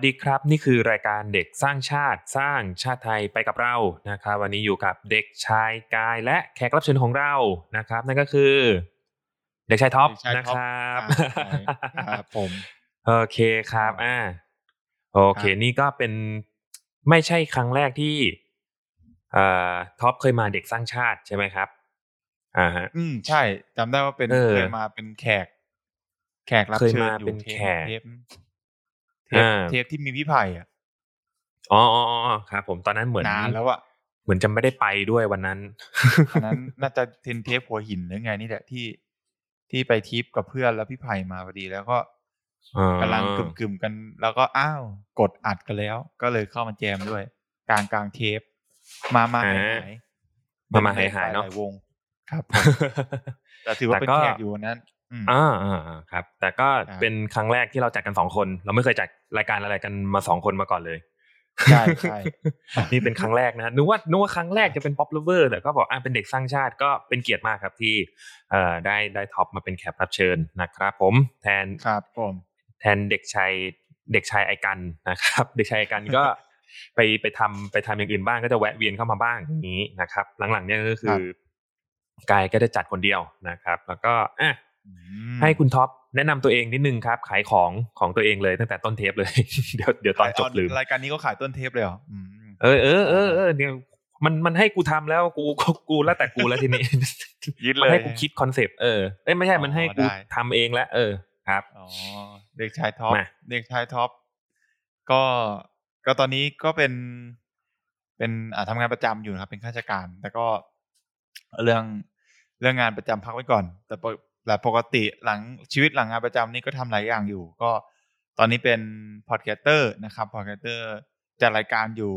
สวัสดีครับ นี่คือรายการเด็กสร้างชาติสร้างชาติไทยไปกับเรานะครับ วันนี้อยู่กับเด็กชายกายและแขกรับเชิญของเรานะครับ นั่นก็คือ เด็กชายท็อปเด็กชายนะท็อปครับอ่าครับผมโอเคครับอ่าโอเคครับนี่ก็เป็นไม่ใช่ครั้งแรกที่เอ่อท็อปเคยมาเด็กสร้างชาติใช่ไหมครับอ่าฮะอืมใช่จำได้ว่าเป็นเออเคยมาเป็นแขก แขกรับเคยเชิญมาอยู่เป็นเทปแขก เทปเทปอ่าเทปที่มีพี่ไผ่อะอ๋ออ๋ออ๋อครับผมตอนนั้นเหมือนนานแล้วอะเหมือนจะไม่ได้ไปด้วยวันนั้นอันนั้นน่าจะเทนเทปหัวหินหรือไงนี่แหละที่ที่ไปทริปกับเพื่อนแล้วพี่ไผ่มาพอดีแล้วก็อ๋อกำลังกึ่มๆกัน แล้วก็อ้าวกดอัดกันแล้ว ก็เลยเข้ามาแจมด้วย กลางกลางเทป มามาหายหายมามาหายหายเนาะหลวง ครับผมแต่ถือว่าเป็นแต่ก็แขกอยู่วันนั้น อืมอ่าอ่าอ่าครับ แต่ก็ครับเป็นครั้งแรกที่เราจัดกันสองคน เราไม่เคยจัดรายการอะไรกันมาสองคนมาก่อนเลยใช่ใช่นี่เป็นครั้งแรกนะนึกว่านึกว่าครั้งแรกจะเป็น Pop Lover แต่ก็บอกอ่าเป็นเด็กสร้างชาติก็เป็นเกียรติมากครับที่เอ่อได้ได้ท็อปมาเป็นแขกรับเชิญนะครับผมแทนครับผมแทนเด็กชายเด็กชายไอกันนะครับ เด็กชายไอกันก็ไปไปทำไปทำอย่างอื่นบ้างก็จะแวะเวียนเข้ามาบ้างอย่างนี้นะครับ หลังๆเนี่ยก็คือกายก็ได้จัดคนเดียวนะครับ แล้วก็อะอืม ให้คุณท็อปแนะนำตัวเองนิดนึงครับ ขายของของตัวเองเลยตั้งแต่ต้นเทปเลย เดี๋ยวเดี๋ยวตอนจบลืมรายการนี้ก็ขายต้นเทปเลยเหรออืมเออเออเออเออเดี๋ยวมันมันให้กูทำแล้วกูกูกูแล้วแต่กูแล้วทีนี้ยึดมันเลยให้กูคิดคอนเซปต์เออเอ้ยไม่ใช่มันให้กูได้ทำเองแล้วเออครับอ๋อเด็กชายท็อปมาเด็กชายท็อปก็ก็ตอนนี้ก็เป็น เป็นอ่าทำงานประจำอยู่นะครับ เป็นข้าราชการ แต่ก็เรื่องเรื่องงานประจำพักไว้ก่อน แต่ ปกแต่ปกติหลังชีวิตหลังงานประจำนี่ก็ทำหลายอย่างอยู่ ก็ตอนนี้เป็น podcaster นะครับ podcaster จัดรายการอยู่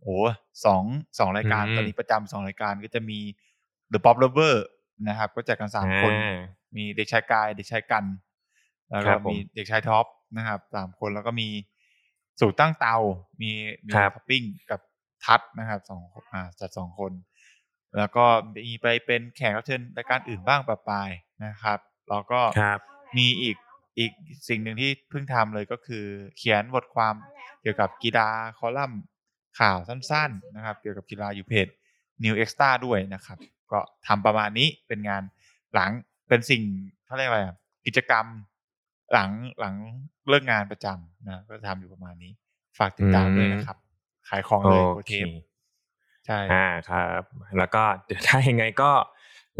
โอ้สองสองรายการอืมตอนนี้ประจำสองรายการก็จะมี The Pop Lover นะครับ ก็จัดกันสามคนอ่ามีเด็กชายกาย เด็กชายกัน แล้วคก็รับผมมีเด็กชายท็อปนะครับสามคนแล้วก็มีสู่ตั้งเตา มีมีครับท็อปปิ้งกับทัดนะครับสองคนอ่าจัดสองคน แล้วก็มีไปเป็นแขกรับเชิญรายการอื่นบ้างปะปาย นะครับแล้วก็ครับมีอีกอีกสิ่งหนึ่งที่เพิ่งทำเลยก็คือ เขียนบทความเกี่ยวกับกีฬาคอลัมน์ข่าวสั้นๆนะครับ เกี่ยวกับกีฬาอยู่เพจ New Extra ด้วยนะครับ ก็ทำประมาณนี้เป็นงานหลังเป็นสิ่งเขาเรียกอะไรอะกิจกรรมหลังหลังเลิกงานประจำนะก็ทำอยู่ประมาณนี้ ฝากติดตามด้วยนะครับ ขายของโอเลยโปรเคเทปใช่อ่าครับ แล้วก็เดี๋ยวถ้ายังไงก็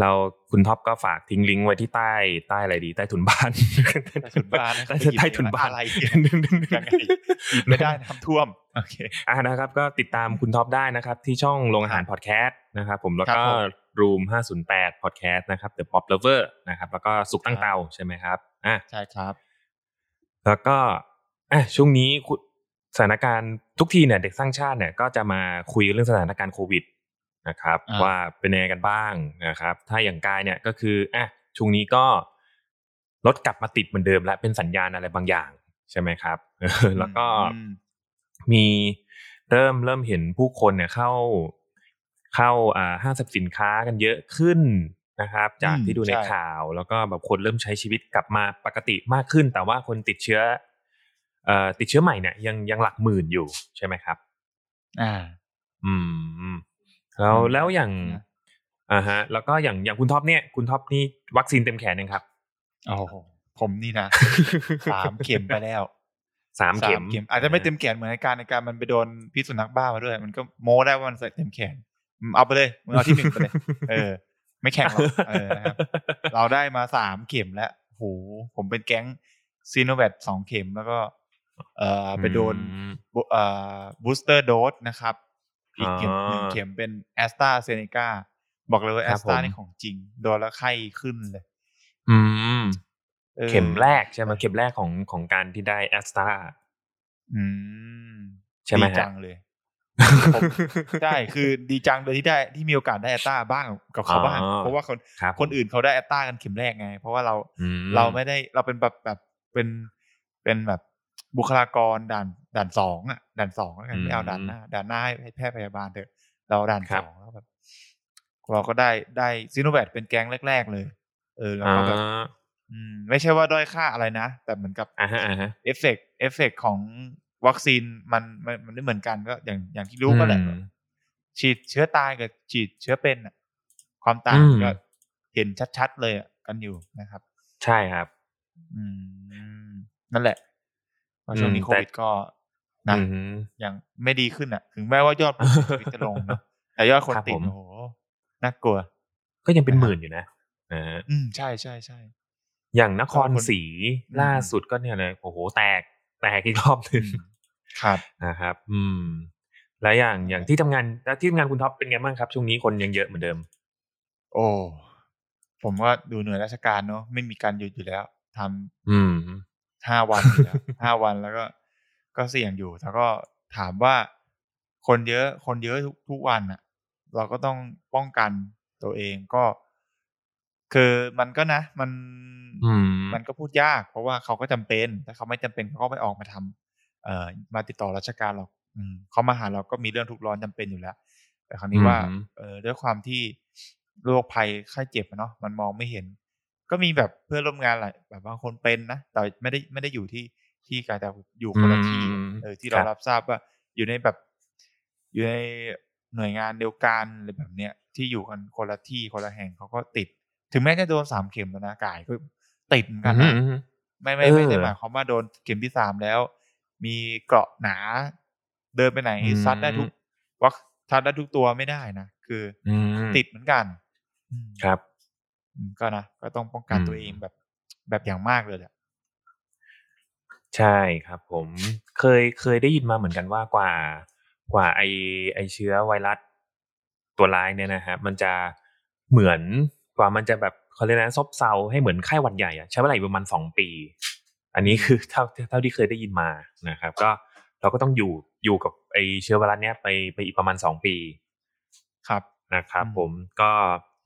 เราคุณท็อปก็ฝากทิ้งลิงก์ไว้ที่ใต้ใต้อะไรดี ใต้ถุนบ้านใต้ถุนบ้านนะใต้ใต้ถุนบ้านอะไรยังไงหยิบไม่ได้น้ำท่วมโอเคอ่านะครับ ก็ติดตามคุณท็อปได้นะครับ ที่ช่องโรงอาหารพอดแคสต์นะครับผมแล้วครัก็บผมรูม508 podcast นะครับ The Pop Lover นะครับ แล้วก็สุกตั้งเตาใช่ไหมครับอะใช่ครับ แล้วก็อะช่วงนี้คุณสถานการณ์ทุกทีเนี่ยเด็กสร้างชาติเนี่ยก็จะมาคุยเรื่องสถานการณ์โควิด นะครับอ่าว่าเป็นยังไงกันบ้างนะครับ ถ้าอย่างกายเนี่ยก็คืออะช่วงนี้ก็รถกลับมาติดเหมือนเดิม และเป็นสัญญาณอะไรบางอย่างใช่ไหมครับเออแล้วก็อืมมีเริ่มเริ่มเห็นผู้คนเนี่ยเข้าเข้าอ่าห้างสรรพสินค้ากันเยอะขึ้นนะครับ จากอืมที่ดูในใช่ข่าว แล้วก็แบบคนเริ่มใช้ชีวิตกลับมาปกติมากขึ้น แต่ว่าคนติดเชื้อเอ่อติดเชื้อใหม่เนี่ยยังยังหลักหมื่นอยู่ใช่ไหมครับ อ่า อืม แล้วอืมแล้วอย่างนะอ่าฮะ แล้วก็อย่างอย่างคุณท็อปเนี่ย คุณท็อปนี่วัคซีนเต็มแขนยังครับโอ้โหผมนี่นะสามเข็มไปแล้วสามเข็ม อาจจะไม่เต็มแขนเหมือนในการในการมันไปโดนพิษสุนัขบ้ามาด้วย มันก็โม้ได้ว่ามันใส่เต็มแขนอืมเอาไปเลยมึงเอาที่หนึ่งไปเลยเออ ไม่แข่งหรอกเออนะครับ เราได้มาสามเข็มแล้วโหผมเป็นแก๊งซีโนแวคสองเข็มแล้วก็ เอ่อไปโดนอืมบูเอ่อบูสเตอร์โดสนะครับ อีกเข็มอ๋อหนึ่งเข็มเป็นแอสตราเซเนกาบอกเลยว่าคแอรับสตราผมนี่ของจริง โดนแล้วไข้ขึ้นเลย อืมออเข็มแรกใช่ไหมเข็มแรกของของการที่ได้แอสตราอืมใช่ไหมดีฮะจังเลยผมใช่คือดีจังเลยที่ได้ที่มีโอกาสได้แอตตาบ้างกับเขาบ้างอ๋อเพราะว่าคนครับคนอื่นเขาได้แอตตากันเข็มแรกไง เพราะว่าเราอืมเราไม่ได้เราเป็นแบบแบบเป็นเป็นแบบ บุคลากรด่านด่านสองอะด่านสองแล้วกันไม่เอาด่านหน้าด่านหน้าให้แพทย์พยาบาลเถอะเราด่านสองแล้วแบบเราก็ได้ได้ซีโนแวคเป็นแก๊งแรก ๆ เลย เออแล้วอ่าก็แบบอืมไม่ใช่ว่าด้อยค่าอะไรนะ แต่เหมือนกับอ่าฮะอ่าฮะ effect effect ของวัคซีนมันมันมันไม่เหมือนกันก็อย่างอย่างที่รู้ก็แหละอืมฉีดเชื้อตายกับฉีดเชื้อเป็นอะความต่างอืมก็เห็นชัดๆเลยอะกันอยู่นะครับ ใช่ครับ อืมนั่นแหละว่า ช่วงนี้อืมโควิดก็นะอืมอย่างไม่ดีขึ้นอะ ถึงแม้ว่ายอดผู้เสียชีวิตจะลงเนอะแต่ยอดคนครับติดผมโอ้โหน่ากลัว ก็ยังเป็นนะครับหมื่นอยู่นะนะฮะอืมใช่ใช่ใช่อย่างนครก็คนศรีอืมล่าสุดก็เนี่ยเลยโอ้โหแตกแตกอีกรอบหนึ่งครับนะครับ อืม แล้วอย่างอย่างที่ทำงานแล้วที่ทำงานคุณท็อปเป็นไงบ้างครับ ช่วงนี้คนยังเยอะเหมือนเดิม โอ้ผมว่าดูหน่วยราชการเนอะไม่มีการหยุดอยู่แล้วทำอืม ห้าวันอยู่แล้วห้าวันแล้วก็ ก็เสี่ยงอยู่แต่ก็ถามว่าคนเยอะคนเยอะทุกทุกวันอะเราก็ต้องป้องกันตัวเองก็ คือมันก็นะมันอืมมันก็พูดยาก เพราะว่าเขาก็จำเป็นถ้าเขาไม่จำเป็นเขาก็ไม่ออกมาทำเอ่อมาติดต่อราชการหรอกอืมเขามาหาเราก็มีเรื่องทุกข์ร้อนจำเป็นอยู่แล้ว แต่คราวนี้ว่าอืมเออด้วยความที่โรคภัยไข้เจ็บอะเนาะมันมองไม่เห็น ก็มีแบบเพื่อนร่วมงานหลายแบบบางคนเป็นนะแต่ไม่ได้ไม่ได้อยู่ที่ที่การแต่อยู่คนละที่อืมเออที่คเรารับรับทราบว่าอยู่ในแบบ อยู่ในหน่วยงานเดียวกันอะไรแบบเนี้ยที่อยู่กันคนละที่คนละแห่งเขาก็ติด ถึงแม้จะโดนสามเข็มแล้วนะกายก็ติดเหมือนกันนะอืมอืมไม่ไม่ไม่ได้เออหมายความว่าโดนเข็มที่สามแล้ว มีเกราะหนา เดินไปไหนอืมซัดได้ทุกวัคซัดได้ทุกตัวไม่ได้นะคืออืมติดเหมือนกันอืมครับอืม ก็นะก็ต้องป้องกันอืมตัวเองแบบแบบอย่างมากเลยแหละใช่ครับผมเคยเคยได้ยินมาเหมือนกันว่ากว่ากว่าไอไอเชื้อไวรัสตัวร้ายเนี่ยนะฮะมันจะเหมือนกว่ามันจะแบบเขาเรียกนะซบเซาให้เหมือนไข้หวัดใหญ่อะใช้เวลาอยู่ประมาณสองปี อันนี้คือเท่าเท่าที่เคยได้ยินมานะครับ ก็เราก็ต้องอยู่อยู่กับไอเชื้อไวรัสเนี้ยไปไปอีกประมาณสองปี ครับนะครับอืมผมก็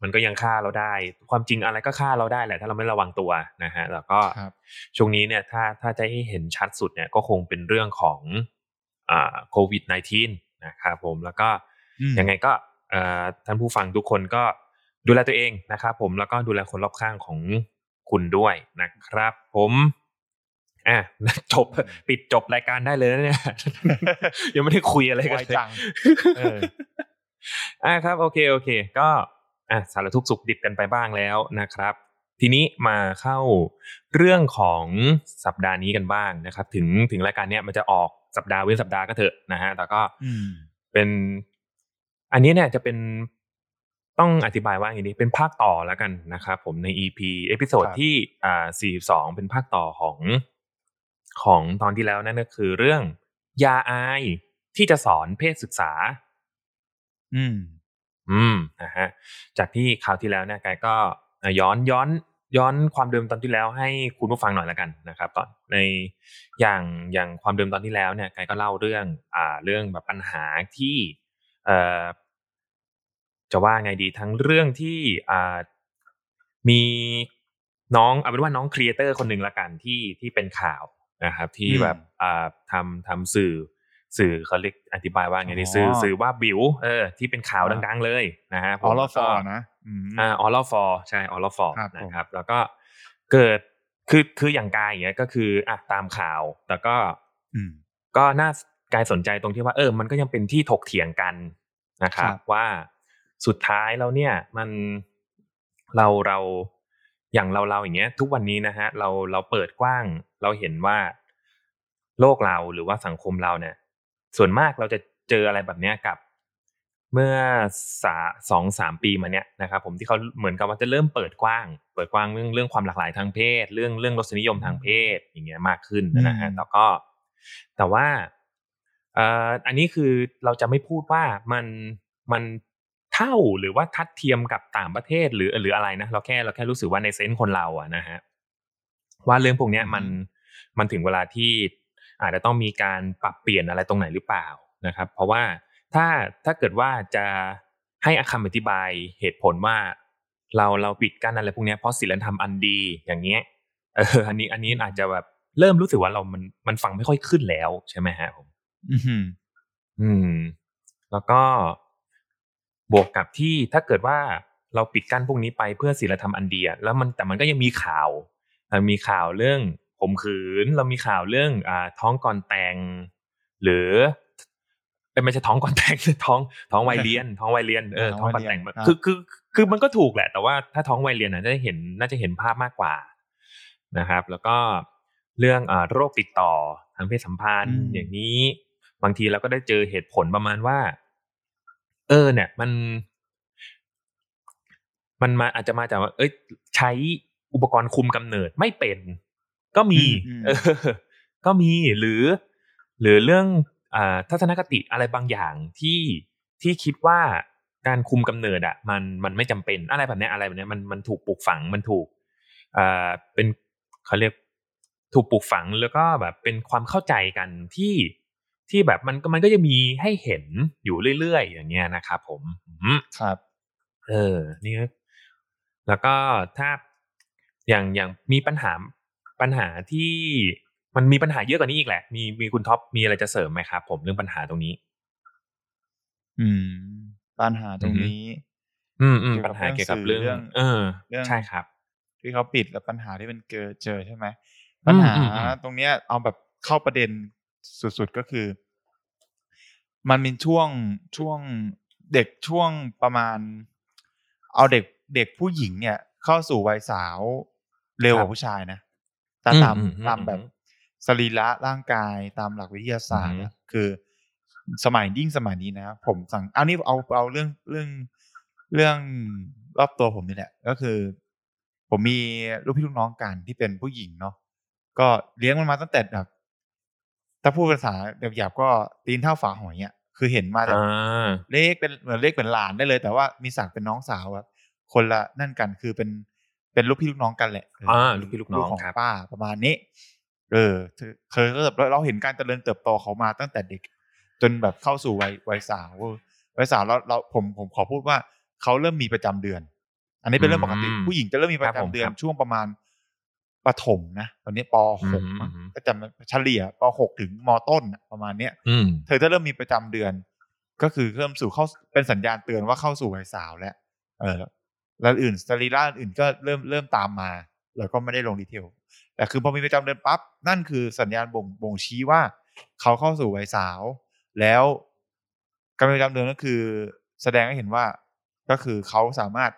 มันก็ยังฆ่าเราได้ ความจริงอะไรก็ฆ่าเราได้แหละ ถ้าเราไม่ระวังตัวนะฮะแล้วก็ครับช่วงนี้เนี่ยถ้าถ้าจะให้เห็นชัดสุดเนี่ยก็คงเป็นเรื่องของอ่าโควิด -19 นะครับผมแล้วก็อืมยังไงก็เอ่อท่านผู้ฟังทุกคนก็ดูแลตัวเองนะครับผมแล้วก็ดูแลคนรอบข้างของคุณด้วยนะครับ ผมอะจบปิดจบรายการได้เลยนะเนี่ยยังไม่ได้คุยอะไรกันไวเลยจังเอออ่าครับ โอเคโอเค ก็ อะสารทุกข์สุขดิบกันไปบ้างแล้วนะครับ ทีนี้มาเข้าเรื่องของสัปดาห์นี้กันบ้างนะครับ ถึงถึงรายการเนี้ยมันจะออกสัปดาห์เว้นสัปดาห์ก็เถอะนะฮะแต่ก็อืมเป็น อันนี้เนี่ยจะเป็นต้องอธิบายว่าอย่างนี้เป็นภาคต่อแล้วกันนะครับผมใน EP episode ครับที่อ่า42เป็นภาคต่อของของตอนที่แล้วนั่นก็คือเรื่องอย่าอายที่จะสอนเพศศึกษา อืม อืมนะฮะจากที่คราวที่แล้วเนี่ยกายก็อะย้อนย้อนย้อนความเดิมตอนที่แล้วให้คุณผู้ฟังหน่อยละกันนะครับ ตอนในอย่างอย่างความเดิมตอนที่แล้วเนี่ยกายก็เล่าเรื่องอ่าเรื่องแบบปัญหาที่เอ่อจะว่าไงดีทั้งเรื่องที่อ่ามีน้องเอาเป็นว่าน้องครีเอเตอร์คนหนึ่งละกันที่ที่เป็นข่าวนะครับ ที่อืมแบบอ่าทำทำสื่อ สื่อเขาเรียกอธิบายว่าไงดีอ๋อสื่อสื่อว่าบิวเออที่เป็นข่าวดังๆเลยนะฮะออลผมฟอก็นะอืมอ่าออลฟอร์ใช่ออลฟอร์ครับผมนะครับ แล้วก็เกิดคือคืออย่างกายอย่างเงี้ยก็คืออะตามข่าว แต่ก็อืมก็น่ากายสนใจตรงที่ว่าเออ มันก็ยังเป็นที่ถกเถียงกันนะครับครับว่าสุดท้ายแล้วเนี่ย มันเราเราอย่างเราเราอย่างเงี้ย ทุกวันนี้นะฮะ เราเราเปิดกว้าง เราเห็นว่าโลกเราหรือว่าสังคมเราเนี่ย ส่วนมากเราจะเจออะไรแบบเนี้ยกับ เมื่อสาสองสามปีมาเนี้ยนะครับผมที่เขาเหมือนกับว่าจะเริ่มเปิดกว้าง เปิดกว้างเรื่องเรื่องความหลากหลายทางเพศ เรื่องเรื่องรสนิยมทางเพศอย่างเงี้ยมากขึ้นนะฮะอืมแล้วก็ แต่ว่าเอ่ออันนี้คือเราจะไม่พูดว่ามันมันเท่าหรือว่าทัดเทียมกับต่างประเทศหรือหรืออะไรนะเราแค่เราแค่รู้สึกว่าในเซนส์คนเราอะนะฮะว่าเรื่องพวกเนี้ยมันมันถึงเวลาที่ อาจจะต้องมีการปรับเปลี่ยนอะไรตรงไหนหรือเปล่านะครับ เพราะว่าถ้าถ้าเกิดว่าจะให้คำอธิบายเหตุผลว่า เราเราปิดกั้นอะไรพวกเนี้ยเพราะศีลธรรมอันดีอย่างเงี้ยเอออันนี้อันนี้อาจจะแบบเริ่มรู้สึกว่าเรามันมันฟังไม่ค่อยขึ้นแล้วใช่ไหมฮะผมอืมอืม แล้วก็บวกกับที่ถ้าเกิดว่าเราปิดกั้นพวกนี้ไปเพื่อศีลธรรมอันเดียแล้วมันแต่มันก็ยังมีข่าวเรามีข่าวเรื่อง ข่มขืนเรามีข่าวเรื่องอ่าท้องก่อนแต่ง หรือเอ้ยไม่ใช่ท้องก่อนแต่งท้องท้องวัยเรียน ท้องวัยเรียนเออท้ท้อองงวัก่อยนเรียนแต่งมันครับคือคือคือมันก็ถูกแหละ แต่ว่าถ้าท้องวัยเรียนน่ะจะเห็นน่าจะเห็นภาพมากกว่านะครับ แล้วก็เรื่องอ่าโรคติดต่อทางเพศสัมพันธ์อย่างนี้ บางทีเราก็ได้เจอเหตุผลประมาณว่า เออ เนี่ย มัน มันมาอาจจะมาจากว่า เอ้ย ใช้อุปกรณ์คุมกำเนิดไม่เป็น ก็มีอืมเออก็มีหรือ หรือเรื่องอ่าทัศนคติอะไรบางอย่างที่ที่คิดว่าการคุมกำเนิดอะมันมันไม่จำเป็นอะไรแบบเนี้ยอะไรแบบเนี้ยมันมันถูกปลูกฝังมันถูกอ่าเป็นเขาเรียกถูกปลูกฝังแล้วก็แบบเป็นความเข้าใจกันที่ที่แบบมันก็มันก็จะมีให้เห็นอยู่เรื่อยๆอย่างเงี้ยนะครับผมอืมครับ เออนี่ก็แล้วก็ถ้าอย่างอย่างมีปัญหา ปัญหาที่มันมีปัญหาเยอะกว่านี้อีกแหละ มีมีคุณท็อปมีอะไรจะเสริมไหมครับผมเรื่องปัญหาตรงนี้ อืม ปัญหาตรงนี้ อืมอืมเกี่ยวกัปับญหาเกี่ยวกับเรื่เรื่อองงสื่อเออเรื่องใช่ครับ ที่เขาปิดแล้วปัญหาที่เป็นเจอเจอใช่ไหมอืมปัญหาอืมอืมตรงเนี้ย เอาแบบเข้าประเด็นสุดๆก็คือ มันมีช่วงช่วงเด็กช่วงประมาณ เอาเด็กเด็กผู้หญิงเนี่ย เข้าสู่วัยสาวเร็วกว่าผู้ชายนะ แต่ตามอืมอืมตามแบบอืมสรีระร่างกายตามหลักวิทยาศาสตร์อะอืมคือ สมัยยิ่งสมัยนี้นะ ผมสั่งเอานี่เอาเอาเรื่องเรื่องเรื่องรอบตัวผมนี่แหละ ก็คือ ผมมีลูกพี่ลูกน้องกันที่เป็นผู้หญิงเนาะก็เลี้ยงมันมาตั้งแต่แบบถ้าพูดภาษาหยาบๆก็ตีนเท่าฝาหอยอะคือเห็นมาจากอ่าเล็กเป็นเหมือนเล็กเป็นหลานได้เลย แต่ว่ามีศักดิ์เป็นน้องสาวแบบคนละนั่นกันคือเป็น เป็นลูกพี่ลูกน้องกันแหละเอ่าลูกพี่ลูกน้องของครับป้าประมาณนี้ เออเคยก็แบบเราเห็นการเจริญเติบโตเขามาตั้งแต่เด็ก จนแบบเข้าสู่วัยวัยสาววัยสาวเราเราผมผมขอพูดว่าเขาเริ่มมีประจำเดือน อันนี้เป็นเรื่องปกติอืมผู้หญิงจะเริ่มมีประครับผมจำเดือนครับช่วงประมาณประถมนะตอนนี้ปหกอืมมั้งอืมก็จำเฉลี่ยปหกถึงมต้นน่ะประมาณเนี้ยอืมเธอจะเริ่มมีประจำเดือน ก็คือเริ่มสู่เข้าเป็นสัญญาณเตือนว่าเข้าสู่วัยสาวแล้วเออ แล้วอื่นสรีระอื่นก็เริ่มเริ่มตามมา แล้วก็ไม่ได้ลงดีเทลแต่คือพอมีประจำเดือนปั๊บนั่นคือสัญญาณบ่งบ่งชี้ว่า เขาเข้าสู่วัยสาว แล้วการมีประจำเดือนก็คือ แสดงให้เห็นว่าก็คือเขาสามารถ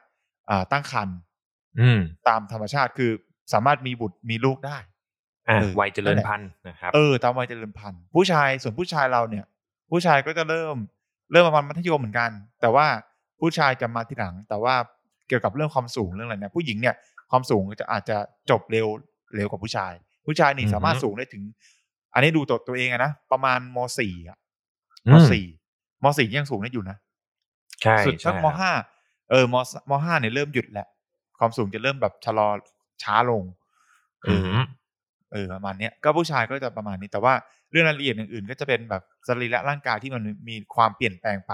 อ่าตั้งครรภ์อืมตามธรรมชาติคือสามารถมีบุตรมีลูกได้อ่าเออวัยเจรินั่ญนแหละพันธุ์นะครับเออตามวัยเจริญพันธุ์ผู้ชายส่วนผู้ชายเราเนี่ย ผู้ชายก็จะเริ่มเริ่มประมาณมัธยมเหมือนกัน แต่ว่าผู้ชายจะมาทีหลัง แต่ว่า เกี่ยวกับเรื่องความสูงเรื่องอะไรเนี่ยผู้หญิงเนี่ยความสูงจะอาจจะจบเร็วเร็วกว่าผู้ชาย ผู้ชายนี่อือฮึสามารถสูงได้ถึง อันนี้ดูตัวตัวเองอะนะประมาณมสี่อะอืมมสี่มสี่ยังสูงได้อยู่นะใช่สุดสักใช่มห้าเออมมห้าเนี่ยเริ่มหยุดแหละ ความสูงจะเริ่มแบบชะลอช้าลงเออือมเออประมาณเนี้ยก็ผู้ชายก็จะประมาณนี้แต่ว่าเรื่องรายละเอียดอื่นๆ ก็จะเป็นแบบสรีระร่างกายที่มันมีความเปลี่ยนแปลงไป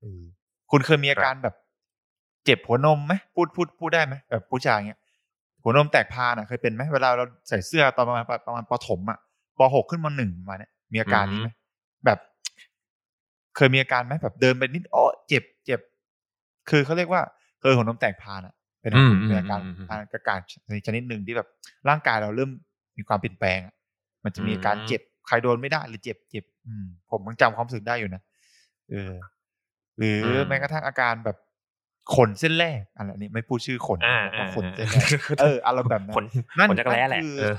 เออคุณเคยมีอาการแบบ เจ็บหัวนมไหมพูดพูดพูดได้ไหมแบบผู้ชายเงี้ยหัวนมแตกพานอะเคยเป็นไหมเวลาเราใส่เสื้อตอนประมาณประมาณปฐมอะปหกขึ้นมาหนึ่งมาเนี่ยมีอาการนี้ไหมแบบ เคยมีอาการไหมแบบเดินไปนิดอ๋อเจ็บเจ็บ คือเขาเรียกว่าเคยหัวนมแตกพานอะ เป็นอาอืมเป็นอาการอืมอืมอาการชนิดหนึ่งที่แบบ ร่างกายเราเริ่มมีความเปลี่ยนแปลงอะมันจะมีอาการอืมเจ็บใครโดนไม่ได้หรือเจ็บเจ็บ อืม ผมยังจำความรู้สึกได้อยู่นะเออ หรืออมแม้กระทั่งอาการแบบ ขนเส้นแรกอะไรนี้ไม่พูดชื่อขนอ่าแต่อ่าว่าขนเส้นแรกเอออารมณ์แบบนั้นขนนั่นขนจักรแร้แหละนั่นคือเออ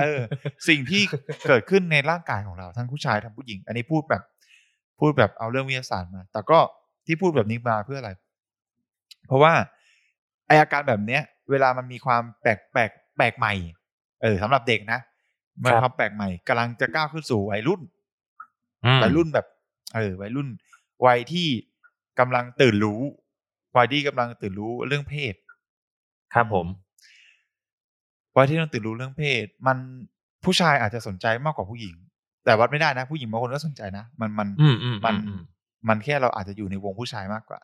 เออ สิ่งที่เกิดขึ้นในร่างกายของเรา ทั้งผู้ชายทั้งผู้หญิง อันนี้พูดแบบ พูดแบบเอาเรื่องวิทยาศาสตร์มา แต่ก็ที่พูดแบบนี้มาเพื่ออะไร เพราะว่าไออาการแบบเนี้ย เวลามันมีความแปลกแปลกแปลกใหม่ เออสำหรับเด็กนะมันครับความแปลกใหม่กำลังจะก้าวขึ้นสู่วัยรุ่นอืมวัยรุ่นแบบ เออวัยรุ่นวัยที่กำลังตื่นรู้ วัยที่กำลังตื่นรู้เรื่องเพศ ครับผมวัยที่ต้องตื่นรู้เรื่องเพศ มันผู้ชายอาจจะสนใจมากกว่าผู้หญิง แต่วัดไม่ได้นะ ผู้หญิงบางคนก็สนใจนะ มันมันอืมอืมมันอืมมันแค่เราอาจจะอยู่ในวงผู้ชายมากกว่า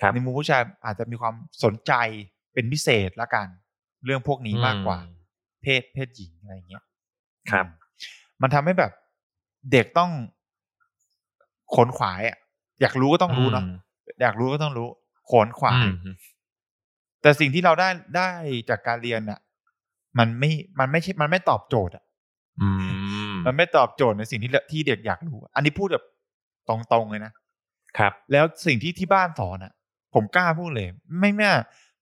ครับในมุมผู้ชายอาจจะมีความสนใจเป็นพิเศษละกัน เรื่องพวกนี้มากกว่า เพศเพศหญิงอะไรเงี้ยครับ มันทำให้แบบเด็กต้องขนขวายอะอยากรู้ก็ต้องรู้เนาะอยากรู้ก็ต้องรู้ ขนขวายอืมแต่สิ่งที่เราได้ได้จากการเรียนอะมันไม่มันไม่ใช่มันไม่ตอบโจทย์อะอืมมันไม่ตอบโจทย์ในสิ่งที่ที่เด็กอยากรู้ อันนี้พูดแบบตรงๆเลยนะครับ แล้วสิ่งที่ที่บ้านสอนอะผมกล้าพูดเลย ไม่แม่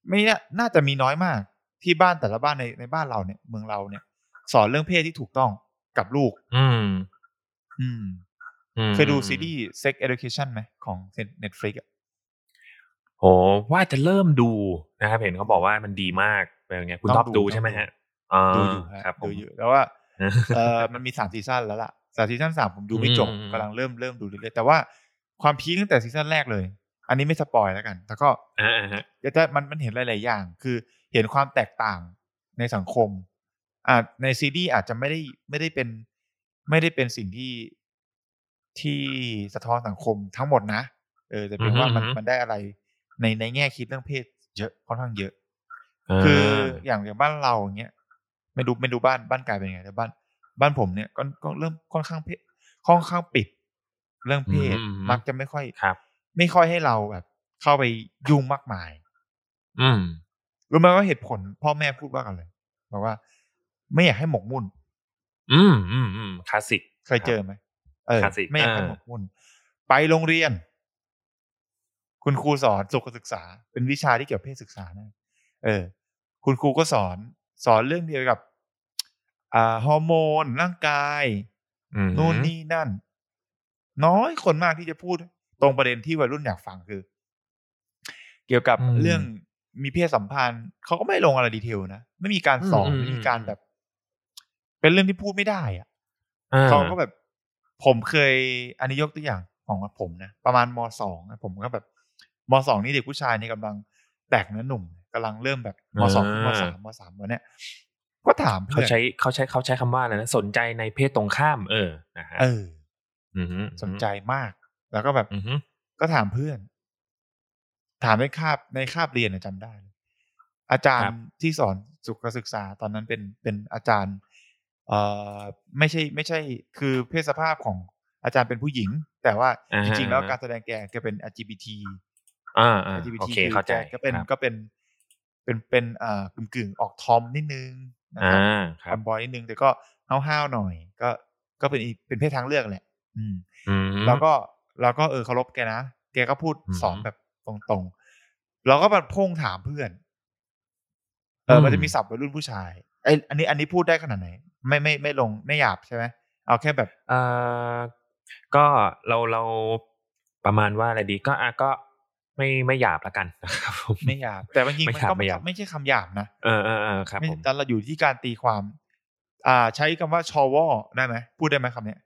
ไม่น่าน่าจะมีน้อยมาก ที่บ้านแต่ละบ้านในในบ้านเราเนี่ย เมืองเราเนี่ย สอนเรื่องเพศที่ถูกต้องกับลูก อืม อืมอืมเคยดูซีรีส์ Sex Education ไหมของ Netflix อะ โหว่าจะเริ่มดูนะครับเห็นเขาบอกว่ามันดีมากเป็นไงคุณท็อปต้องดูดูใช่ไหมต้องดูฮะอ่าดูอยู่ฮะครับผมดูอยู่แล้วว่าเออมันมีสาม season แล้วล่ะสาม season สามผมดูไม่จบอืมอืมกำลังเริ่มเริ่มดูเรื่อยๆแต่ว่าความ peak ตั้งแต่ season แรกเลย อันนี้ไม่ spoil แล้วกัน แต่ก็อ่าอ่าฮะจะจะมันมันเห็นหลายๆอย่าง คือเห็นความแตกต่างในสังคมอ่าในซีรีส์อาจจะไม่ได้ไม่ได้เป็น ไม่ได้เป็นสิ่งที่ที่สะท้อนสังคมทั้งหมดนะเออแต่เพียงว่ามันมันได้อะไร ในในแง่คิดเรื่องเพศเยอะค่อนข้างเยอะ คืออย่างอย่างบ้านเราอย่างเงี้ยไม่ดูไม่ดูบ้านบ้านกายเป็นยังไงแต่บ้าน บ้านผมเนี่ยก็ก็เริ่มค่อนข้างเพศค่อนข้างปิด เรื่องเพศอืมมักจะไม่ค่อยครับ ไม่ค่อยให้เราแบบ เข้าไปยุ่งมากมาย อืมรู้ไหมว่าเหตุผล พ่อแม่พูดว่ากันเลยบอกว่า ไม่อยากให้หมกมุ่น อืมอืมอืมคลาสสิกเคยเจอไหมเออคลาสสิกไม่อยากให้เออหมกมุ่น ไปโรงเรียน คุณครูสอนสุขศึกษา เป็นวิชาที่เกี่ยวกับเพศศึกษานะเออ คุณครูก็สอนสอนเรื่องเดียวกับอ่าฮอร์โมนร่างกายอืมนู่นนี่นั่น น้อยคนมากที่จะพูดตรงประเด็นที่วัยรุ่นอยากฟังคือ เกี่ยวกับอืมเรื่องมีเพศสัมพันธ์เขาก็ไม่ลงอะไรดีเทลนะไม่มีการสอนอืมอืมไม่มีการแบบ เป็นเรื่องที่พูดไม่ได้อะอ่เขาก็แบบ ผมเคยอันนี้ยกตัวอย่างของผมนะประมาณมสองนะผมก็แบบ มสองนี่เด็กผู้ชายนี่กำลังแตกเนื้อหนุ่มกำลังเริ่มแบบมสองมสามมสามวันเนี้ยก็ถามเขาเพื่อนใช้เขาใช้เขาใช้คำว่าอะไรนะสนใจในเพศตรงข้าม เออนะฮะเอออืมฮึสนใจมาก แล้วก็แบบอืมฮึก็ถามเพื่อน ถามในคาบในคาบเรียนนะจำได้เลยอาจารย์ที่สอนสุขศึกษาตอนนั้นเป็นเป็นอาจารย์ เอ่อไม่ใช่ ไม่ใช่ คือเพศสภาพของอาจารย์เป็นผู้หญิง แต่ว่าอ่าจฮะริงๆแล้วอ่าฮะการแสดงแกแกเป็น LGBT อ่าอ่า LGBT โอเคคือเข้าใจแกก็เป็นครับก็เป็นเป็นเป็นเอ่อกึ่งกึ่งๆออกทอมนิดนึงนะคอ่ารับครัทอบมบอยนิดนึงแต่ก็ห้าวๆหน่อย ก็ก็เป็นอีกเป็นเพศทางเลือกแหละอืมอืมแล้วก็เราก็เออเคารพแกนะแกก็พูดอืมสอนแบบตรงๆเราก็มาพ่งถามเพื่อน เอออืมมันจะมีศัพท์วัยรุ่นผู้ชายไออันนี้อันนี้พูดได้ขนาดไหน ไม่ไม่ไม่ลงไม่หยาบใช่ไหมเอาแค่แบบเอ่อก็เราเราประมาณว่าอะไรดี ก็อะก็ ไม่ไม่หยาบละกันนะครับผมไม่หยาบ แต่บางทีไม่มันหยาบก็ไม่หยาบไม่ใช่คำหยาบนะเออเออเออครับไม่ผมแต่เราอยู่ที่การตีความ อ่า ใช้คำว่าชอวอได้ไหมพูดได้ไหมคำเนี้ย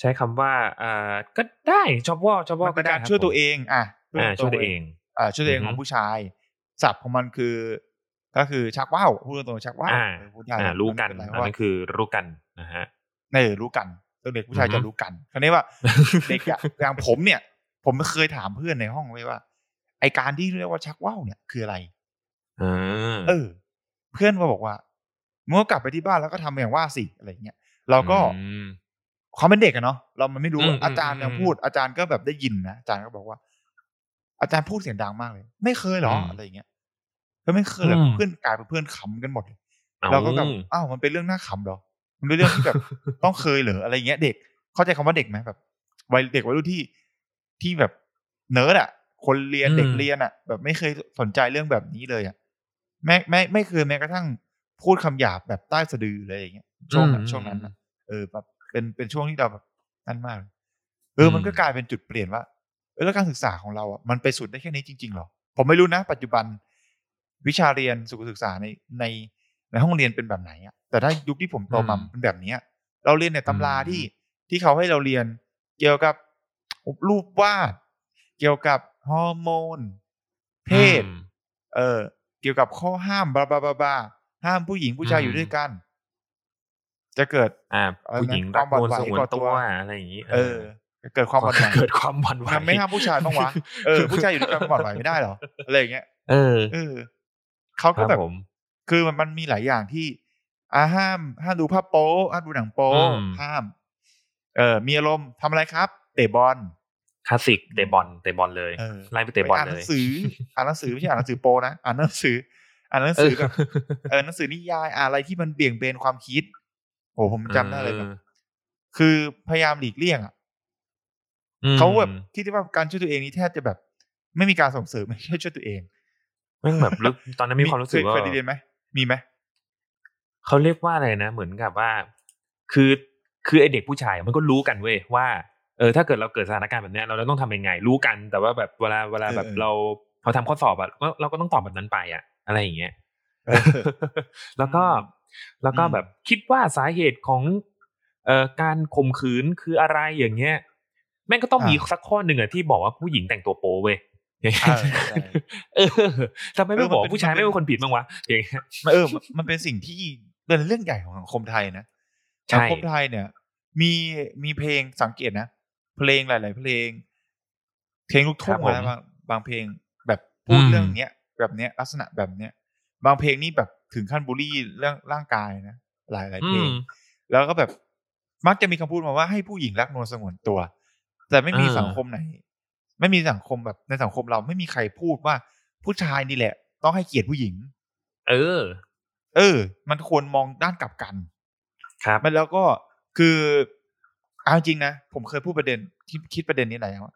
ใช้คำว่าเอ่อก็ได้ชอบว่าชอบว่ามันก็เป็นได้การครับช่วยตัวผมเองอะอ่าช่วยตัวเองอ่าช่วยตัวเองอือฮึของผู้ชายศัพท์ของมันคือ ก็คือชักว่าวพูดตรงๆชักว่าวอ่าเออพูดได้อ่ารู้กันไม่อันเป็ไรเพราะว่านั้นคือรู้กันนะฮะเออรู้กันตัวเด็กผู้ชายอือฮึจะรู้กันคราวนี้ว่าเด็กอะอย่างผมเนี่ย ผมเคยถามเพื่อนในห้องไว้ว่า ไอการที่เรียกว่าชักว่าวเนี่ยคืออะไรอ่าเออ เพื่อนมาบอกว่าเมื่อกลับไปที่บ้านแล้วก็ทำอย่างว่าสิอะไรเงี้ยเราก็อืมความเป็นเด็กอะเนาะเรามันไม่รู้อืมอาจารย์อืมยังพูดอาจารย์ก็แบบได้ยินนะอาจารย์ก็บอกว่า อาจารย์พูดเสียงดังมากเลย ไม่เคยเหรออืมอะไรเงี้ยก็ไม่เคยเลยอืมเพื่อนกลายเป็นเพื่อนขำกันหมดเลยเอาเราก็แบบอ้าวมันเป็นเรื่องน่าขำเหรอมันเป็นเรื่องที่แบบต้องเคยเหรออะไรเงี้ย เด็กเข้าใจคำว่าเด็กไหมแบบวัยเด็กวัยรุ่นที่ ที่แบบเนิร์ดอะ คนเรียนอืมเด็กเรียนอะ แบบไม่เคยสนใจเรื่องแบบนี้เลยอะแม้ไม่ไม่เคยแม้กระทั่งพูดคำหยาบแบบใต้สะดือเลยอย่างเงี้ยช่วงนั้นช่วงนั้นนะเออแบบเป็นเป็นช่วงที่เราแบบนั่นมากเออมันก็กลายเป็นจุดเปลี่ยนว่าเออแล้วการศึกษาของเราอะมันไปสุดได้แค่นี้จริงๆหรอผมไม่รู้นะ ปัจจุบันวิชาเรียนสุขศึกษาในในในห้องเรียนเป็นแบบไหนอะแต่ถ้ายุคที่ผมโตมาอืมเป็นแบบเนี้ย เราเรียนในตำราอืมที่ที่เขาให้เราเรียนเกี่ยวกับ รูปวาด เกี่ยวกับฮอร์โมน เพศอืมเออเกี่ยวกับข้อห้ามบลาบลาบลาบลาห้ามผู้หญิงผู้ชายอืมอยู่ด้วยกัน จะเกิด อ่าอะไรนะผู้หญิงครัวากมหวั่นโดนไหวสงวนต่อตัตัววอะไรอย่างนี้ เออจะเกิดความหวั่นไหวเกิดความหวั่นไหวมันไม่ห้ามผู้ชายบ้างวะเออผู้ชายอยู่ด้วยกันหวั่นไหวไม่ได้เหรออะไรอย่างเงี้ยเออเออเขาคก็รับแบบผมคือมันมันมีหลายอย่างที่อ่าห้ามห้ามดูภาพโป๊ห้ามดูหนังโป๊อืมห้าม เออมีอารมณ์ทำอะไรครับ เตะบอลคลาสสิกเตะบอลเตะบอลเลยเออไล่ไปเตะบอลอ่านหเลนัยงสืออ่านหนังสือไม่ใช่อ่านหนังสือโปนะอ่านหนังสือ อ่านหนังสือแบบเออหนังสือนิยายอ่านอะไรที่มันเบี่ยงเบนความคิด โอ้ผมจำได้เลยแบบคือพยายามหลีกเลี่ยงอะเขาแบบที่ที่ว่าการช่วยตัวเองนี่แทบจะแบบ ไม่มีการส่งเสริมไม่ใช่ช่วยตัวเองไม่แบบตอนนั้นมีความรู้สึกว่าเคยเรียนไหมมีไหมเขาเรียกว่าอะไรนะเหมือนกับว่า คือคือไอเด็กผู้ชายมันก็รู้กันเว้ยว่า เออถ้าเกิดเราเกิดสถานการณ์แบบนี้เราต้องทำยังไง รู้กัน แต่ว่าแบบเวลาเวลาแบบเราพอทำข้อสอบอะเราก็ต้องตอบแบบนั้นไปอะอะไรอย่างเงี้ยแล้วก็แล้วก็แบบคิดว่าสาเหตุของเอ่อการข่มขืนคืออะไรอย่างเงี้ย แม่งก็ต้องมีสักข้อหนึ่งอะที่บอกว่าผู้หญิงแต่งตัวโป๊เว้ยเออทำไมไม่บอกผู้ชายไม่เป็นคนผิดบ้างวะอย่างเงี้ยเออ มันเป็นสิ่งที่เป็นเรื่องใหญ่ของสังคมไทยนะสังคมไทยเนี่ย มีมีเพลงสังเกตนะ เพลงหลาย ๆ เพลง เพลงลูกทุ่งนะบางบางเพลงแบบพูดเรื่องเนี้ย แบบเนี้ยลักษณะแบบเนี้ย บางเพลงนี่แบบถึงขั้นบูลลี่เรื่องร่างกายนะหลายหลายเพลง แล้วก็แบบมักจะมีคำพูดมาว่าให้ผู้หญิงรักนวลสงวนตัว แต่ไม่มีสังคมไหน ไม่มีสังคมแบบในสังคมเราไม่มีใครพูดว่าผู้ชายนี่แหละ ต้องให้เกียรติผู้หญิง เออ เออ มันควรมองด้านกลับกัน ครับมันแล้วก็คือ เอาจริงนะ ผมเคยพูดประเด็นคิดคิดประเด็นนี้หลายว่า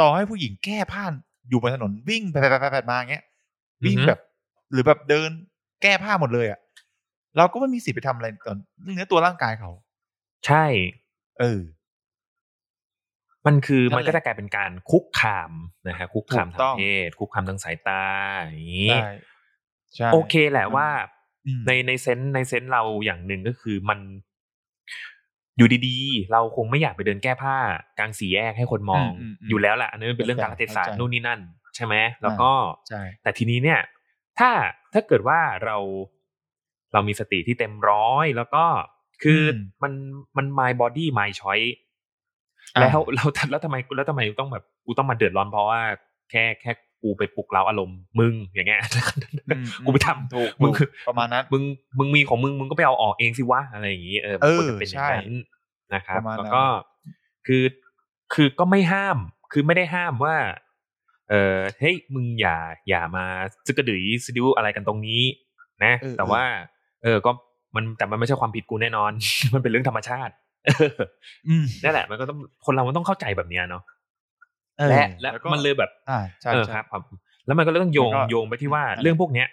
ต่อให้ผู้หญิงแก้ผ้าอยู่บนถนนวิ่งไปไปไปมาเงี้ยวิ่งแบบ หรือแบบเดินแก้ผ้าหมดเลยอะเราก็ไม่มีสิทธิ์ไปทำอะไรตอนเนื้อตัวร่างกายเขา ใช่ เออ มันคือมันก็จะกลายเป็นการคุกคามนะฮะคุกคามทางเพศคุกคามทางสายตาอย่างนี้โอเคแหละว่าในในเซนในเซนเราอย่างหนึ่งก็คือมัน อยู่ดีๆ เราคงไม่อยากไปเดินแก้ผ้ากลางสี่แยกให้คนมอง อยู่แล้วแหละอันนี้เป็นเรื่องการเทศะนู่นนี่นั่น ใช่ไหมแล้วก็แต่ทีนี้เนี่ย ถ้าถ้าเกิดว่าเราเรามีสติที่เต็มร้อยแล้วก็คือมันมัน my body my choice แล้วเราแล้วทำไมแล้วทำไมต้องแบบกูต้องมาเดือดร้อนเพราะว่าแค่แค่ กูไปปลุกเร้าอารมณ์มึงอย่างเงี้ยกูไปทำถูกมึงประมาณนั้นมึงมึงมีของมึงมึงก็ไปเอาออกเองสิวะอะไรอย่างงี้เออมันจะเป็นอย่างนั้นนะครับแล้วก็คือคือก็ไม่ห้าม คือไม่ได้ห้ามว่า เออเฮ้ยมึงอย่าอย่ามาซึกระดือซิดิวอะไรกันตรงนี้ นะ แต่ว่า เออก็มันแต่มันไม่ใช่ความผิดกูแน่นอน มันเป็นเรื่องธรรมชาตินั่นแหละ มันก็ต้องคนเรามันต้องเข้าใจแบบนี้เนาะ และและมันเลยแบบอ่าใช่ครับแล้วมันก็เลยต้องโยงโยงไปที่ว่าเรื่องพวกเนี้ย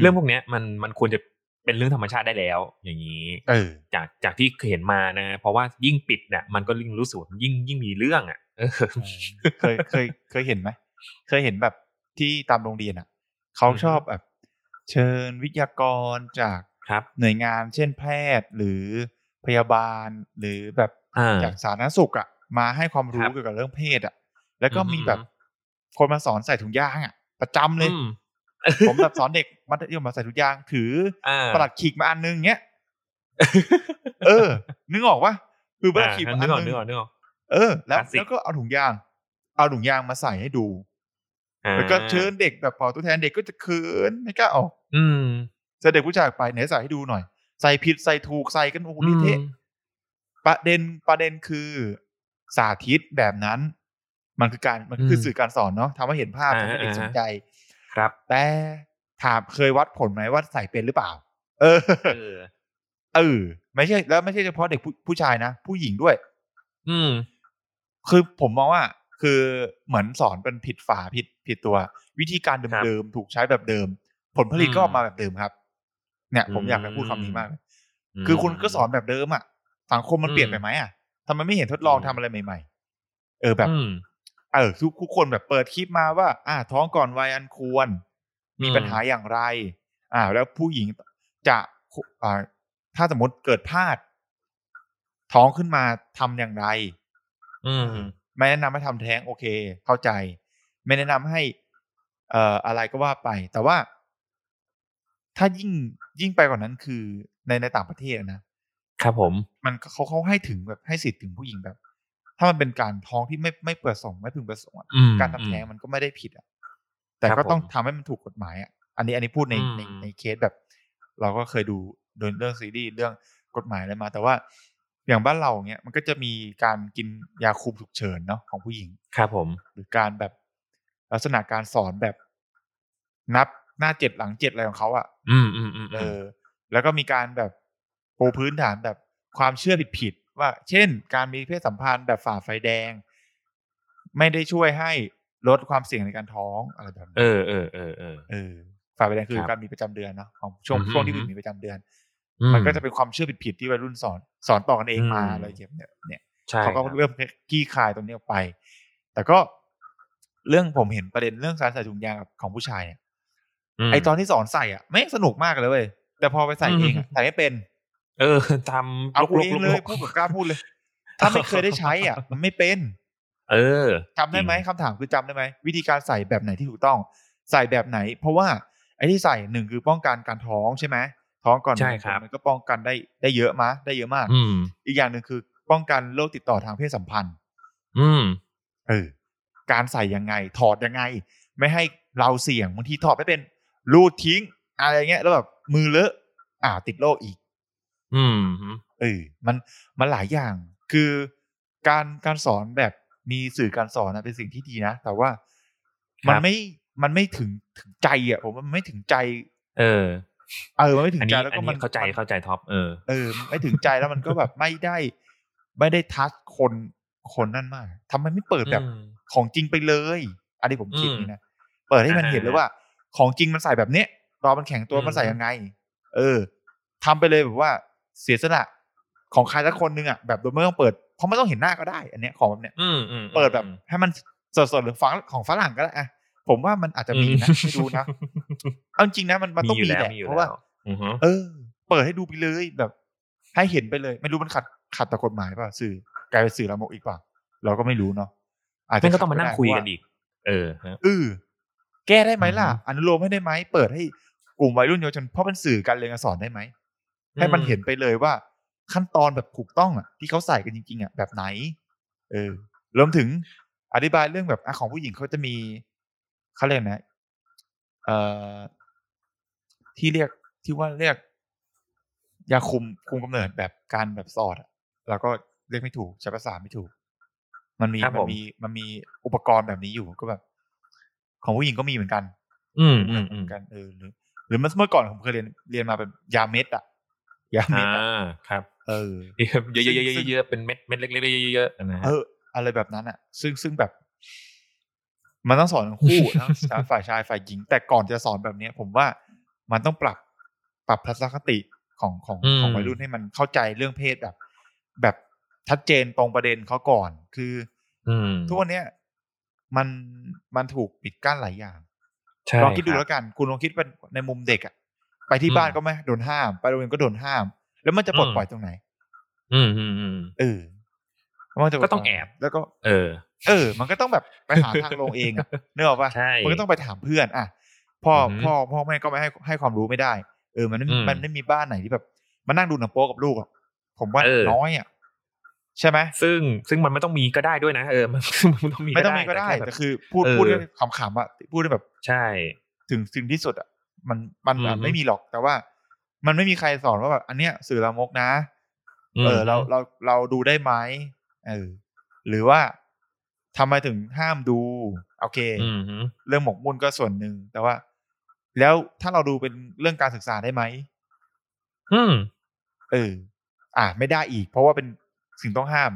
เรื่องพวกเนี้ยมันมันควรจะเป็นเรื่องธรรมชาติได้แล้ว อย่างนี้เออจากจากที่เห็นมานะ เพราะว่ายิ่งปิดเนี่ยมันก็ยิ่งรู้สึกยิ่งยิ่งมีเรื่องอะเคยเคยเคยเห็นไหมเคยเห็นแบบที่ตามโรงเรียนอะเขาชอบแบบเชิญวิทยากรจากครับหน่วยงานเช่นแพทย์หรือพยาบาลหรือแบบจากสาธารณสุขอะมาให้ความรู้เกี่ยวกับเรื่องเพศอะ แล้วก็มีแบบคนมาสอนใส่ถุงยางอะ ประจำเลย ผมแบบสอนเด็กมัธยมมาใส่ถุงยางถือประหลัดขีกมาอันนึงเงี้ยเออ นึกออกปะคือประหลัดขีกมาอันนึงเออ แล้วแล้วก็เอาถุงยาง เอาถุงยางมาใส่ให้ดูแล้วก็เชิญเด็กแบบพอตัวแทนเด็กก็จะเขินไม่กล้าออก อืมจะเด็กผู้ชายไปไหนใส่ให้ดูหน่อย ใส่ผิดใส่ถูกใส่กันโอ้โหนี่เทะประเด็นประเด็นคือสาธิตแบบนั้น มันคือการมันคือสื่อการสอนเนาะทำให้เห็นภาพทำให้เด็กสนใจ ครับ แต่ถามเคยวัดผลไหมว่าใส่เป็นหรือเปล่า เออ เออ ไม่ใช่ แล้วไม่ใช่เฉพาะเด็กผู้ชายนะ ผู้หญิงด้วย อืม คือผมมองว่า คือเหมือนสอนเป็นผิดฝาผิดผิดตัว วิธีการเดิมๆถูกใช้แบบเดิม ผลผลิตก็ออกมาแบบเดิมครับ เนี่ย ผมอยากจะพูดคำนี้มาก คือคุณก็สอนแบบเดิมอะสังคมมันเปลี่ยนไปไหมอะทำไมไม่เห็นทดลองทำอะไรใหม่ ๆ เออแบบ เออทุกคนแบบเปิดคลิปมาว่า อ่า ท้องก่อนวัยอันควร มีปัญหาอย่างไร อ่า แล้วผู้หญิงจะอ่าถ้าสมมติเกิดพลาด ท้องขึ้นมาทำอย่างไร อืมไม่แนะนำให้ทำแท้งโอเค เข้าใจ ไม่แนะนำให้ เอ่ออะไรก็ว่าไป แต่ว่า ถ้ายิ่งยิ่งไปกว่านั้นคือในในต่างประเทศนะครับผม มันเขาเขาให้ถึงแบบให้สิทธิ์ถึงผู้หญิงแบบ ถ้ามันเป็นการท้องที่ไม่ไม่ประสงค์ไม่พึงประสงค์การทำแท้งมันก็ไม่ได้ผิดอะแต่ก็ต้องทำให้มันถูกกฎหมายอะอันนี้อันนี้พูดในในในเคสแบบ เราก็เคยดูโดยเรื่องซีรีส์เรื่องกฎหมายอะไรมา แต่ว่าอย่างบ้านเราเนี้ยมันก็จะมีการกินยาคุมฉุกเฉินเนาะของผู้หญิงครับผม หรือการแบบลักษณะการสอนแบบนับหน้าเจ็ดหลังเจ็ดอะไรของเขาอะ อืมอืมอืมเออ แล้วก็มีการแบบปูพื้นฐานแบบความเชื่อผิดๆ ว่าเช่น การมีเพศสัมพันธ์แบบฝ่าไฟแดง ไม่ได้ช่วยให้ลดความเสี่ยงในการท้องอะไรแบบเอนี้อเออเออเออเออฝ่าไฟแดงคือครับการมีประจำเดือนเนาะของช่วงอืมช่วงที่อืผู้มหญิงมีประจำเดือนอืมันก็จะเป็นความเชื่อผิดๆที่วัยรุ่นสอนสอนต่อกันเองมาอืมอะไรอย่างเงี้ยเนี่ยเนี่ยใช่เขาก็ครับเริ่มขี้คายตรงนี้ออกไป แต่ก็เรื่องผมเห็นประเด็นเรื่องการใส่ถุงยางกับของผู้ชายเนี่ยมไอตอนที่สอนใส่อะไม่งสนุกมากเลยเว้ยแต่พอไปใส่เองอะอืมใส่ไม่เป็น เออทำเอาลุกกูลุกเองลุกเลลุยกพูดแบบกล้าพูดเลย ถ้าไม่เคยได้ใช้อะ มันไม่เป็น เออจำได้ไหมจริงคำถามคือจำได้ไหมวิธีการใส่แบบไหนที่ถูกต้อง ใส่แบบไหน เพราะว่าไอ้ที่ใส่หนึ่งคือป้องกันการท้องใช่ไหมท้องก่อนใช่ครับมันก็ป้องกันได้ได้เยอะมะได้เยอะมากอืมอีกอย่างหนึ่งคือ ป้องกันโรคติดต่อทางเพศสัมพันธ์ อืมเออการใส่ยังไง ถอดยังไง ไม่ให้เราเสี่ยงบางทีถอดไม่เป็นรูดทิ้งอะไรเงี้ยแล้วแบบมือเลอะอ่าวติดโรคอีก อืมเออมันมันหลายอย่าง คือการการสอนแบบมีสื่อการสอนนะเป็นสิ่งที่ดีนะ แต่ว่ามันครับไม่มันไม่ถึงถึงใจอะผมว่ามันไม่ถึงใจ เออ เออมันไม่ถึอันงใจนี้แล้วอัก็นมันี้นเข้าใจมันเข้าใจท็อปเออเออ ไม่ถึงใจแล้วมันก็แบบไม่ได้ ไม่ได้ทัชคนคนนั่นมากทำไมไม่เปิดแบบอืมของจริงไปเลย อันนี้ผมคิดอืมนี่นะเปิดให้มันอ่าเห็นเลยว่า ของจริงมันใส่แบบเนี้ยตอนมันแข็งตัวอืมมันใส่ยังไง เออทำไปเลยแบบว่า เสียสละของใครสักคนหนึงอะแบบโดยไม่ต้องเปิดเพราะไม่ต้องเห็นหน้าก็ได้ อันเนี้ยของแบบเนี้ยอืมอืมเปิดแบบให้มันสดๆหรือฟังของฝรั่งก็ได้อะผมว่ามันอาจจะมีนะไม่รู้นะเอาจริงนะมันมันต้องมียู่แหละมีอยู่เพราะว่าแล้วอือฮึเออ เปิดให้ดูไปเลยแบบ ให้เห็นไปเลย ไม่รู้มันขัดขัดต่อกฎหมายเปล่ะสื่อกลายเป็นสื่อละมกอีกเปล่าเราก็ไม่รู้เนาะอาจจะมันก็ต้องมาขัดนั่งได้คุยเพราะกันว่าอีก เออฮะเออแก้ได้ไหมล่ะอือฮึอนุโลมให้ได้ไหมเปิดให้กลุ่มวัยรุ่นเยาวชนเพราะเป็นสื่อการเรียนการสอนได้ไหม ให้มันเห็นไปเลยว่าขั้นตอนแบบถูกต้องอะที่เขาใส่กันจริงๆอะแบบไหน เออรวมถึงอธิบายเรื่องแบบอะของผู้หญิงเขาจะมีเขาเรียกนะเอ่อที่เรียกที่ว่าเรียกยาคุมคุมกำเนิดแบบการแบบสอดอะแล้วก็เรียกไม่ถูกใช้ภาษาไม่ถูก มันมีครับมัผนมมีมันมีอุปกรณ์แบบนี้อยู่ก็แบบ ของผู้หญิงก็มีเหมือนกัน อืมเหอืมอืมืมอนกันเออหรือหรือเมื่อก่อนผมเคยเรียนเรียนมาเป็นยาเม็ดอะ ยาเม็อ่าดอะครับ เออเยอะเยอะเยอะเยซึ่งอะเยอะเป็นเม็ดเม็ดเล็กๆเยอะๆนะฮะเออ อะไรแบบนั้นอะซึ่งซึ่งแบบ มันต้องสอนทั้งคู่ทั้งทั้งฝ่ายชายฝ่ายหญิง แต่ก่อนจะสอนแบบเนี้ย ผมว่ามันต้องปรับปรับทัศนคติของของของวัยรุ่นให้มันเข้าใจเรื่องเพศแบบ แบบชัดเจนตรงประเด็นเขาก่อน คือ อืมทุกวันเนี้ยมันมันถูกปิดกั้นหลายอย่างใช่ลองคิดดูรับแล้วกัน คุณลองคิดเป็นในมุมเด็กอะ ไปที่อืมบ้านก็ไม่โดนห้าม ไปโรงเรียนก็โดนห้าม แล้วมันจะปลดอืมปล่อยตรงไหน อืมอืมอืมเออมันจะปลดก็ต้องปล่ยแอบแล้วก็ เออ เออ มันก็ต้องแบบไปหาทางลงเองอะนึกออกปะใช่มันก็ต้องไปถามเพื่อนอะพ่ออือหือพ่อพ่อแม่ก็ไม่ให้ให้ความรู้ไม่ได้ เออ มันไม่อืมมันไม่มีบ้านไหนที่แบบมานั่งดูหนังโป๊กับลูกอะผมว่าเออน้อยอะใช่ไหมซึ่งซึ่งมันไม่ต้องมีก็ได้ด้วยนะเออมันมันต้องมีไม่ต้องมีก็ได้แค่แต่แบบคือ พูดเออพูดด้วยขำๆอะพูดด้วยแบบ ใช่ ถึงถึงที่สุดอะ มันมันอือหือไม่มีหรอกแต่ว่า มันไม่มีใครสอนว่าแบบอันเนี้ยสื่อละมกนะมเออ เราเราเราดูได้ไหมเออหรือว่าทำไมถึงห้ามดู โอเคอืมฮึเรื่องหมกมุ่นก็ส่วนหนึ่งแต่ว่า แล้วถ้าเราดูเป็นเรื่องการศึกษาได้ไหมอืมเอออ่า ไม่ได้อีก เพราะว่าเป็นสิ่งต้องห้าม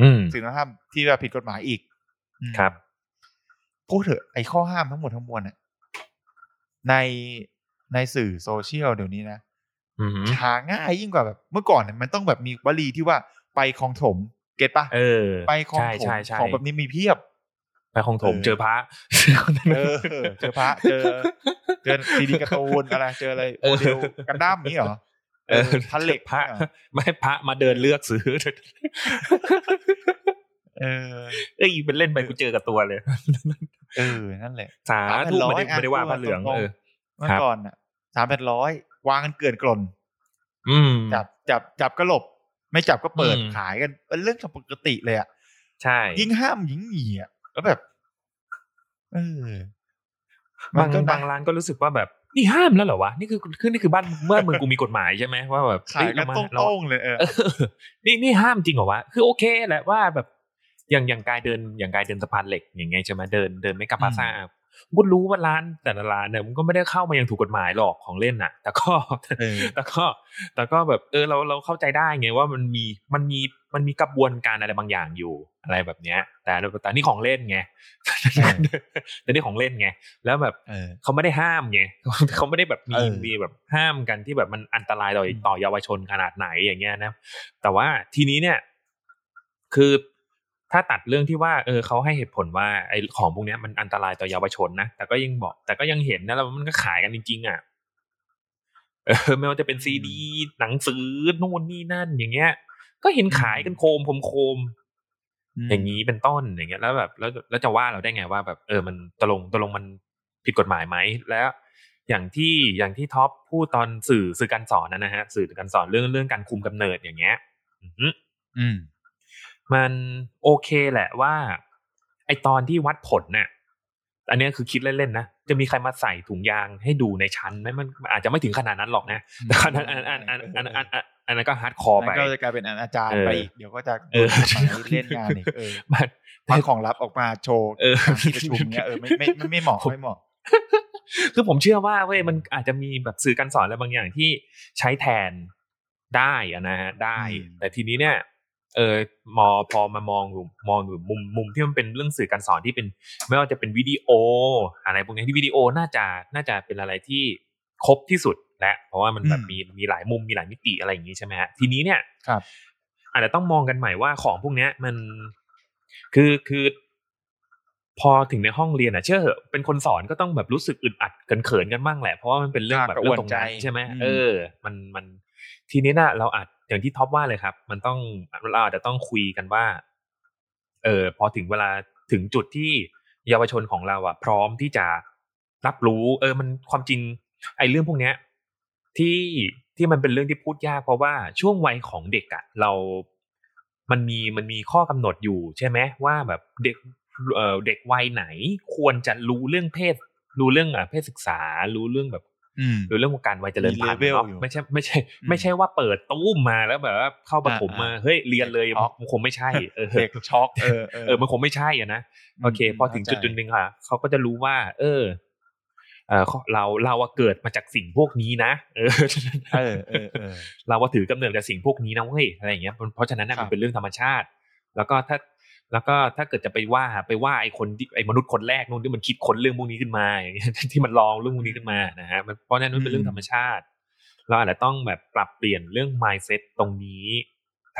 อืมสิ่งต้องห้ามที่ว่าผิดกฎหมายอีกอืมครับพูดเถอะไอ้ข้อห้ามทั้งหมดทั้งมวลน่ะ ในในสื่อโซเชียลเดี๋ยวนี้นะอืมหาง่ายยิ่งกว่าแบบเมื่อก่อนเนี่ยมันต้องแบบมีวลีที่ว่าไปคลองถม เก็ตปะเออไปคลองใช่ถมใช่ใช่ของแบบนี้มีเพียบ ไปของถมเออเจอพระเออเจอพระเจอเจอซีดีการ์ตูนอะไรเจออะไรเอโมอเดลกันดั้มนี้เหรอเออทันเหล็กพระเนี่ยเหรอไม่ให้พระมาเดินเลือกซื้อ เออเอ้ยเป็นเล่นไปกูเจอกับตัวเลย เออนั่นแหละสาสามพันธุร้อยไม่ได้อะไม่ได้ว่าพูดพระเหลืองตรงๆเออเมื่อครับก่อนอะสามแปดร้อยวางกันเกลื่อนกลนอืมจับจับจับก็หลบ ไม่จับก็เปิดอืมขายกันเป็นเรื่องปกติเลยอะใช่ ยิ่งห้ามยิ่งหนีอะแล้วแบบเออบางก็นะบางร้านก็รู้สึกว่าแบบนี่ห้ามแล้วเหรอวะนี่คือคือนี่คือบ้านเมื่อเมืองกูมีกฎหมายใช่ไหมว่าแบบขายเฮ้กันเรมาโต้เรางๆเลยเออเออนี่นี่ห้ามจริงเหรอวะคือโอเคแหละว่าแบบ อย่างอย่างกายเดินอย่างกายเดินสะพานเหล็กอย่างเงี้ยใช่ไหมเดินเดินไม่กลับพาซ่าก็รู้ว่าร้านแต่ละร้านเนี่ยมันก็ไม่ได้เข้ามาอย่างถูกกฎหมายหรอกของเล่นน่ะ แต่ก็แต่ก็แต่ก็แบบเออเราเราเข้าใจได้ไงว่ามันมีมันมีมันมีกระบวนการอะไรบางอย่างอยู่อะไรแบบเนี้ย แต่แต่นี่ของเล่นไงแต่นี่ของเล่นไงแล้วแบบเขาไม่ได้ห้ามไงเขาไม่ได้แบบมีมีแบบห้ามกันที่แบบมันอันตรายต่อต่อเยาวชนขนาดไหนอย่างเงี้ยนะ แต่ว่าทีนี้เนี่ย คือ ถ้าตัดเรื่องที่ว่าเออเขาให้เหตุผลว่าไอ้ของพวกนี้มันอันตรายต่อเยาวชนนะแต่ก็ยังบอกแต่ก็ยังเห็นนะแล้วมันก็ขายกันจริงๆอะเออไม่ว่าจะเป็นซีดี หนังสือนู่นนี่นั่น อย่างเงี้ย ก็เห็นขายกันโคมโคม อย่างนี้เป็นต้นอย่างเงี้ย แล้วแบบแล้วแล้วจะว่าเราได้ไงว่าแบบ เออมันตกลงตกลงมันผิดกฎหมายไหมแล้ว อย่างที่อย่างที่ท็อปพูดตอนสื่อสื่อการสอนนะฮะ สื่อการสอนเรื่องเรื่องการคุมกำเนิดอย่างเงี้ย อืม มันโอเคแหละว่า ไอตอนที่วัดผลเนี่ยอันนี้คือคิดเล่นๆนะ จะมีใครมาใส่ถุงยางให้ดูในชั้นไหมมันอาจจะไม่ถึงขนาดนั้นหรอกนะแต่อันนั้นอันอันอันอันอันอันนั้นก็ hardcore ไปก็จะกลายเป็นอนาจารไปอีกเดี๋ยวก็จะเล่นงานอีกเออมันของลับออกมาโชว์ที่ประชุมเนี่ยเออไม่ไม่ไม่เหมาะไม่เหมาะคือผมเชื่อว่าเว้ยมันอาจจะมีแบบสื่อการสอนอะไรบางอย่างที่ใช้แทนได้อะนะฮะได้ แต่ทีนี้เนี่ย เออมอพอมามองมองอยู่มุมมุมที่มันเป็นเรื่องสื่อการสอนที่เป็น ไม่ว่าจะเป็นวิดีโอ อะไรพวกนี้ที่วิดีโอน่าจะน่าจะเป็นอะไรที่ครบที่สุดและเพราะว่ามันแบบมีมีหลายมุมมีหลายมิติอะไรอย่างนี้ใช่ไหมฮะทีนี้เนี่ยครับ อาจจะต้องมองกันใหม่ว่าของพวกนี้มันคือคือ พอถึงในห้องเรียนอะเชื่อเหอะเป็นคนสอนก็ต้องแบบรู้สึกอึดอัดกันเขินกันบ้างแหละเพราะว่ามันเป็นเรื่องแบบเรื่องตรงนั้นใช่ไหมเออ มันมันทีนี้น่ะเราอาจ อย่างที่ท็อปว่าเลยครับ มันต้องเราอาจจะต้องคุยกันว่า เออพอถึงเวลาถึงจุดที่เยาวชนของเราอะพร้อมที่จะรับรู้ เออ มันความจริง ไอ้เรื่องพวกเนี้ย ที่ที่มันเป็นเรื่องที่พูดยากเพราะว่าช่วงวัยของเด็กอะเรา มันมีมันมีข้อกำหนดอยู่ใช่ไหมว่าแบบเด็กเออเด็กวัยไหน ควรจะรู้เรื่องเพศ รู้เรื่องอะเพศศึกษา รู้เรื่องแบบ หรือเรื่องของการวัยเจริญพันธุ์เนาะไม่ใช่ไม่ใช่ ไม่ใช่ว่าเปิดตู้มมาแล้วแบบว่าเข้าประถมมาเฮ้ยเรียนเลยมันคงไม่ใช่เด็กช็อกเออเออมันคงไม่ใช่อะนะโอเค พอถึงจุดจุดหนึ่งค่ะเขาก็จะรู้ว่า เออเออเราเราเกิดมาจากสิ่งพวกนี้นะ เออเออเออเราว่าถือกำเนิดจากสิ่งพวกนี้นะเว้ยอะไรอย่างเงี้ยเพราะฉะนั้นมันเป็นเรื่องธรรมชาติ แล้วก็ถ้า แล้วก็ถ้าเกิดจะไปว่าไปว่าไอ้คนไอ้มนุษย์คนแรกนู่นที่มันคิดคนเรื่องพวกนี้ขึ้นมาอย่างเงี้ยที่มันลองเรื่องพวกนี้ขึ้นมานะฮะเพราะนั้นมันเป็นเรื่องธรรมชาติ เราอาจจะต้องแบบปรับเปลี่ยนเรื่อง mindset ตรงนี้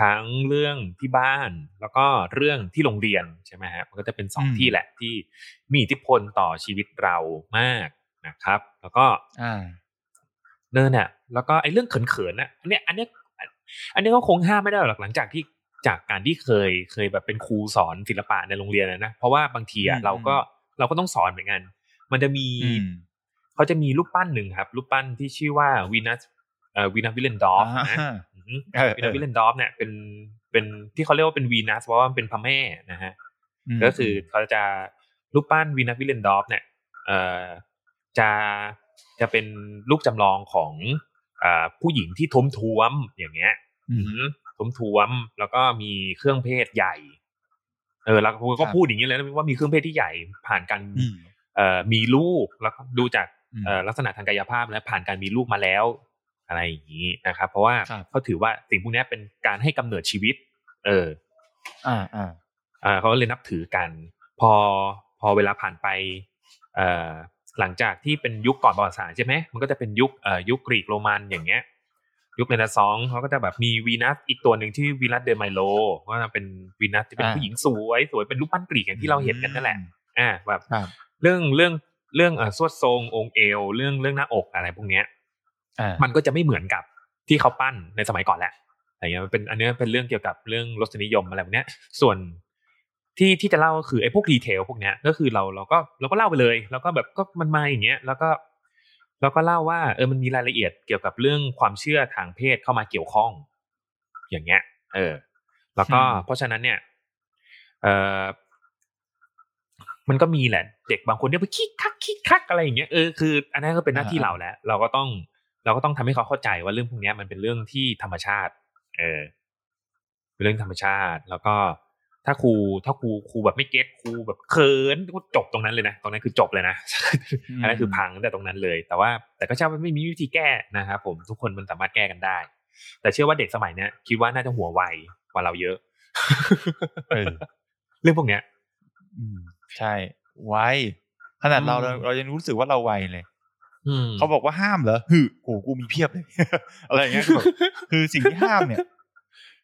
ทั้งเรื่องที่บ้าน แล้วก็เรื่องที่โรงเรียนใช่ไหมฮะมันก็จะเป็นสองที่แหละที่มีอิทธิพลต่อชีวิตเรามากนะครับ แล้วก็เนินเนี่ยแล้วก็ไอ้เรื่องเขินๆนะอันเนี้ยอันเนี้ยอันนี้ก็คงห้ามไม่ได้หรอกหลังจากที่ จากการที่เคยเคยแบบเป็นครูสอนศิลปะในโรงเรียนนะเพราะว่าบางทีอะเราก็เราก็ต้องสอนเหมือนกัน มันจะมีเขาจะมีรูปปั้นหนึ่งครับ รูปปั้นที่ชื่อว่าวีนัสเอ่อวีนัสวิลเลนดอฟนะวีนัสวิลเลนดอฟเนี่ยเป็นเป็นที่เขาเรียกว่าเป็นวีนัสเพราะว่ามันเป็นพระแม่นะฮะก็คือเขาจะรูปปั้นวีนัสวิลเลนดอฟเนี่ยเอ่อจะจะเป็นลูกจำลองของผู้หญิงที่ท้มท้วมอย่างเงี้ย ท้วมๆแล้วก็มีเครื่องเพศใหญ่ เออแล้วก็พูดอย่างนี้เลยว่ามีเครื่องเพศที่ใหญ่ผ่านการเอ่อมีลูกแล้วดูจากลักษณะทางกายภาพและผ่านการมีลูกมาแล้ว อะไรอย่างนี้นะครับ เพราะว่าเขาถือว่าสิ่งพวกนี้เป็นการให้กำเนิดชีวิต เออ อ่าอ่าอ่าเขาเลยนับถือกัน พอพอเวลาผ่านไป เอ่อหลังจากที่เป็นยุคก่อนประวัติศาสตร์ใช่ไหมมันก็จะเป็นยุคเอ่อยุคกรีกโรมันอย่างเงี้ย ยุคเรนซองเขาก็จะแบบมีวีนัสอีกตัวหนึ่งที่วีนัสเดอไมโลว่าเป็นวีนัสที่เป็นผู้หญิงสวยสวยเป็นรูปปั้นกรีกอย่างที่เราเห็นกันนั่นแหละอ่าแบบเรื่องเรื่องเรื่องอ่าสวดทรงองค์เอว เรื่องเรื่องหน้าอกอะไรพวกเนี้ยมันก็จะไม่เหมือนกับที่เขาปั้นในสมัยก่อนแหละอะไรเงี้ยมันเป็นอันนี้เป็นเรื่องเกี่ยวกับเรื่องรสนิยมอะไรพวกเนี้ย ส่วนที่ที่จะเล่าก็คือไอ้พวกดีเทลพวกเนี้ยก็คือเราเราก็เราก็เล่าไปเลย แล้วก็แบบก็มันมาอย่างเงี้ยแล้วก็ แล้วก็เล่าว่าเออมันมีรายละเอียดเกี่ยวกับเรื่องความเชื่อทางเพศเข้ามาเกี่ยวข้อง อย่างเงี้ย เออ แล้วก็เพราะฉะนั้นเนี่ย เออมันก็มีแหละ เด็กบางคนเนี่ยไปคิกคักคิกคักอะไรอย่างเงี้ยเออคืออันนั้นก็เป็นหน้าที่เราแล้ว เราก็ต้อง เราก็ต้องทำให้เขาเข้าใจว่าเรื่องพวกนี้มันเป็นเรื่องที่ธรรมชาติ เออเป็นเรื่องธรรมชาติ แล้วก็ ถ้าครูถ้าครูครูแบบไม่เก็ตครูแบบเขินก็จบตรงนั้นเลยนะตรงนั้นคือจบเลยนะอันนั้นคือพังตั้งแต่ตรงนั้นเลย แต่ว่าแต่ก็เชื่อว่าไม่มีวิธีแก้นะครับผมทุกคนมันสามารถแก้กันได้ แต่เชื่อว่าเด็กสมัยเนี้ยคิดว่าน่าจะหัวไวกว่าเราเยอะเออเรื่องพวกเนี้ยอืมใช่ไวขนาดเราอืมเรายังรู้สึกว่าเราไวเลยอืมเขาบอกว่าห้ามเหรอฮึโหกูมีเพียบเลย อะไรอย่างเงี้ยคือแบบคือสิ่งที่ห้ามเนี่ย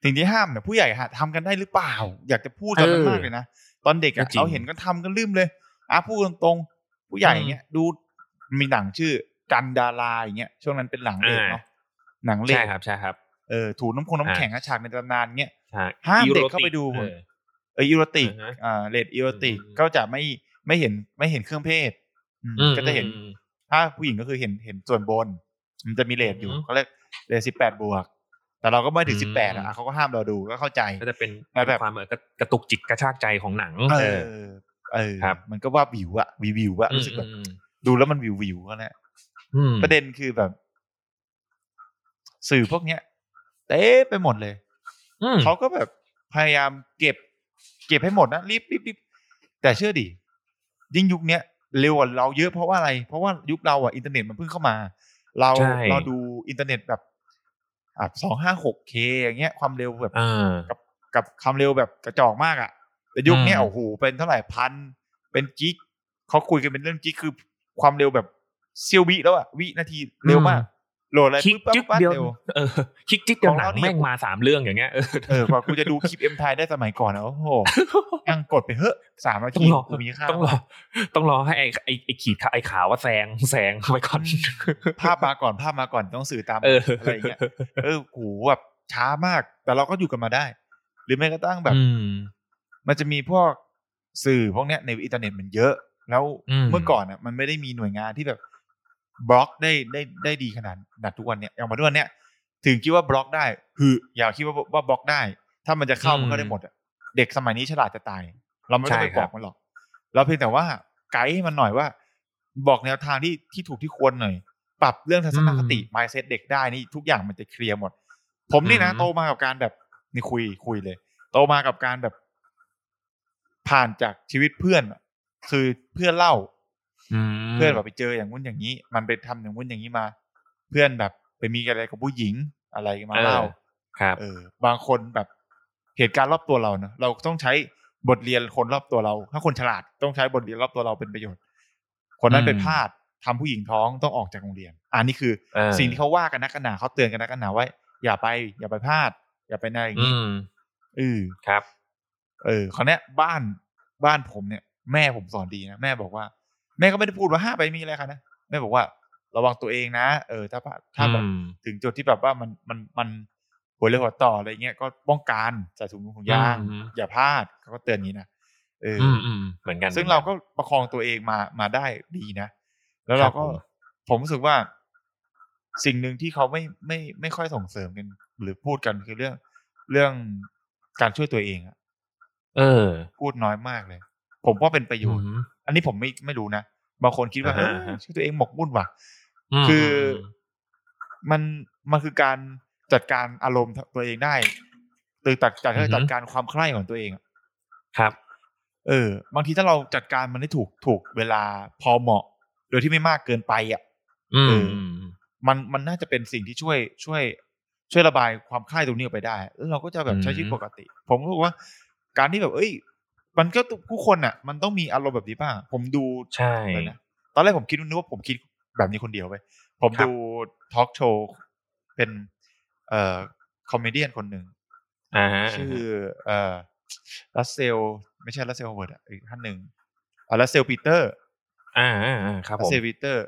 สิ่งที่ห้ามเนี่ยผู้ใหญ่หาทำกันได้หรือเปล่า อยากจะพูดตอนนั้นเออมากเลยนะตอนเด็กก็อะจริงเราเห็นก็ทำกันลืมเลยอะพูดตรงๆผู้ใหญ่อย่างเงี้ยดูมีหนังชื่อกันดาราอย่างเงี้ยช่วงนั้นเป็นหนังเลกเนาะหนังเลกใช่ครับใช่ครับเออถูน้ำคงน้ำแข็งอะฉากในตำนานเงี้ยใช่ห้ามเด็กอีโรเข้าไปดูเออเอออีโรติกอ่าฮะอ่าเลดอีโรติกอืมก็จะไม่ไม่เห็นไม่เห็นเครื่องเพศอืมอืมก็จะเห็นอืมถ้าผู้หญิงก็คือเห็นเห็นส่วนบน มันจะมีเลทอยู่อือฮึเขาเรียกเลทสิบแปดบวก แต่เราก็ไม่ถึงอืสิบมแปดอะเขาก็ห้ามเราดูก็เข้าใจก็จะเป็นแต่แบบความเออกระกระตุกจิตกระชากใจของหนังเอเอออ เออครับ มันก็ว่าวิวอะวิววิวอะรู้สึกแบบอืมดูแล้วมันวิววิวก็นะอืมประเด็นคือแบบ สื่อพวกเนี้ยเต้ไปหมดเลยอืมเขาก็แบบพยายามเก็บ เก็บให้หมดนะรีบรีบรีบแต่เชื่อดิยิ่งยุคเนี้ยเร็วกว่าเราเยอะเพราะว่าอะไร เพราะว่ายุคเราอะอินเทอร์เน็ตมันเพิ่งเข้ามา เราใช่เราดูอินเทอร์เน็ตแบบ อะสองห้าหก K อย่างเงี้ยความเร็วแบบอ่ากับกับความเร็วแบบกระจอกมากอะแต่ยุคเนี้ยอืมโอ้โหเป็นเท่าไหร่พันเป็น gig เขาคุยกันเป็นเรื่อง gig คือความเร็วแบบเสี้ยววิแล้วอะวินาทีเร็วมาก โหลดอะไรคลิกปุ๊บปั๊บจิ๊กปั๊บเดียวเร็วเออคลิกจิ๊กเดียวของหนัเรางนี่แม่งมาสามเรื่องอย่างเงี้ยเออเออกว่ากูจะดูคลิปเอ็มไทยได้สมัยก่อนนะโอ้โหยังกดไปเฮ้อะสามนาต้อทีงรอกูมีค่าต้องรอ ต้องรอให้ไอไอไอขีดไอขาวว่าแซงแซงไปก่อนภาพมาก่อนภาพมาก่อนต้องสื่อตามเอออะไรอย่างเงี้ยเออกูแบบช้ามาก แต่เราก็อยู่กันมาได้ หรือแม้กระทั่งแบบอืมมันจะมีพวกสื่อพวกเนี้ยในอินเทอร์เน็ตมันเยอะ แล้วอืมเมื่อก่อนอะมันไม่ได้มีหน่วยงานที่แบบ บล็อกได้ได้ได้ดีขนาดนัดทุกวันเนี้ยอย่างมาทุกวันเนี้ยถึงคิดว่าบล็อกได้ คืออย่าคิดว่าว่าบล็อกได้ ถ้ามันจะเข้ามันก็ได้หมดอะเด็กสมัยนี้ฉลาดจะตาย เราไม่ต้องไปใช่ครับบอกมันหรอก เราเพียงแต่ว่าไกด์ให้มันหน่อยว่า บอกแนวทางที่ที่ถูกที่ควรหน่อย ปรับเรื่องทัศนคติ mindset เด็กได้นี่ทุกอย่างมันจะเคลียร์หมด ผมนี่นะอืมโตมากับการแบบนี่คุยคุยเลย โตมากับการแบบ ผ่านจากชีวิตเพื่อนอะคือเพื่อนเล่าอืม เพื่อนแบบไปเจออย่างงู้นอย่างนี้ มันไปทำอย่างงู้นอย่างนี้มา เพื่อนแบบไปมีอะไรกับผู้หญิงอะไรมาเล่าครับ เออ บางคนแบบเหตุการณ์รอบตัวเราเนอะเราต้องใช้บทเรียนคนรอบตัวเรา ถ้าคนฉลาดต้องใช้บทเรียนรอบตัวเราเป็นประโยชน์ คนนั้นอืมไปพลาดทำผู้หญิงท้องต้องออกจากโรงเรียน อันนี้คือเออสิ่งที่เขาว่ากันนักกันหนาเขาเตือนกันนักกันหนาไว้ อย่าไป อย่าไปพลาด อย่าไปอะไรอย่างอืนี้มเออครับ เออเขาวเนี้ยบ้านบ้านผมเนี่ย แม่ผมสอนดีนะแม่บอกว่า แม่ก็ไม่ได้พูดว่าห้ามไปมีอะไรค่ะนะแม่บอกว่าระวังตัวเองนะ เออ ถ้าพลาดถ้าแบบอืมถึงจุดที่แบบว่ามันมันมันหัวเรือหัวต่ออะไรเงี้ยก็ป้องกันใส่ถุงมือถุงยางอืมอย่าพลาดเขาก็เตือนอย่างนี้นะเออออืมอืมเหมือนกัน ซึ่งเราก็ประคองตัวเองมามาได้ดีนะแล้วครัเราบก็ผมผมรู้สึกว่า สิ่งหนึ่งที่เขาไม่ไม่ไม่ค่อยส่งเสริมกัน หรือพูดกันคือเรื่องเรื่องการช่วยตัวเองอะเออ พูดน้อยมากเลย ผมว่าเป็นประโยชน์ อืมอันนี้ผมไม่ไม่รู้นะบางคนคิดว่าอ่าฮะเอ้ยอ่าฮะช่วยตัวเองหมกมุ่นว่ะมคือมันมันคือการจัดการอารมณ์ตัวเองได้หรือจัดจัดจัดการความใคร่ของตัวเองอะครับ เออ บางทีถ้าเราจัดการมันได้ถูกถูกเวลาพอเหมาะ โดยที่ไม่มากเกินไปอะอืเอมอมันมันน่าจะเป็นสิ่งที่ช่วยช่วย ช่วยระบายความใคร่ตรงนี้ออกไปได้แล้วเราก็จะแบบใช้ชีวิตปกติ ผมรู้สึกว่า การที่แบบ เอ้ย มันก็ผู้คนอะ มันต้องมีอารมณ์แบบนี้บ้างผมดูใช่เลยนะตอนแรกผมคิดนึกว่าผมคิดแบบนี้คนเดียวไปผมครับดู talk show เป็นเอ่อ comedian คนหนึ่งอ่าฮะชื่อเอ่อรัสเซลไม่ใช่รัสเซลเวิร์ดอะอีกท่านหนึ่งอ่ารัสเซลปีเตอร์ อ่าอ่าอ่าครับรัผสมเซลปีเตอร์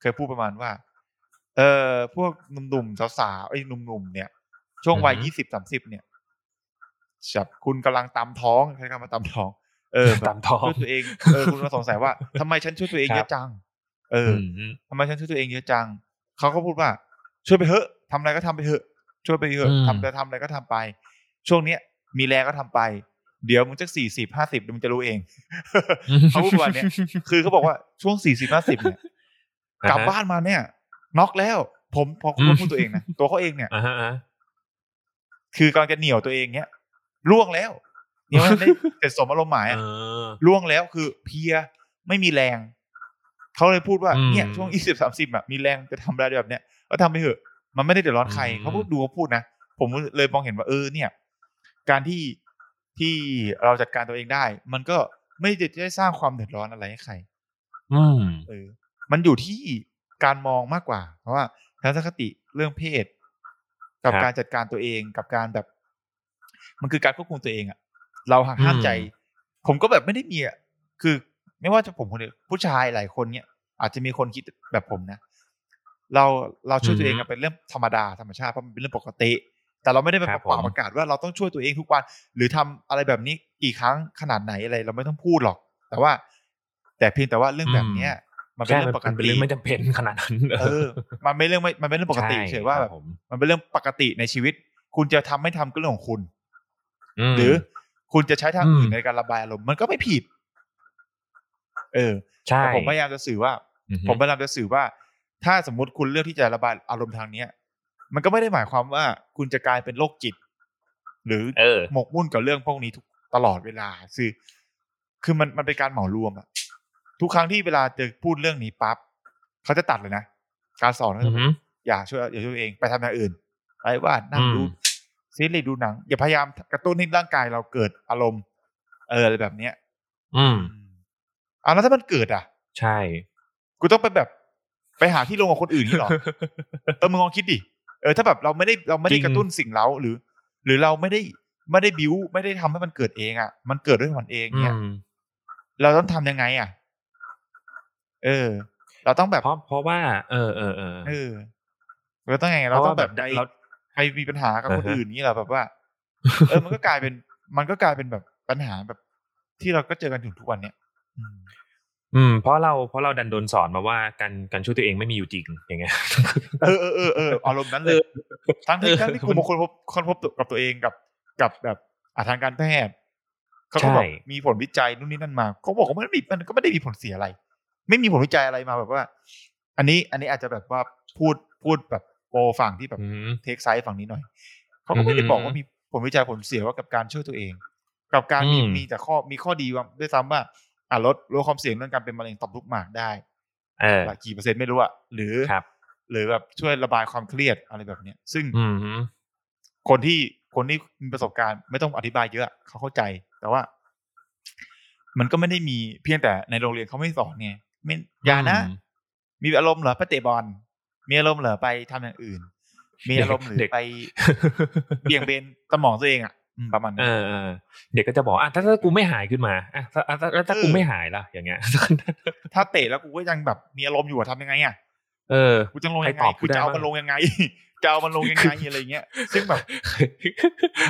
เคยพูดประมาณว่า เอ่อพวกหนุ่มๆสาวๆไอ้ยหนุ่มๆเนี่ย ช่วงวัยอือฮึยี่สิบสามสิบเนี่ย จับคุณกำลังตำท้องใช้คำว่าตำท้อง เออแบบตามท้องช่วยตัวเองเออคุณก็สงสัยว่าทำไมฉันช่วยตัวเองครับเยอะจัง เอออือมทำไมฉันช่วยตัวเองเยอะจังเขาก็พูดว่า ช่วยไปเถอะทำอะไรก็ทำไปเถอะ ช่วยไปเถอะอืมทำจะทำอะไรก็ทำไป ช่วงเนี้ย มีแรงก็ทำไป เดี๋ยวมึงจะสี่สิบห้าสิบมึงจะรู้เองเขาพูดประมาณเนี้ยคือเขาบอกว่าช่วงสี่สิบห้าสิบเนี่ยกลับบ้านมาเนี่ยน็อกแล้ว ผมพอคุณอืมพูดตัวเองนะตัวเขาเองเนี่ยอ่าฮะอ่าคือกำลังจะเหนี่ยวตัวเองเนี้ย ล่วงแล้วจยังไม่ได้เสร็จสมอารมณ์หมายเออะอล่วงแล้วคือเพลียไม่มีแรง เขาเลยพูดว่าอืมเนี่ยช่วงยี่สิบสามสิบอะมีแรงจะทำอะไรแบบเนี้ยก็ทำไปเถอะ มันไม่ได้เดือดร้อนใครอืมเขาพูดดูเขาพูดนะผมเลยมองเห็นว่าเออเนี่ย การที่ที่เราจัดการตัวเองได้ มันก็ไม่ได้ได้สร้างความเดือดร้อนอะไรให้ใคร อืมเออ มันอยู่ที่การมองมากกว่า เพราะว่าทัศนคติเรื่องเพศ กับครับการจัดการตัวเองกับการแบบ มันคือการควบคุมตัวเองอะเราหักห้ามอืมใจ ผมก็แบบไม่ได้มีอะคือ ไม่ว่าจะผมคนเดียวผู้ชายหลายคนเนี่ยอาจจะมีคนคิดแบบผมนะเราเราช่วยตัวเองอะเป็นเรื่องธรรมดาธรรมชาติเพราะมันเป็นเรื่องปกติ แต่เราไม่ได้ไปครับประกาศผมประกาศว่าเราต้องช่วยตัวเองทุกวัน หรือทำอะไรแบบนี้กี่ครั้งขนาดไหนอะไร เราไม่ต้องพูดหรอก แต่ว่า แต่เพียงแต่ว่าเรื่องแบบเนี้ยมันเป็นใช่เรื่มัอนงปกเป็นติเรื่องไม่จำเป็นขนาดนั้นเออ มันไม่เรื่องไม่มันเป็นเรื่องปกติใช่เฉยว่าแบบครับผมมันเป็นเรื่องปกติในชีวิต คุณจะทำไม่ทำก็เรื่องของคุณม หรือคุณจะใช้ทางอืมอื่นในการระบายอารมณ์มันก็ไม่ผิด เออใช่แต่ผมพยายามจะสื่อว่าอือฮึผมพยายามจะสื่อว่า ถ้าสมมติคุณเลือกที่จะระบายอารมณ์ทางเนี้ย มันก็ไม่ได้หมายความว่า คุณจะกลายเป็นโรคจิต หรือเออหมกมุ่นกับเรื่องพวกนี้ทุกตลอดเวลาคือคือมันมันเป็นการเหมารวมอะทุกครั้งที่เวลาจะพูดเรื่องนี้ปั๊บเขาจะตัดเลยนะการสอนเขาอืจะอบอกฮึอย่าช่วยอย่าช่วยตัวเองไปทำอย่างอื่นไปวาดนั่งอืมดู ซีรีส์ดูหนัง อย่าพยายามกระตุ้นให้ร่างกายเราเกิดอารมณ์ เอออะไรแบบเนี้ย อืมอ่าแล้วถ้ามันเกิดอะ ใช่ กูต้องไปแบบ ไปหาที่ลงกับคนอื่นนี่หรอเออมึงลองคิดดิเออถ้าแบบเราไม่ได้เราไม่ได้จริงกระตุ้นสิ่งเล้าหรือ หรือเราไม่ได้ไม่ได้บิวไม่ได้ทำให้มันเกิดเองอะ มันเกิดด้วยมันเองอืเนี่ยมเราต้องทำยังไง อะ เออ เราต้องแบบเพราะเพราะว่า เออเออเออเออเราต้องยังไง เราต้องแบบเพราะว่าแบบไปเราไปมีปัญหากับคนอ่าฮะอื่นนี่เหรอแบบว่า เออมันก็กลายเป็น มันก็กลายเป็นแบบปัญหาแบบ ที่เราก็เจอกันถึงทุกวันเนี้ยอืมอืมเพราะเราเพราะเราดันโดนสอนมาว่าการการช่วยตัวเองไม่มีอยู่จริงอย่างเงี้ยเออเออเออเอออารมณ์นั้นเลยทั้งที่เออทั้งที่กูบางคนพบคนพบกับตัวเองกับกับแบบอาทางการแพทย์เขาก็ใช่แบบมีผลวิจัยนู่นนี่นั่นมาเขาบอกว่ามันไม่มีมันก็ไม่ได้มีผลเสียอะไร ไม่มีผลวิจัยอะไรมาแบบว่า อันนี้อันนี้อาจจะแบบว่าพูดพูดแบบโปรฝั่งที่แบบอืมเทคไซส์ฝั่งนี้หน่อยเขาก็ไม่ได้อืมบอกว่ามีผลวิจัยผลเสียว่ากับการช่วยตัวเอง กับการมีอืมมีแต่ข้อมีข้อดีว่าด้วยซ้ำว่าอะลดลดความเสี่ยงเรื่องการเป็นมะเร็งต่อมลูกหมากได้เออกี่เปอร์เซ็นต์ไม่รู้อะหรือครับหรือแบบช่วยระบายความเครียดอะไรแบบเนี้ย ซึ่งอืมคนที่คนที่มีประสบการณ์ไม่ต้องอธิบายเยอะเขาเข้าใจ แต่ว่า มันก็ไม่ได้มีเพียงแต่ในโรงเรียนเขาไม่สอนไงไม่อย่านะอืมมีอารมณ์เหรอไปเตะบอล มีอารมณ์เหรอไปทำอย่างอื่น มีอารมณ์หรือเด็กไปเบี่ยงเบนสมองตัวเองอะอืมประมาณนั้เอนอเออเด็กก็จะบอกอะถ้าถ้ากูไม่หายขึ้นมาอะถ้าอะถ้าแล้วถ้าเออกูไม่หายล่ะอย่างเงี้ย ถ้าเตะแล้วกูก็ยังแบบมีอารมณ์อยู่อะทำยังไงอะเออกูจะลงยังใครไงตอบกูกูจะเอาได้บ้างมันลงยังไงจะเอามันลงยังไงอะไรเงี้ย ซึ่งแบบ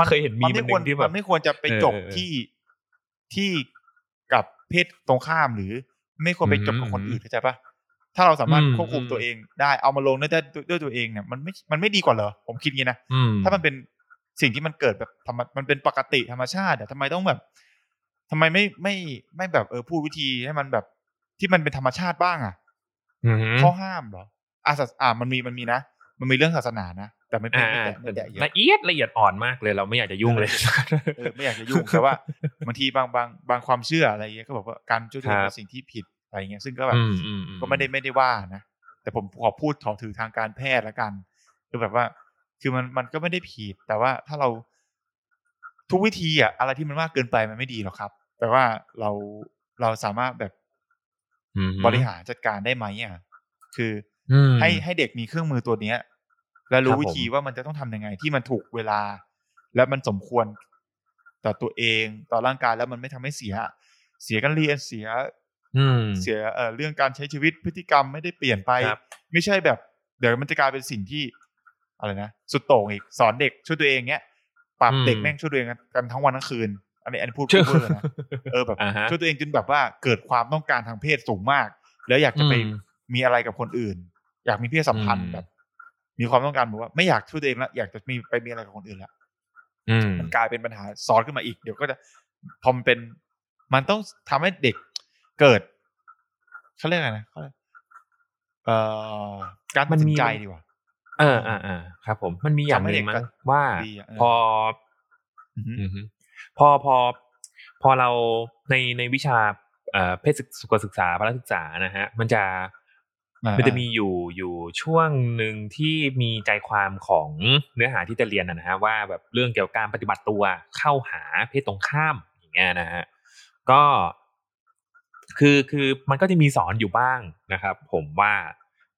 เคยเห็นมีมันมัไม่นหควรนึ่งที่แบมับนไม่ควรจะไปเออจบเออเออที่ที่กับเพศตรงข้ามหรือ ไม่ควรไปจบกับอืมคนอื่นเข้าใจปะ ถ้าเราสามารถอืมควบคุมอืมตัวเองได้เอามาลงได้ด้วยด้วยตัวเองเนี่ยมันไม่มันไม่ดีกว่าเหรอผมคิดงี้นะอืมถ้ามันเป็นสิ่งที่มันเกิดแบบธรรมมันเป็นปกติธรรมชาติอะทำไมต้องแบบทำไมไม่ไม่ไม่แบบเออพูดวิธีให้มันแบบที่มันเป็นธรรมชาติบ้างอะอืมข้อห้ามเหรออะศาสอ่ามันมีมันมีนะมันมีเรื่องศาสนานะแต่ไม่ไม่อ่าไม่แตะไม่แตะเยอะละเอียดละเอียดอ่อนมากเลยเราไม่อยากจะยุ่งเลยเออไม่อยากจะยุ่งแต่ว่าบางทีบางบางบางความเชื่ออะไรเงี้ยก็บอกว่าการช่วยตัวเองครับเป็นสิ่งที่ผิด อะไรเงี้ยซึ่งก็แบบอืมอืมอืก็ไม่ได้ไม่ได้ว่านะแต่ผมขอพูดถอถือทางการแพทย์ละกันคือแบบว่า คือมันมันก็ไม่ได้ผิด แต่ว่าถ้าเราทุกวิธีอะอะไรที่มันมากเกินไปมันไม่ดีหรอกครับ แต่ว่าเราเราสามารถแบบอืมบริหารจัดการได้ไหมอะคืออืมให้ให้เด็กมีเครื่องมือตัวเนี้ย และรู้ครับผมวิธีว่ามันจะต้องทำยังไง ที่มันถูกเวลา และมันสมควรต่อตัวเอง ต่อร่างกายแล้วมันไม่ทำให้เสีย เสียการเรียนเสียอืม เสียเอ่อเรื่องการใช้ชีวิตพฤติกรรมไม่ได้เปลี่ยนไปครับไม่ใช่แบบ เดี๋ยวมันจะกลายเป็นสิ่งที่อะไรนะสุดโต่งอีกสอนเด็กช่วยตัวเองเนี้ยปรับอืมเด็กแม่งช่วยตัวเองกันทั้งวันทั้งคืน อันนี้อันนี้พูดเชื่อพูดเวอร์นะเออแบบอ่าฮะช่วยตัวเองจนแบบว่าเกิดความต้องการทางเพศสูงมาก แล้วอยากจะไปอืมมีอะไรกับคนอื่น อยากมีเพศสัมพันธ์อืมแบบ มีความต้องการแบบว่าไม่อยากช่วยตัวเองแล้วอยากจะมีไปมีอะไรกับคนอื่นแล้วอืมมันกลายเป็นปัญหาซ้อนขึ้นมาอีก เดี๋ยวก็จะพอมันเป็น มันต้องทำให้เด็ก เกิดเขาเรียกอะไรนะเขาเรียกเอ่อการตัดสินใจดีกว่าเอออ่าอ่าครับ ผมมันมีอย่างหนึ่งมั้งว่าดีอะเออพออือฮึอือฮึพอพอพอเราในในวิชาเอ่อเพศสุขศึกษาพละศึกษานะฮะ มันจะอ่ามันจะมีอยู่อยู่ช่วงหนึ่งที่มีใจความของเนื้อหาที่จะเรียนนะนะฮะว่าแบบเรื่องเกี่ยวกับการปฏิบัติตัวเข้าหาเพศตรงข้ามอย่างเงี้ยนะฮะก็ คือคือมันก็จะมีสอนอยู่บ้างนะครับ ผมว่า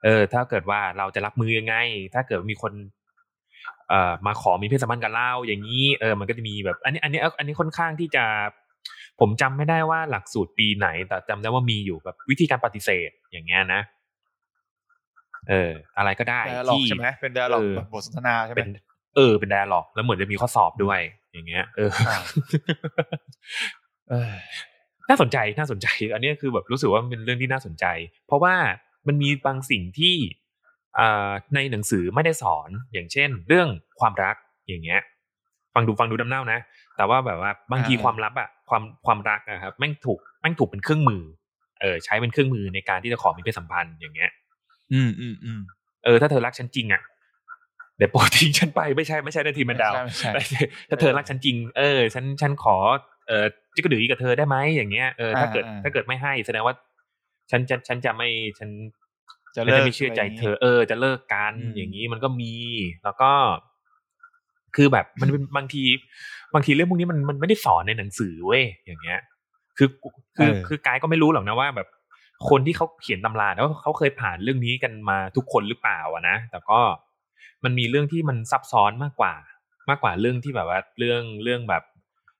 เออ ถ้าเกิดว่าเราจะรับมือยังไง ถ้าเกิดมีคนเอ่อมาขอมีเพศสัมพันธ์กับเราอย่างนี้เออมันก็จะมีแบบ อันนี้ อันนี้อันนี้ค่อนข้างที่จะ ผมจำไม่ได้ว่าหลักสูตรปีไหน แต่จำได้ว่ามีอยู่แบบวิธีการปฏิเสธอย่างเงี้ยนะ เออ อะไรก็ได้ไดอะล็อกที่ใช่ไหมเป็นไดอะล็อกเออแบบบทสนทนาใช่ไหมเป็นเออเป็นไดอะล็อกแล้วเหมือนจะมีข้อสอบด้วย อย่างเงี้ย เอออ่าเออ น่าสนใจน่าสนใจ อันนี้คือแบบรู้สึกว่ามันเป็นเรื่องที่น่าสนใจ เพราะว่ามันมีบางสิ่งที่อ่าในหนังสือไม่ได้สอนอย่างเช่น เรื่องความรักอย่างเงี้ย ฟังดูฟังดูน้ำเน่านะ แต่ว่าแบบว่าบางทีอ่าความลับอะความความรักอะครับแม่งถูกแม่งถูกเป็นเครื่องมือ เออใช้เป็นเครื่องมือในการที่จะขอมีเพศสัมพันธ์อย่างเงี้ย อืมอืมอืมเออถ้าเธอรักฉันจริงอะเดี๋ยวโปรดทิ้งฉันไปไม่ใช่ไม่ใช่นาทีแมนดาวไม่ใช่ไม่ใช่ถ้าเธอรักฉันจริง เออ ฉันฉันขอ เออจิกกระดือกับเธอได้ไหมอย่างเงี้ยเออถ้าเกิดอ่าอ่าถ้าเกิดไม่ให้แสดงว่า ฉันจะฉันจะไม่ฉันจะฉันเลิกจะไม่เชื่อใจเธอ เออ จะเลิกกันอืมอย่างนี้มันก็มี แล้วก็ คือแบบมันเป็นบางที บางทีเรื่องพวกนี้มันมันไม่ได้สอนในหนังสือเว้ยอย่างเงี้ย คือคือคือกายก็ไม่รู้หรอกนะว่าแบบคนที่เขาเขียนตำราแล้วเขาเคยผ่านเรื่องนี้กันมาทุกคนหรือเปล่าอะนะแต่ก็มันมีเรื่องที่มันซับซ้อนมากกว่า มากกว่าเรื่องที่แบบว่าเรื่องเรื่องแบบ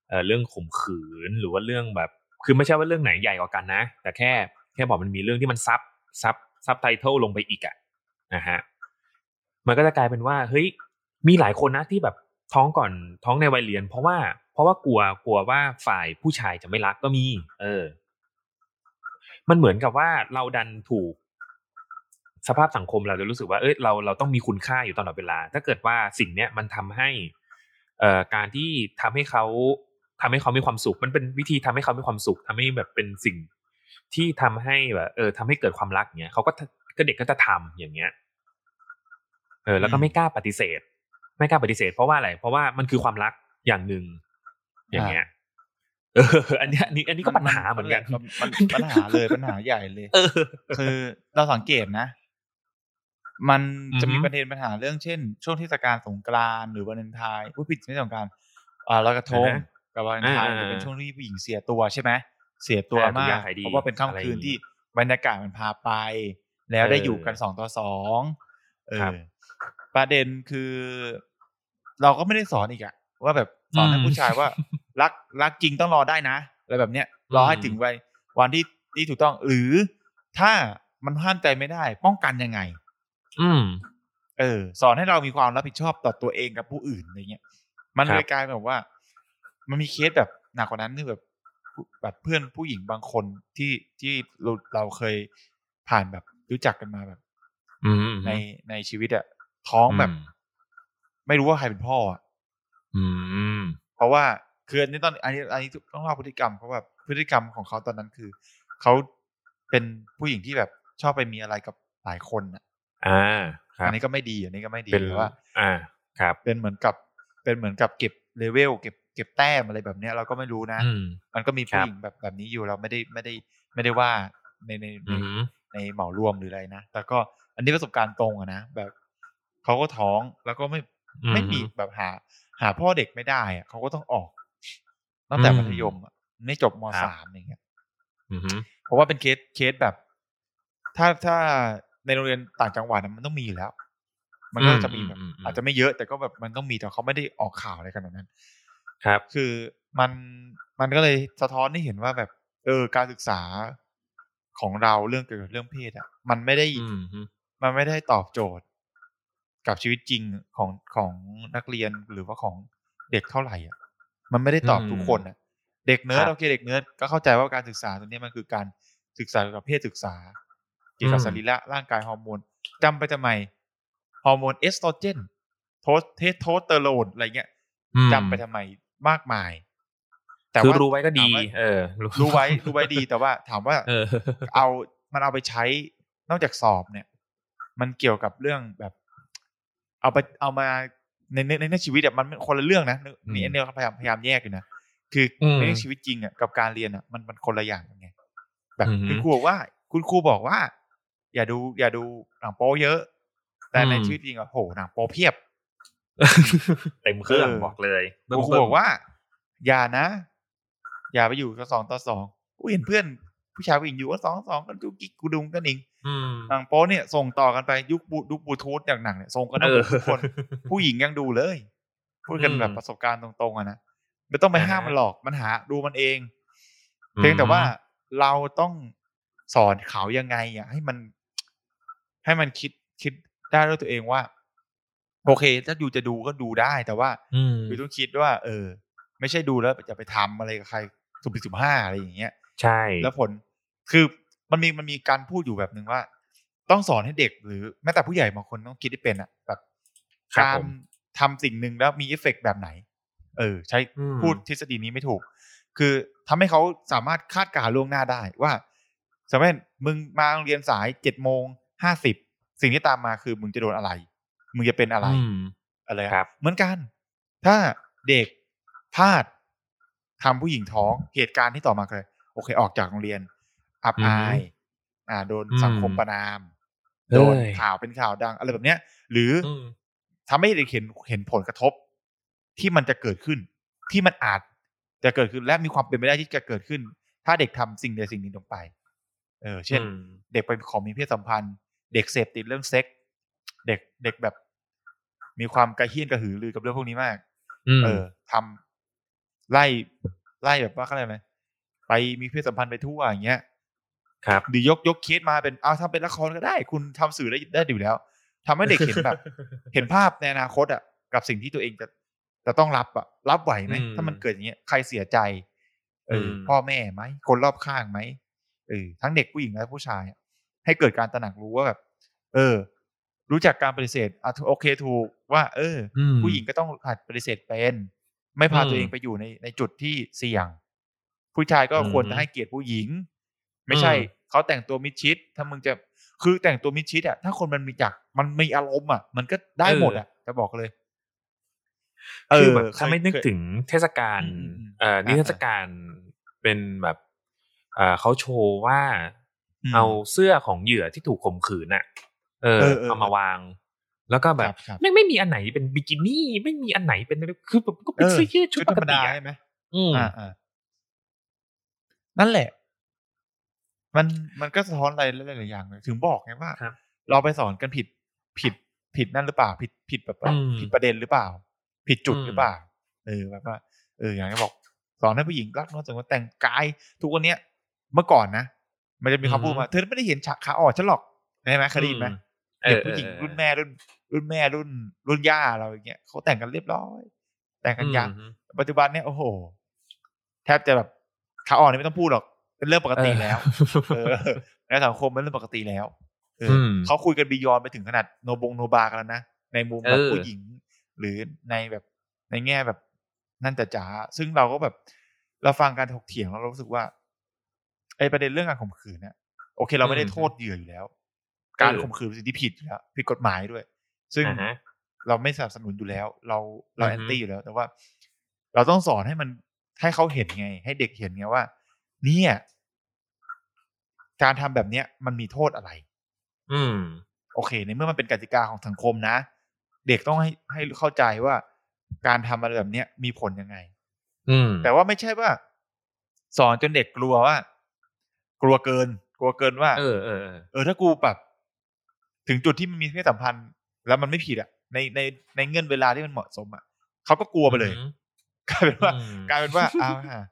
เอ่อเรื่องข่มขืนหรือว่าเรื่องแบบ คือไม่ใช่ว่าเรื่องไหนใหญ่กว่ากันนะ แต่แค่แค่บอกมันมีเรื่องที่มันซับซับซับไตเติลลงไปอีกอะนะฮะมันก็จะกลายเป็นว่าเฮ้ยมีหลายคนนะที่แบบท้องก่อนท้องในวัยเรียน เพราะว่าเพราะว่ากลัวกลัวว่าฝ่ายผู้ชายจะไม่รักก็มี เออ มันเหมือนกับว่าเราดันถูกสภาพสังคมเราจะรู้สึกว่าเอ้ยเราเราต้องมีคุณค่าอยู่ตลอดเวลา ถ้าเกิดว่าสิ่งเนี้ยมันทำให้ เอ่อการที่ทำให้เขา ทำให้เขามีความสุข มันเป็นวิธีทำให้เขามีความสุขทำให้แบบเป็นสิ่งที่ทำให้แบบเออทำให้เกิดความรักเนี้ยเขาก็ก็เด็กก็จะทำอย่างเงี้ย เออ แล้วก็ไม่กล้าปฏิเสธ ไม่กล้าปฏิเสธ เพราะว่าอะไร เพราะว่ามันคือความรักอย่างหนึ่งอย่างเงี้ยเอออันเนี้ยอันนี้อันนี้ก็ปัญหาเหมือนกันมันมันปัญหาเลยปัญหาใหญ่เลยเออคือเราสังเกตนะ มันจะมีอือฮึประเด็นปัญหาเรื่องเช่น ช่วงเทศกาลสงกรานต์หรือวันเลนไทน์ผู้ผิดไม่ใช่สงกรานต์อ่าลอยกระทงอ่าฮะ กับวันเลนไทน์อ่าจะเป็นช่วงที่ผู้หญิงเสียตัวใช่ไหมเสียตัวอ่าทุกมาอย่ากงขายดีเพราะว่าเป็นค่ำคืนอะไรอย่างงี้ที่บรรยากาศมันพาไป แล้วได้เอออยู่กันสองต่อสองเอครับอประเด็นคือ เราก็ไม่ได้สอนอีกอะว่าแบบสอนให้อืมผู้ชายว่า รักรักจริงต้องรอได้นะอะไรแบบเนี้ยรอให้อืมถึงวัยวันที่ที่ถูกต้องหรือถ้ามันห้ามใจไม่ได้ ป้องกันยังไง อืม เออ สอนให้เรามีความรับผิดชอบต่อตัวเองกับผู้อื่นอะไรเงี้ย มันครับเลยกลายเป็นแบบว่า มันมีเคสแบบหนักกว่านั้นคือแบบแบบเพื่อนผู้หญิงบางคนที่ที่เราเราเคยผ่านแบบรู้จักกันมาแบบอืมในในชีวิตอะท้องแบบอืมไม่รู้ว่าใครเป็นพ่ออะอืมเพราะว่าคืออันนี้ตอนอันนี้อันนี้ต้องเล่าพฤติกรรมเขาแบบพฤติกรรมของเขาตอนนั้นคือเขาเป็นผู้หญิงที่แบบชอบไปมีอะไรกับหลายคนอะอ่าครับอันนี้ก็ไม่ดีอันนี้ก็ไม่ดีเป็นแต่ว่า อ่า ครับ เป็นเหมือนกับ เป็นเหมือนกับเก็บเลเวลเก็บ เก็บแต้มอะไรแบบเนี้ยเราก็ไม่รู้นะอืมมันก็มีครัผู้บหญิงแบบแบบนี้อยู่เราไม่ได้ไม่ได้ไม่ได้ว่าในในในอืมในเหมารวมหรืออะไรนะ แต่ก็อันนี้ประสบการณ์ตรงอะนะแบบเขาก็ท้องแล้วก็ไม่อืมไม่มีแบบหา หาพ่อเด็กไม่ได้อะเขาก็ต้องออกตั้งแต่อืมมัธยมอะไม่จบมครับสามอย่างเงี้ยอืมเพราะว่าเป็นเคสเคสแบบ ถ้าถ้าในโรงเรียนต่างจังหวัดอะมันต้องมีอยู่แล้ว มันก็จะมีแบบอืมอืมอืมอาจจะไม่เยอะแต่ก็แบบมันต้องมีแต่เขาไม่ได้ออกข่าวอะไรกันแบบนั้น ครับ คือมันมันก็เลยสะท้อนให้เห็นว่าแบบ เออการศึกษาของเราเรื่องเกี่ยวกับเรื่องเพศอะ มันไม่ได้อืมฮึมันไม่ได้ตอบโจทย์ กับชีวิตจริงของของนักเรียนหรือว่าของเด็กเท่าไหร่อะ มันไม่ได้ตอบทุกคนอะ เด็กเนิร์ดโอเคเด็กเนิร์ดก็เข้าใจว่าการศึกษาตัวนี้มันคือการศึกษาเกี่ยวกับเพศศึกษาเกี่ยวกับสรีระร่างกายฮอร์โมนจำไปทำไมฮอร์โมนเอสโตรเจนโทสเทสโทสเตอโรนอะไรเงี้ยอืมจำไปทำไม มากมาย แต่คือว่ารู้ไว้ก็ดีถามว่าเออ รู้ไว้รู้ไว้ดีแต่ว่า ถามว่าเออเอามันเอาไปใช้นอกจากสอบเนี่ย มันเกี่ยวกับเรื่องแบบ เอาไปเอามาในในในในชีวิตอะมันคนละเรื่องนะนี่อืมอันเนี้ยเขาพยายามพยายามแยกอยู่นะคืออืมในเรื่องชีวิตจริงอะกับการเรียนอะมันมันคนละอย่างกันไงแบบอือฮึคุณครูบอกว่า คุณครูบอกว่า อย่าดู อย่าดูหนังโป๊เยอะ แต่ในอืมชีวิตจริงอะโหหนังโป๊เพียบ เต็มเครื่องเออบอกเลยคุณครูบอกว่า อย่านะ อย่าไปอยู่กับสองต่อสองกูเห็นเพื่อน ผู้ชายผู้หญิงอยู่กันสองต่อสองกันดูกิ๊กกูดุงกันเองอืมหนังโป๊เนี่ย ส่งต่อกันไปยุคบูยุคบลูทูธอย่างหนังเนี่ยส่งกันทั้งหมดทุกคน ผู้หญิงยังดูเลย พูดกันอืมแบบประสบการณ์ตรงๆอะนะไม่ต้องไปอ่าฮะห้ามมันหรอกมันหาดูมันเอง เพียงแต่ว่าเราต้องสอนเขายังไงอะให้มัน ให้มันคิดคิดได้ด้วยตัวเองว่า โอเค ถ้าอยู่จะดูก็ดูได้แต่ว่าอืมอยู่ต้องคิดว่า เออ ไม่ใช่ดูแล้วจะไปทำอะไรกับใครสุ่มสี่สุ่มห้าอะไรอย่างเงี้ย ใช่ แล้วผลคือมันมีมันมีการพูดอยู่แบบหนึ่งว่า ต้องสอนให้เด็กหรือแม้แต่ผู้ใหญ่บางคนต้องคิดให้เป็นอะแบบครับการผมทำสิ่งหนึ่งแล้วมีเอฟเฟกต์แบบไหน เออ ใช้อืมพูดทฤษฎีนี้ไม่ถูก คือทำให้เขาสามารถคาดการณ์ล่วงหน้าได้ว่าสมมติมึงมาโรงเรียนสายเจ็ดโมงห้าสิบสิ่งที่ตามมาคือมึงจะโดนอะไร มึงจะเป็นอะไรอืมอะไรอะครับเหมือนกัน ถ้าเด็กพลาดทำผู้หญิงท้องเหตุการณ์ที่ต่อมาคือโอเค ออกจากโรงเรียน อับอือฮึอาย อ่า โดนอืมสังคมประนามเอ้ยโดนข่าวเป็นข่าวดัง อะไรแบบเนี้ย หรืออืมทำให้เด็กเห็นเห็นผลกระทบ ที่มันจะเกิดขึ้น ที่มันอาจจะเกิดขึ้นและมีความเป็นไปได้ที่จะเกิดขึ้น ถ้าเด็กทำสิ่งใดสิ่งหนึ่งลงไป เออ เช่นอืมเด็กไปขอมีเพศสัมพันธ์ เด็กเสพติดเรื่องเซ็กส์เด็กเด็กแบบ มีความกระเฮี้ยนกระหือรือกับเรื่องพวกนี้มากอืมเออทำไล่ไล่แบบว่าอะไรไหมไปมีเพศสัมพันธ์ไปทั่วอย่างเงี้ย ครับหรือยกยกเคสมาเป็นเอาทำเป็นละครก็ได้ คุณทำสื่อได้ได้อยู่แล้วทำให้เด็กเห็นแบบ เห็นภาพในอนาคตอะ กับสิ่งที่ตัวเองจะจะต้องรับอะ รับไหวไหมอืมถ้ามันเกิดอย่างเงี้ยใครเสียใจ เอออมพ่อแม่ไหมคนรอบข้างไหมเออทั้งเด็กผู้หญิงและผู้ชายอะให้เกิดการตระหนักรู้ว่าแบบ เออ รู้จักการปฏิเสธอะโอเคถูกว่า เอออมผู้หญิงก็ต้องหัดปฏิเสธเป็น ไม่พาอืมตัวเองไปอยู่ในในจุดที่เสี่ยง ผู้ชายก็อืมควรจะให้เกียรติผู้หญิง ไม่ใช่อืมเขาแต่งตัวมิดชิด ถ้ามึงจะคือแต่งตัวมิดชิดอะถ้าคนมันมีจักมันมีอารมณ์อะ มันก็ได้หมดอะจะบอกเลยคือแบบเคยถ้าไม่นึกเคยถึงเทศกาลอืมอืมอืมเอ่อนิเทศกาลเป็นแบบเอ่อเขาโชว์ว่าอืมเอาเสื้อของเหยื่อที่ถูกข่มขืนน่ะ เออเออเออเอามาวาง แล้วก็แบครับบครับไม่งไม่มีอันไหนเป็นบิกินี่ ไม่มีอันไหนเป็นอะไรคือแบบก็เป็นเออเสื้อยืดชุดปธรกรมติดาอะใช่ไหมอืมอ่าอ่านั่นแหละ มันมันก็สะท้อนอะไรหลายๆอย่างเลยถึงบอกไงว่าครับเราไปสอนกันผิดผิดผิดนั่นหรือเปล่า ผิดผิดแบบว่าอืมผิดประเด็นหรือเปล่า ผิดจุดอืมหรือเปล่าเออแบบว่าเอออย่างที่บอกสอนให้ผู้หญิงรักนวดสงวนแต่งกาย ทุกวันเนี้ยเมื่อก่อนนะมันจะมีคำพูดมาเธอไม่ได้เห็นฉากขาอ่อนฉันหรอกใช่ไหมเคยได้ยินไหมอื เด็กออผู้หญิงเออรุ่นแม่รุ่น รุ่นแม่รุ่น รุ่นย่าเราอย่างเงี้ยเขาแต่งกันเรียบร้อย แต่งกันยังอืมปัจจุบันเนี่ยโอ้โห แทบจะแบบขาอ่อนนี่ไม่ต้องพูดหรอกเป็นเรื่องปกติแล้วเออในสังคมเป็นเรื่องปกติแล้วเอออมเขาคุยกันบียอนไปถึงขนาดโนบงโนบากันแล้วนะในมุมแบบเออผู้หญิง หรือในแบบในแง่แบบนั่นแต่จ๋าซึ่งเราก็แบบ เราฟังการถกเถียงแล้วเรารู้สึกว่าไอ้ประเด็นเรื่องการข่มขืนเนี่ยโอเค เราไม่ได้โทษเหยื่ออยู่แล้ว การข่มขืนเป็นสิ่งที่ผิดอยู่แล้วผิดกฎหมายด้วย ซึ่งอ่าฮะเราไม่สนับสนุนอยู่แล้ว เราเราอืแออฮึนตี้อยู่แล้ว แต่ว่า เราต้องสอนให้มันให้เขาเห็นไง ให้เด็กเห็นไงว่า เนี่ยการทำแบบเนี้ยมันมีโทษอะไร อืม โอเค ในเมื่อมันเป็นกติกาของสังคมนะ เด็กต้องให้ให้เข้าใจว่า การทำอะไรแบบเนี้ยมีผลยังไง อืม แต่ว่าไม่ใช่ว่า สอนจนเด็กกลัวว่า กลัวเกิน กลัวเกินว่า เออเออเออเออถ้ากูแบบ ถึงจุดที่มันมีเพศสัมพันธ์ แล้วมันไม่ผิดอะในในในเงื่อนเวลาที่มันเหมาะสมอะเขาก็กลัวไปเลยอืมกลายเป็นว่าอืมกลายเป็นว่าอ้าวฮะ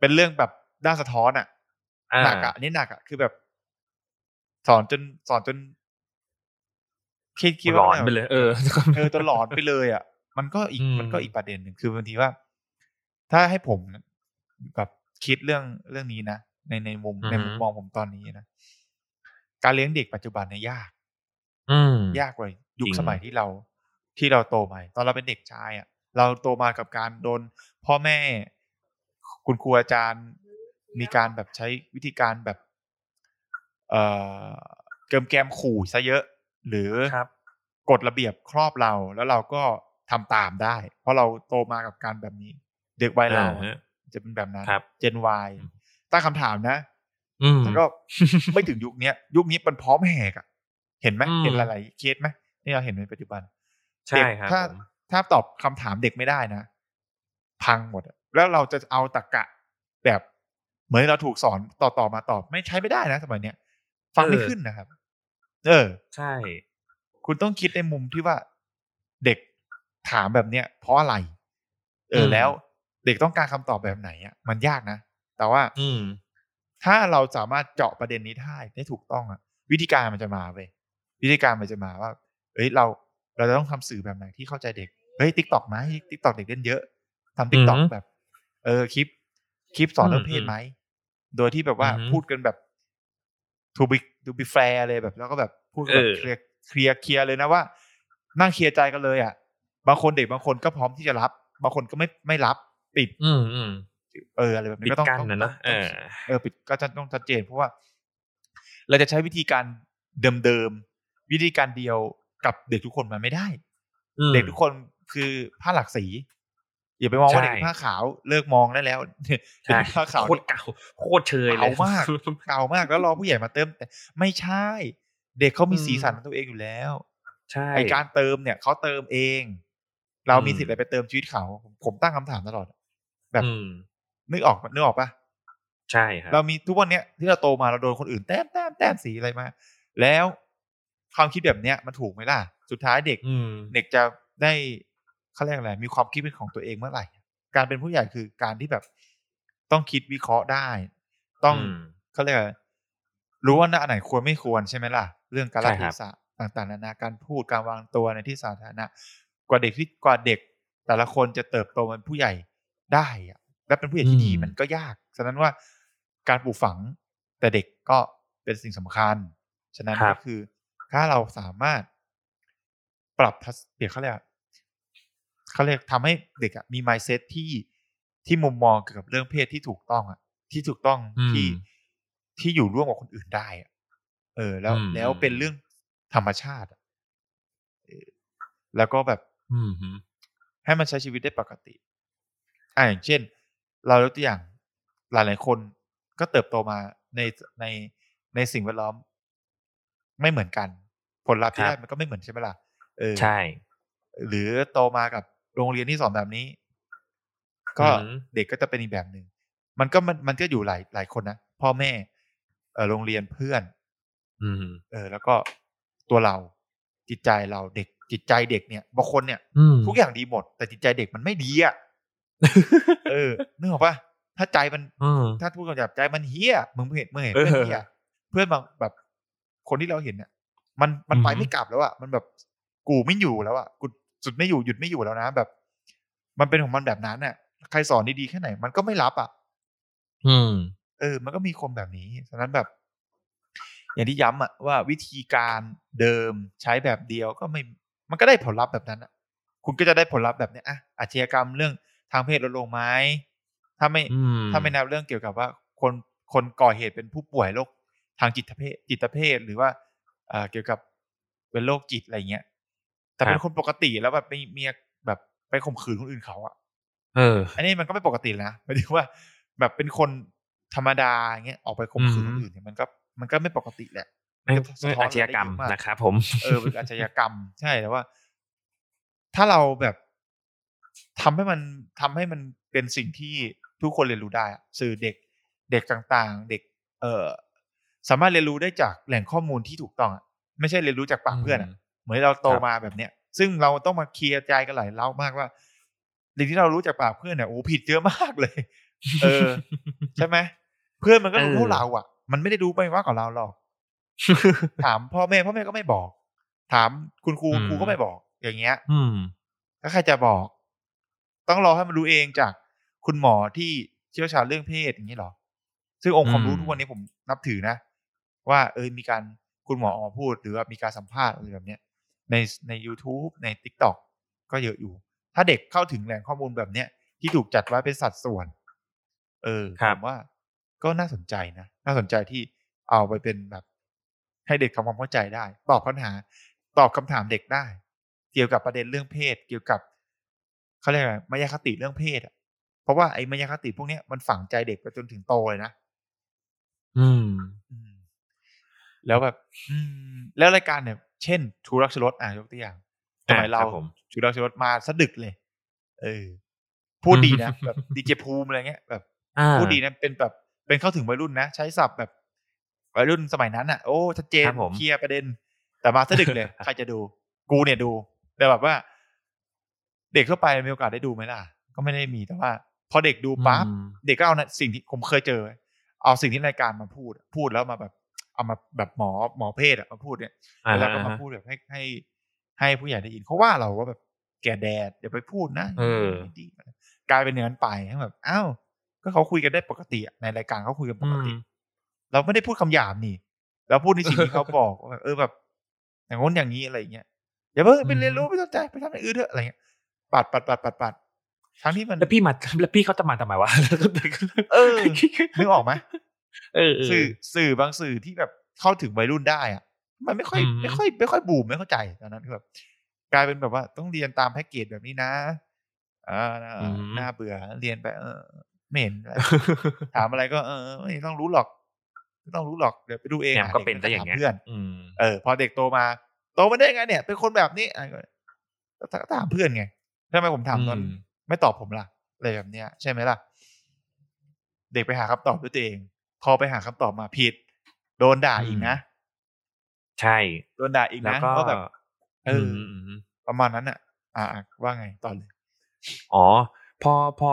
เป็นเรื่องแบบด้านสะท้อนอะอ่าหนักอะอันนี้หนักอะคือแบบ สอนจนสอนจนคิดคิดหลว่าอนไปเลย เออเออจนหลอนไปเลย อะ มันก็อีกอืมมันก็อีกประเด็นหนึ่งคือบางทีว่า ถ้าให้ผมแบบคิดเรื่องเรื่องนี้นะในในมุมในมุมมองผมตอนนี้นะการเลี้ยงเด็กปัจจุบันเนี่ยยากอืม ยากกว่ายุคจริงสมัยที่เราที่เราโตมาตอนเราเป็นเด็กชายอะ เราโตมากับการโดน พ่อแม่ คุณครูอาจารย์มีการแบบใช้วิธีการแบบ เอ่อเกิมแกมขู่ซะเยอะ หรือครับกฎระเบียบครอบเราแล้วเราก็ทำตามได้ เพราะเราโตมากับการแบบนี้ เด็กวัยเราอ่าฮะจะเป็นแบบนั้นครับเจน Y ตั้งคำถามนะอืมแต่ก็ไม่ถึงยุคเนี้ยยุคนี้มันพร้อมแหกอะ เห็นไหมอืมเห็นหลายๆเคสไหมที่เราเห็นในปัจจุบันใช่เด็กครับถ้าผมถ้าตอบคำถามเด็กไม่ได้นะ พังหมดอะแล้วเราจะเอาตรกกะแบบเหมือนเราถูกสอนต่อต่อมาตอบ ไม่ใช้ไม่ได้นะสมัยเนี้ยฟังไม่ขึ้นนะครับ เออ ใช่ คุณต้องคิดในมุมที่ว่าเด็กถามแบบเนี้ยเพราะอะไร เอออืมแล้วเด็กต้องการคำตอบแบบไหนอะมันยากนะ แต่ว่า อืมถ้าเราสามารถเจาะประเด็นนี้ได้ได้ถูกต้องอะ วิธีการมันจะมาเว้ย วิธีการมันจะมาว่า เอ้ยเราเราจะต้องทำสื่อแบบไหนที่เข้าใจเด็ก เฮ้ย TikTok ไหม TikTok เด็กเล่นเยอะทำ TikTok อือฮึแบบ เออคลิป คลิปสอนเรื่องอืมเพศไหม โดยที่แบบว่าอือฮึพูดกันแบบ to be to be fair เลยแบบ แล้วก็แบบพูดแบบเออเคลียร์เคลียร์เคลียร์เลยนะว่า นั่งเคลียร์ใจกันเลยอะ บางคนเด็กบางคนก็พร้อมที่จะรับ บางคนก็ไม่ไม่รับปิด อืมอืมเอออะไรแบบปินี้ดก็ต้องกั้นต้องนะเนอะต้องเออเออปิดก็จะต้องชัดเจนเพราะว่า เราจะใช้วิธีการเดิมๆ วิธีการเดียวกับเด็กทุกคนมันไม่ได้อืมเด็กทุกคนคือผ้าหลากสีอย่าไปมองว่าใช่เด็กผ้าขาวเลิกมองได้แล้วเด็ใช่กผ้าขาวโคตรเก่าโคตรเชยเลยเก่ามากเก่ามากแล้วรอผู้ใหญ่มาเติม แต่ไม่ใช่ เด็กเขามีอืมสีสันของตัวเองอยู่แล้ว ใช่ไอการเติมเนี่ยเขาเติมเอง เรามีอืมสิทธิ์อะไรไปเติมชีวิตเขาผมผมตั้งคำถามตลอดแบบอืมนึกออกนึกออกปะใช่ครับเรามีทุกวันเนี้ยที่เราโตมาเราโดนคนอื่นแต้มแต้มแต้มสีอะไรมา แล้ว ความคิดแบบเนี้ยมันถูกไหมล่ะ สุดท้ายเด็กอืมเด็กจะได้เขาเรียกอะไร มีความคิดเป็นของตัวเองเมื่อไหร่ การเป็นผู้ใหญ่คือการที่แบบต้องคิดวิเคราะห์ได้ ต้องอืมเขาเรียกอะไรรู้ว่าอันไหนควรไม่ควรใช่ไหมล่ะ เรื่องการใช่ละคเทรับศะต่างๆนานาการพูดการวางตัวในที่สาธารณะ กว่าเด็กที่กว่าเด็ก แต่ละคนจะเติบโตเป็นผู้ใหญ่ได้อะและเป็นผู้ใหญ่ที่ดีมันก็ยาก ฉะนั้นว่าการปลูกฝังแต่เด็กก็เป็นสิ่งสำคัญ ฉะนั้นครัก็บคือ ถ้าเราสามารถปรับทัศเดี๋ยวเขาเรียกเขาเรียกทำให้เด็กอะมี mindset ที่ที่มุมมองเกี่ยวกับเรื่องเพศที่ถูกต้องอะที่ถูกต้องอืมที่ที่อยู่ร่วมกับคนอื่นได้อะเออ แล้วอืมแล้วเป็นเรื่องธรรมชาติอะเออแล้วก็แบบอืมฮึให้มันใช้ชีวิตได้ปกติอ่าอย่างเช่น เรายกตัวอย่างหลายๆคนก็เติบโตมาในในในสิ่งแวดล้อม ไม่เหมือนกัน ผลลัพธ์ที่ครับได้มันก็ไม่เหมือนใช่ไหมล่ะเออใช่ หรือโตมากับโรงเรียนที่สอนแบบนี้ ก็อือหือเด็กก็จะเป็นอีกแบบหนึ่งมันก็มันมันก็อยู่หลายหลายคนนะพ่อแม่เออโรงเรียนเพื่อน อืม เออ แล้วก็ตัวเราจิตใจเราเด็กจิตใจเด็กเนี่ยบางคนเนี่ยอืมทุกอย่างดีหมด แต่จิตใจเด็กมันไม่ดีอะเออนึกออกปะถ้าใจมันอืมถ้าพูดกันแบบใจมันเฮี้ยมึงเห็นมึงเห็นเออเพื่อนเฮี้ยเพื่อนบางแบบ คนที่เราเห็นเนี่ย มันมันไปอือฮึไม่กลับแล้วอะมันแบบกูไม่อยู่แล้วอะกูสุดไม่อยู่หยุดไม่อยู่แล้วนะแบบ มันเป็นของมันแบบนั้นน่ะใครสอนดีๆแค่ไหน มันก็ไม่รับอะ อืม เออ มันก็มีคนแบบนี้ฉะนั้นแบบ อย่างที่ย้ำอะว่าวิธีการเดิมใช้แบบเดียวก็ไม่ มันก็ได้ผลลัพธ์แบบนั้นอะคุณก็จะได้ผลลัพธ์แบบเนี้ยอะอาชญากรรมเรื่องทางเพศลดลงไหมถ้าไม่อืมถ้าไม่นับเรื่องเกี่ยวกับว่า คนคนก่อเหตุเป็นผู้ป่วยโรค ทางจิตเภทจิตเภทหรือว่าเอ่อเกี่ยวกับเป็นโรคจิตอะไรเงี้ยแต่เป็นคนปกติแล้วแบบไม่มีแบบไปข่มขืนคนอื่นเขาอะเออ อันนี้มันก็ไม่ปกตินะหมายถึงว่า แบบเป็นคนธรรมดาอย่างเงี้ยออกไปข่มขืนคนอืมอื่นเนี่ยมันก็มันก็ไม่ปกติแหละไม่ก็สะไม่ท้อนอาชญากรรมได้เยอะมากนะครับผม เออเป็นอาชญากรรม ใช่แต่ว่า ถ้าเราแบบทำให้มันทำให้มันเป็นสิ่งที่ทุกคนเรียนรู้ได้อะสื่อเด็ก เด็กต่างๆ เด็ก เออ สามารถเรียนรู้ได้จากแหล่งข้อมูลที่ถูกต้องอะไม่ใช่เรียนรู้จากปากเพื่อนอะเหมือนเราโตครับมาแบบเนี้ย ซึ่งเราต้องมาเคลียร์ใจกันหลายเล่ามากว่าสิ่งที่เรารู้จากปากเพื่อนเนี่ยโอ้ผิดเยอะมากเลย เออ ใช่ไหมเพื่อนมันก็รู้เออเท่าเราอะ มันไม่ได้รู้ไปมากกว่าเราหรอกถามพ่อแม่พ่อแม่ก็ไม่บอก ถามคุณครูอืมครูก็ไม่บอก อย่างเงี้ย อืมแล้วใครจะบอก ต้องรอให้มันรู้เองจากคุณหมอที่เชี่ยวชาญเรื่องเพศอย่างนี้เหรอ ซึ่งองค์ความรู้อืมทุกวันนี้ผมนับถือนะ ว่าเออมีการคุณหมอออกมาพูด หรือว่ามีการสัมภาษณ์อะไรแบบเนี้ยในใน YouTube ใน TikTok ก็เยอะอยู่ ถ้าเด็กเข้าถึงแหล่งข้อมูลแบบเนี้ยที่ถูกจัดไว้เป็นสัดส่วน เออครับผมว่าก็น่าสนใจนะ น่าสนใจที่เอาไปเป็นแบบ ให้เด็กทำความเข้าใจได้ ตอบปัญหา ตอบคำถามเด็กได้ เกี่ยวกับประเด็นเรื่องเพศ เกี่ยวกับเขาเรียกอะไรมายาคติเรื่องเพศอะราะว่าไอ้มายาคติพวกเนี้ยมันฝังใจเด็กไปจนถึงโตเลยนะ อืมอืม แล้วแบบอืมแล้วรายการเนี่ย เช่นทูรักชรสอะยกตัวอย่างสมัยเราอะครับผมทูรักชรสมาสะดึกเลย เออ พูดดีนะแบบดีเจภูมิอะไรเงี้ยแบบอ่าพูดดีนะเป็นแบบเป็นเข้าถึงวัยรุ่นนะใช้ศัพท์แบบวัยรุ่นสมัยนั้นอะโอ้ชัดเจนครับผมเคลียร์ประเด็น แต่มาสะดึกเลยใครจะดู กูเนี่ยดู แต่แบบว่า เด็กทั่วไปมีโอกาสได้ดูไหมล่ะ ก็ไม่ได้มีแต่ว่า พอเด็กดูปั๊บอืมเด็กก็เอานะสิ่งที่ผมเคยเจอ เอาสิ่งที่รายการมาพูด พูดแล้วมาแบบ เอามาแบบหมอหมอเพศอะมาพูดเนี่ยอ่าแล้วก็ฮะมาพูดแบบให้ให้ให้ผู้ใหญ่ได้ยินเขาว่าเราว่าแบบแก่แดดอย่าไปพูดนะเออไม่ดีกลายเป็นอย่างนั้นไปแบบอ้าวก็เขาคุยกันได้ปกติอะในรายการเขาคุยกันปอืกมติ เราไม่ได้พูดคำหยาบนี่ เราพูดในสิ่งที่เขาบอกว่าแบบเออแบบ อย่างง้นอย่างนี้อะไรอย่างเงี้ยอย่าเพิ่งไปเรียนรู้ไม่สนใจไปทำอย่างอื่นเถอะอะไรเงี้ยปัดปัดปัดปัดปัดทั้งที่มันแล้วพี่มาแล้วพี่เขาจะมาทำไมวะเออนึกออกไหมเออเออ สื่อสื่อบางสื่อที่แบบเข้าถึงวัยรุ่นได้อะมันไม่ค่อยอืมไม่ค่อย ไม่ค่อยบูมไม่เข้าใจตอนนั้นคือแบบกลายเป็นแบบว่าต้องเรียนตามแพ็กเกจแบบนี้นะอ่าน่าน่าเบื่อเรียนไปเออไม่เห็นอะไรถามอะไรก็เออไม่ต้องรู้หรอกไม่ต้องรู้หรอกเดี๋ยวไปดูเองเนี่ยอะก็เป็นด็ซะอย่างถมเงี้ยเพื่อนอืมเออ พอเด็กโตมา โตมาได้ไงเนี่ย เป็นคนแบบนี้อะก็ก็ถามเพื่อนไงทำไมผมถามตอนอืมไม่ตอบผมล่ะอะไรแบบเนี้ย ใช่ไหมล่ะ เด็กไปหาคำตอบด้วยตัวเอง พอไปหาคำตอบมาผิด โดนด่าอีกนะ ใช่ โดนด่าอีกแล้วนะก็ว่าแบบเอออมประมาณนั้นอะ อ่าอะว่าไงตอนเลยอ๋อ พอพอ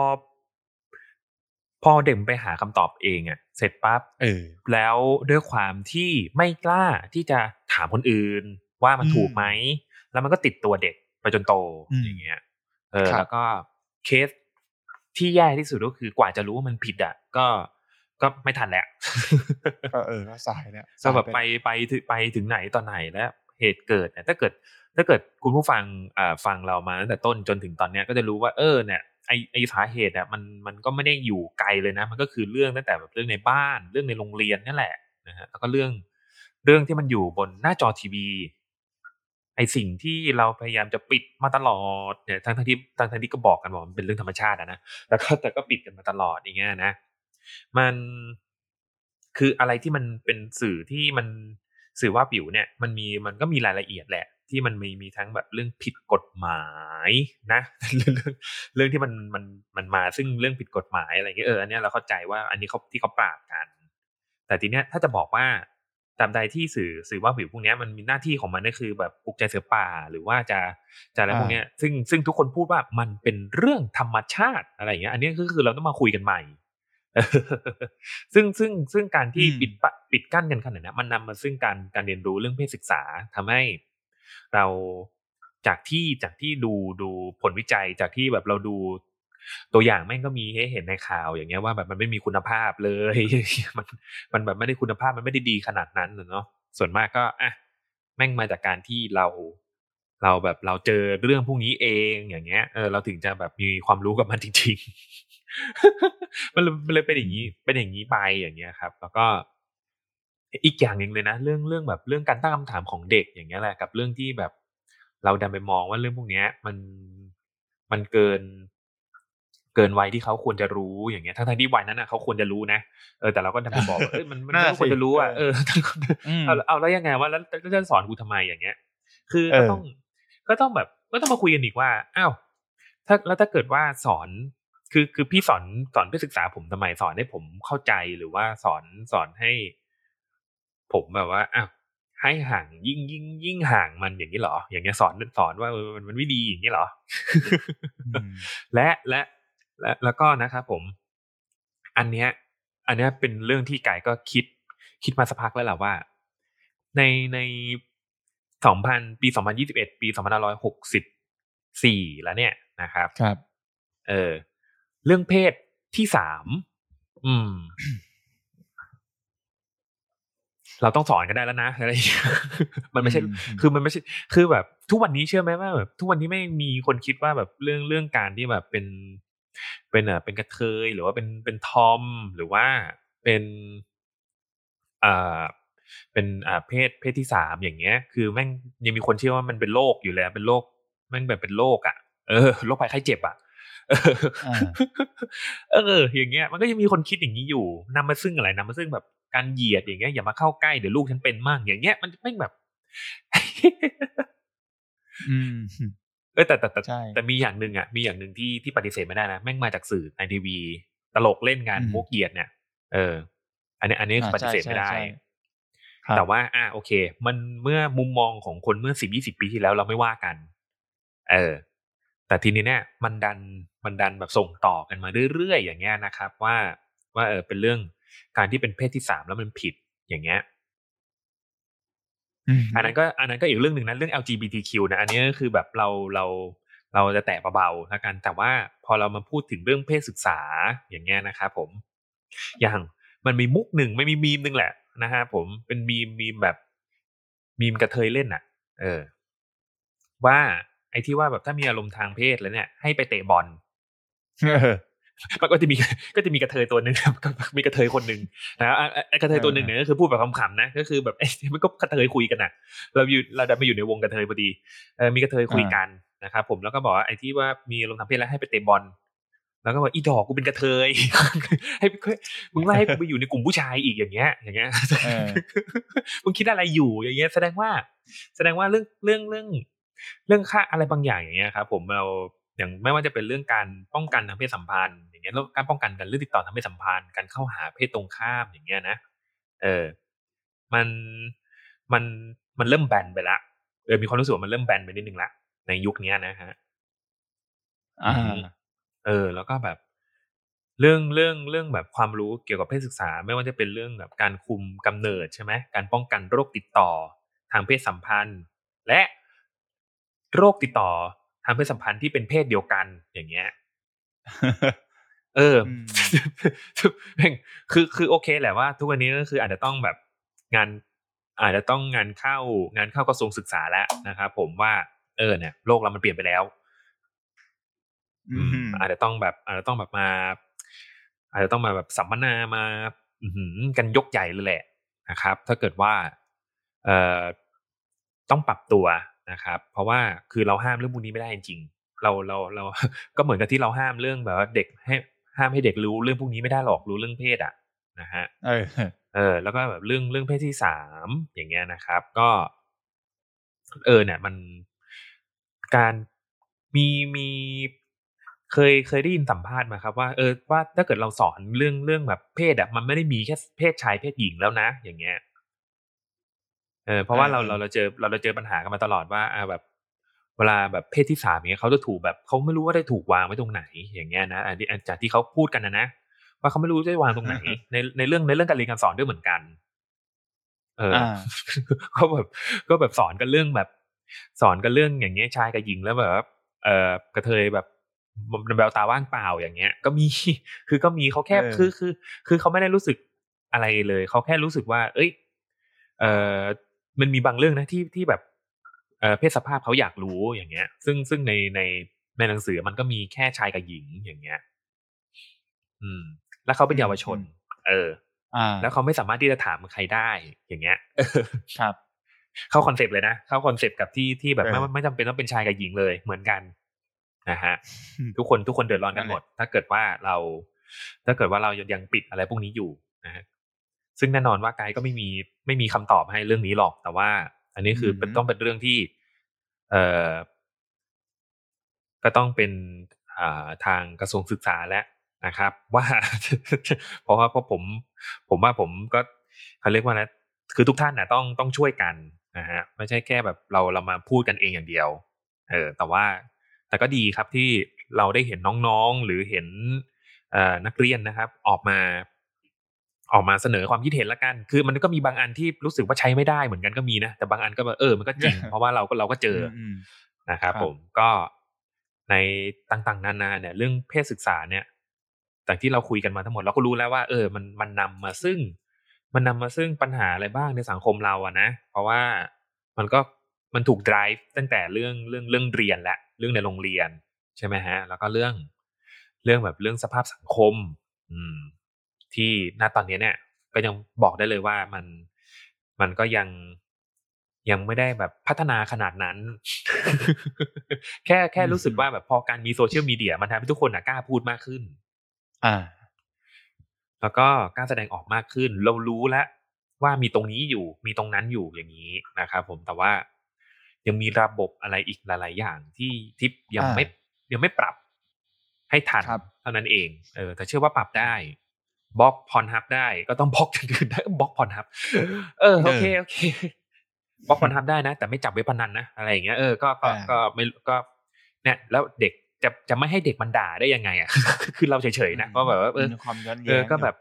พอเด็กมันไปหาคำตอบเองอะเสร็จปั๊บเออ แล้วด้วยความที่ไม่กล้าที่จะถามคนอื่น ว่ามันอืมถูกไหม แล้วมันก็ติดตัวเด็กไปจนโตอืมอย่างเงี้ย เออครับแล้วก็เคสที่แย่ที่สุดก็คือกว่าจะรู้ว่ามันผิดอะ ก็ ก็ไม่ทันแล้วก็เออก็สายแล้วก็แบบสายไปไปถึงไปถึงไหนตอนไหนแล้วเหตุเกิดเนี่ยถ้าเกิด ถ้าเกิดคุณผู้ฟังอ่าฟังเรามาตั้งแต่ต้นจนถึงตอนเนี้ยก็จะรู้ว่าเออเนี่ยไอไอสาเหตุอะมันมันก็ไม่ได้อยู่ไกลเลยนะ มันก็คือเรื่องตั้งแต่แบบเรื่องในบ้าน เรื่องในโรงเรียนนี่แหละนะฮะแล้วก็เรื่องเรื่องที่มันอยู่บนหน้าจอทีวีไอสิ่งที่เราพยายามจะปิดมาตลอดเนี่ยทั้งทั้งที่ทั้งทั้งที่ก็บอกกันว่ามันเป็นเรื่องธรรมชาติอะนะแล้วก็แต่ก็ปิดกันมาตลอดอย่างเงี้ยนะ มันคืออะไรที่มันเป็นสื่อที่มันสื่อว่าปิวเนี่ย มันมีมันก็มีรายละเอียดแหละ ที่มันมีมีทั้งแบบเรื่องผิดกฎหมายนะเรื่องเรื่องเรื่องที่มันมันมันมาซึ่งเรื่องผิดกฎหมายอะไรเงี้ยเอออันเนี้ยเราเข้าใจว่าอันนี้เขาที่เขาปราบกัน แต่ทีเนี้ยถ้าจะบอกว่าตามใดที่สื่อสื่อว่าผิวพวกเนี้ยมันมีหน้าที่ของมันก็คือแบบปลุกใจเสือป่าหรือว่าจะจะอะไรพวกเนี้ยซึ่งซึ่งทุกคนพูดว่ามันเป็นเรื่องธรรมชาติอะไรอย่างเงี้ยอันนี้ก็คือเราต้องมาคุยกันใหม่เออ ซึ่งซึ่งซึ่งการที่อืมปิดปะปิดกั้นกันขนาดนี้นมันนำมาซึ่งการการเรียนรู้เรื่องเพศศึกษาทำให้เราจากที่จากที่ดูดูผลวิจัยจากที่แบบเราดูตัวอย่างแม่งก็มีให้เห็นในข่าวอย่างเงี้ยว่าแบบมันไม่มีคุณภาพเลย มันมันแบบไม่ได้คุณภาพมันไม่ได้ดีขนาดนั้นน่ะเนาะส่วนมากก็อะแม่งมาจากการที่เราเราแบบเราเจอเรื่องพวกนี้เองอย่างเงี้ยเออเราถึงจะแบบมีความรู้กับมันจริงๆ มันเลยมันเลยเป็นอย่างนี้ เป็นอย่างนี้ไปอย่างเงี้ยครับ แล้วก็อีกอย่างหนึ่งเลยนะ เรื่องเรื่องแบบเรื่องการตั้งคำถามของเด็กอย่างเงี้ยแหละกับเรื่องที่แบบ เราดันไปมองว่าเรื่องพวกเนี้ย มันมันเกิน เกินวัยที่เขาควรจะรู้อย่างเงี้ย ทั้งทที่วัยนั้นอะเขาควรจะรู้นะเออแต่เราก็ดันไปบอกว่าเอ้ยมันมันน่าไม่ควรจะรู้อะสิเอออืมเอาเอาแล้วยังไงว่าแล้วแล้วจะสอนกูทำไมอย่างเงี้ย คือเอก็อต้องก็ต้องแบบก็ต้องมาคุยกันอีกว่าอ้าวถ้าแล้วถ้าเกิดว่าสอน คือคือพี่สอนสอนเพื่อศึกษาผมทำไมสอนให้ผมเข้าใจหรือว่าสอนสอนให้ ผมแบบว่าอ้าวให้ห่างยิ่งยิ่งยิ่งห่างมันอย่างนี้เหรอ อย่างเงี้ยสอนสอนว่าเออมันมันไม่ดีอย่างนี้เหรออืมและและและแล้วก็นะครับผม อันเนี้ย อันเนี้ยเป็นเรื่องที่ไก่ก็คิด คิดมาสักพักแล้วแหละว่า ในในสองพันปีสองพันยี่สิบเอ็ดปีสองพันห้าร้อยหกสิบสี่แล้วเนี่ยนะครับ ครับ เออ เรื่องเพศที่สามอืม เราต้องสอนกันได้แล้วนะอะไรอย่างเงี้ยมันไม่ใช่อืมคือมันไม่ใช่ คือแบบ ทุกวันนี้เชื่อไหมว่าแบบทุกวันนี้ไม่มีคนคิดว่าแบบเรื่องเรื่องการที่แบบเป็น เป็นเอ่อเป็นกระเทยหรือว่าเป็นเป็นทอมหรือว่าเป็นอ่าเป็นอ่าเพศเพศที่สามอย่างเงี้ย คือแม่งยังมีคนเชื่อว่ามันเป็นโรคอยู่เลยอะเป็นโรคแม่งแบบเป็นโรคอะเออโรคภัยไข้เจ็บอะ เออ อย่างเงี้ย มันก็ยังมีคนคิดอย่างนี้อยู่นำมาซึ่งอะไรนำมาซึ่งแบบการเหยียดอย่างเงี้ยอย่ามาเข้าใกล้เดี๋ยวลูกฉันเป็นมั่งอย่างเงี้ยมันไม่แบบอืมเออแต่แต่แต่แต่มีอย่างหนึ่งอะมีอย่างหนึ่งที่ที่ปฏิเสธไม่ได้นะแม่งมาจากสื่อในทีวี ตลกเล่นงานมุกเหยียดเนี่ยเออ อันนี้อันนี้ปฏิเสธไม่ได้แต่ว่า อ่าโอเค มันเมื่อมุมมองของคนเมื่อสิบยี่สิบปีที่แล้วเราไม่ว่ากัน เออ แต่ทีนี้เนี่ยมันดันมันดันแบบส่งต่อกันมาเรื่อยๆอย่างเงี้ยนะครับ ว่าว่าเออเป็นเรื่องการที่เป็นเพศที่สามแล้วมันผิดอย่างเงี้ยอันนั้นก็อันนั้นก็อีกเรื่องหนึ่งนะเรื่อง LGBTQ นะอันนี้ก็คือแบบเราเราเราจะแตะเบาๆแล้วกัน แต่ว่าพอเรามาพูดถึงเรื่องเพศศึกษาอย่างเงี้ยนะครับผม อย่างมันมีมุกหนึ่งไม่มีมีมหนึ่งแหละนะฮะผมเป็นมีมมีมแบบมีมกระเทยเล่นอะ เออ ว่าไอ้ที่ว่าแบบถ้ามีอารมณ์ทางเพศแล้วเนี่ย ให้ไปเตะบอลมันก็จะมีก็จะมีกระเทยตัวหนึ่งก็มีกระเทยคนหนึ่งนะไอ้กระเทยตัวหนึ่งเนี่ยก็คือพูดแบบคำๆนะก็คือแบบไอ้มันก็กระเทยคุยกันอะ เราอยู่เราได้มาอยู่ในวงกระเทยพอดีเออมีกระเทยคุยกันนะครับผมแล้วก็บอกว่าไอ้ที่ว่ามีลงทางเพศแล้วให้ไปเตะบอลแล้วก็บอกอีดอกกูเป็นกระเทยให้มึงไล่ให้กูไปอยู่ในกลุ่มผู้ชายอีกอย่างเงี้ย อย่างเงี้ยมึงคิดอะไรอยู่อย่างเงี้ย แสดงว่า แสดงว่าเรื่องเรื่องเรื่อง เรื่องค่าอะไรบางอย่างอย่างเงี้ยครับผมเราอย่างไม่ว่าจะเป็นเรื่องการป้องกันทางเพศสัมพันธ์อย่างเงี้ยแล้วการป้องกันการเรื่องติดต่อทางเพศสัมพันธ์การเข้าหาเพศตรงข้ามอย่างเงี้ยนะเออมันมันมันเริ่มแบนไปละเออมีความรู้สึกว่ามันเริ่มแบนไปนิดนึงละในยุคนี้นะฮะอ่าเออ แล้วก็แบบ เรื่องเรื่องเรื่องแบบความรู้เกี่ยวกับเพศศึกษา ไม่ว่าจะเป็นเรื่องแบบการคุมกำเนิดใช่ไหมการป้องกันโรคติดต่อทางเพศสัมพันธ์ และ โรคติดต่อทางเพศสัมพันธ์ที่เป็นเพศเดียวกันอย่างเงี้ย เออคือคือโอเคแหละว่า ทุกวันนี้ก็คืออาจจะต้องแบบงานอาจจะต้องงานเข้างานเข้ากระทรวงศึกษาแล้วนะครับผมว่า เออเนี่ยโลกเรามันเปลี่ยนไปแล้วอาจจะต้องแบบ อาจจะต้องแบบมา อาจจะต้องมาแบบสัมมนามากันยกใหญ่เลยแหละนะครับ ถ้าเกิดว่า เอ่อต้องปรับตัว นะครับ เพราะว่าคือเราห้ามเรื่องพวกนี้ไม่ได้จริงเราเราเราก็เหมือนกับที่เราห้ามเรื่องแบบว่าเด็กให้ห้ามให้เด็กรู้เรื่องพวกนี้ไม่ได้หรอกรู้เรื่องเพศอะนะฮะเออเออ แล้วก็แบบเรื่องเรื่องเพศที่สามอย่างเงี้ยนะครับ ก็ เออเนี่ยมันการมีมีเคยเคยได้ยินสัมภาษณ์มาครับว่าเออว่าถ้าเกิดเราสอนเรื่องเรื่องแบบเพศอะมันไม่ได้มีแค่เพศชายเพศหญิงแล้วนะ อย่างเงี้ย เออเพราะว่าเราเราเราเจอเราเราเจอปัญหากันมาตลอดว่าอ่าแบบเวลาแบบเพศที่สามเนี้ยเขาจะถูกแบบเขาไม่รู้ว่าได้ถูกวางไว้ตรงไหนอย่างเงี้ยนะอันนี้จากที่เขาพูดกันนะนะว่าเขาไม่รู้จะวางตรงไหน ในในเรื่องในเรื่องการเรียนการสอนด้วยเหมือนกัน เออเขาแบบก็แบบสอนกันเรื่องแบบ สอนกันเรื่องอย่างเงี้ยชายกับหญิงแล้วแบบเออกระเทยแบบแววตาว่างเปล่าอย่างเงี้ย ก็มีคือก็มีเขาแค่คือคือ คือเขาไม่ได้รู้สึกอะไรเลยเขาแค่รู้สึกว่า เอ้ย เออ มันมีบางเรื่องนะที่ที่แบบเออเพศสภาพเขาอยากรู้อย่างเงี้ย ซึ่งซึ่งในในในหนังสือมันก็มีแค่ชายกับหญิงอย่างเงี้ย อืม แล้วเขาเป็นเยาวชน เอออ่าแล้วเขาไม่สามารถที่จะถามใครได้อย่างเงี้ยครับ เข้า concept เลยนะ เข้า concept กับที่ที่แบบไม่ไม่จำเป็นต้องเป็นชายกับหญิงเลยเหมือนกันนะฮะทุกคนทุกคนเดือดร้อนกันหมด ถ้าเกิดว่าเรา ถ้าเกิดว่าเรายังปิดอะไรพวกนี้อยู่นะฮะ ซึ่งแน่นอนว่าไกด์ก็ไม่มีไม่มีคำตอบให้เรื่องนี้หรอก แต่ว่า อันนี้คือเป็นต้องเป็นเรื่องที่ เอ่อก็ต้องเป็นอ่าทางกระทรวงศึกษาแล้วนะครับ ว่าเพราะว่าเพราะผม ผมว่าผมก็เขาเรียกว่านะคือทุกท่านนะต้องต้องช่วยกันนะฮะไม่ใช่แค่แบบเราเรามาพูดกันเองอย่างเดียว เออ แต่ว่าแต่ก็ดีครับที่เราได้เห็นน้องๆหรือเห็นนักเรียนนะครับ ออกมา ออกมาเสนอความคิดเห็นละกัน คือมันก็มีบางอันที่รู้สึกว่าใช้ไม่ได้เหมือนกันก็มีนะ แต่บางอันก็เออ มันก็จริง เพราะว่าเราก็เราก็เจอนะครับผมก็ในต่างๆนานาเนี่ย เรื่องเพศศึกษาเนี่ยจากที่เราคุยกันมาทั้งหมดเราก็รู้แล้วว่า เออ มันมันนำมาซึ่ง มันนำมาซึ่งปัญหาอะไรบ้างในสังคมเราอะนะ เพราะว่ามันก็มันถูก drive ตั้งแต่เรื่องเรื่องเรื่องเรียนและ เรื่องในโรงเรียน ใช่ไหมฮะ แล้วก็เรื่องเรื่องแบบเรื่องสภาพสังคม อืม ที่ณตอนนี้เนี่ย ก็ยังบอกได้เลยว่ามันมันก็ยังยังไม่ได้แบบพัฒนาขนาดนั้น แค่แค่รู้สึกว่าแบบพอการมีโซเชียลมีเดียมันทำให้ทุกคนกล้าพูดมากขึ้น อ่า แล้วก็กล้าแสดงออกมากขึ้น เรารู้แล้วว่ามีตรงนี้อยู่มีตรงนั้นอยู่อย่างนี้นะครับผมแต่ว่ายังมีระบบอะไรอีกหลาย ๆ อย่างที่ที่ยังไม่ยังไม่ปรับให้ทันเท่านั้นเอง เออ แต่เชื่อว่าปรับได้ บล็อกพรฮับได้ก็ต้องบล็อกอย่างอื่นได้บล็อกพรฮับเออโอเคโอเคบล็อกพรฮับได้นะ แต่ไม่จับเว็บพนันนะอะไรอย่างเงี้ยเออก็ก็ก็ไม่ก็เนี่ยแล้วเด็กจะจะไม่ให้เด็กมันด่าได้ยังไงอะคือเราเฉยๆนะเพราะแบบว่าเออเออก็แบบ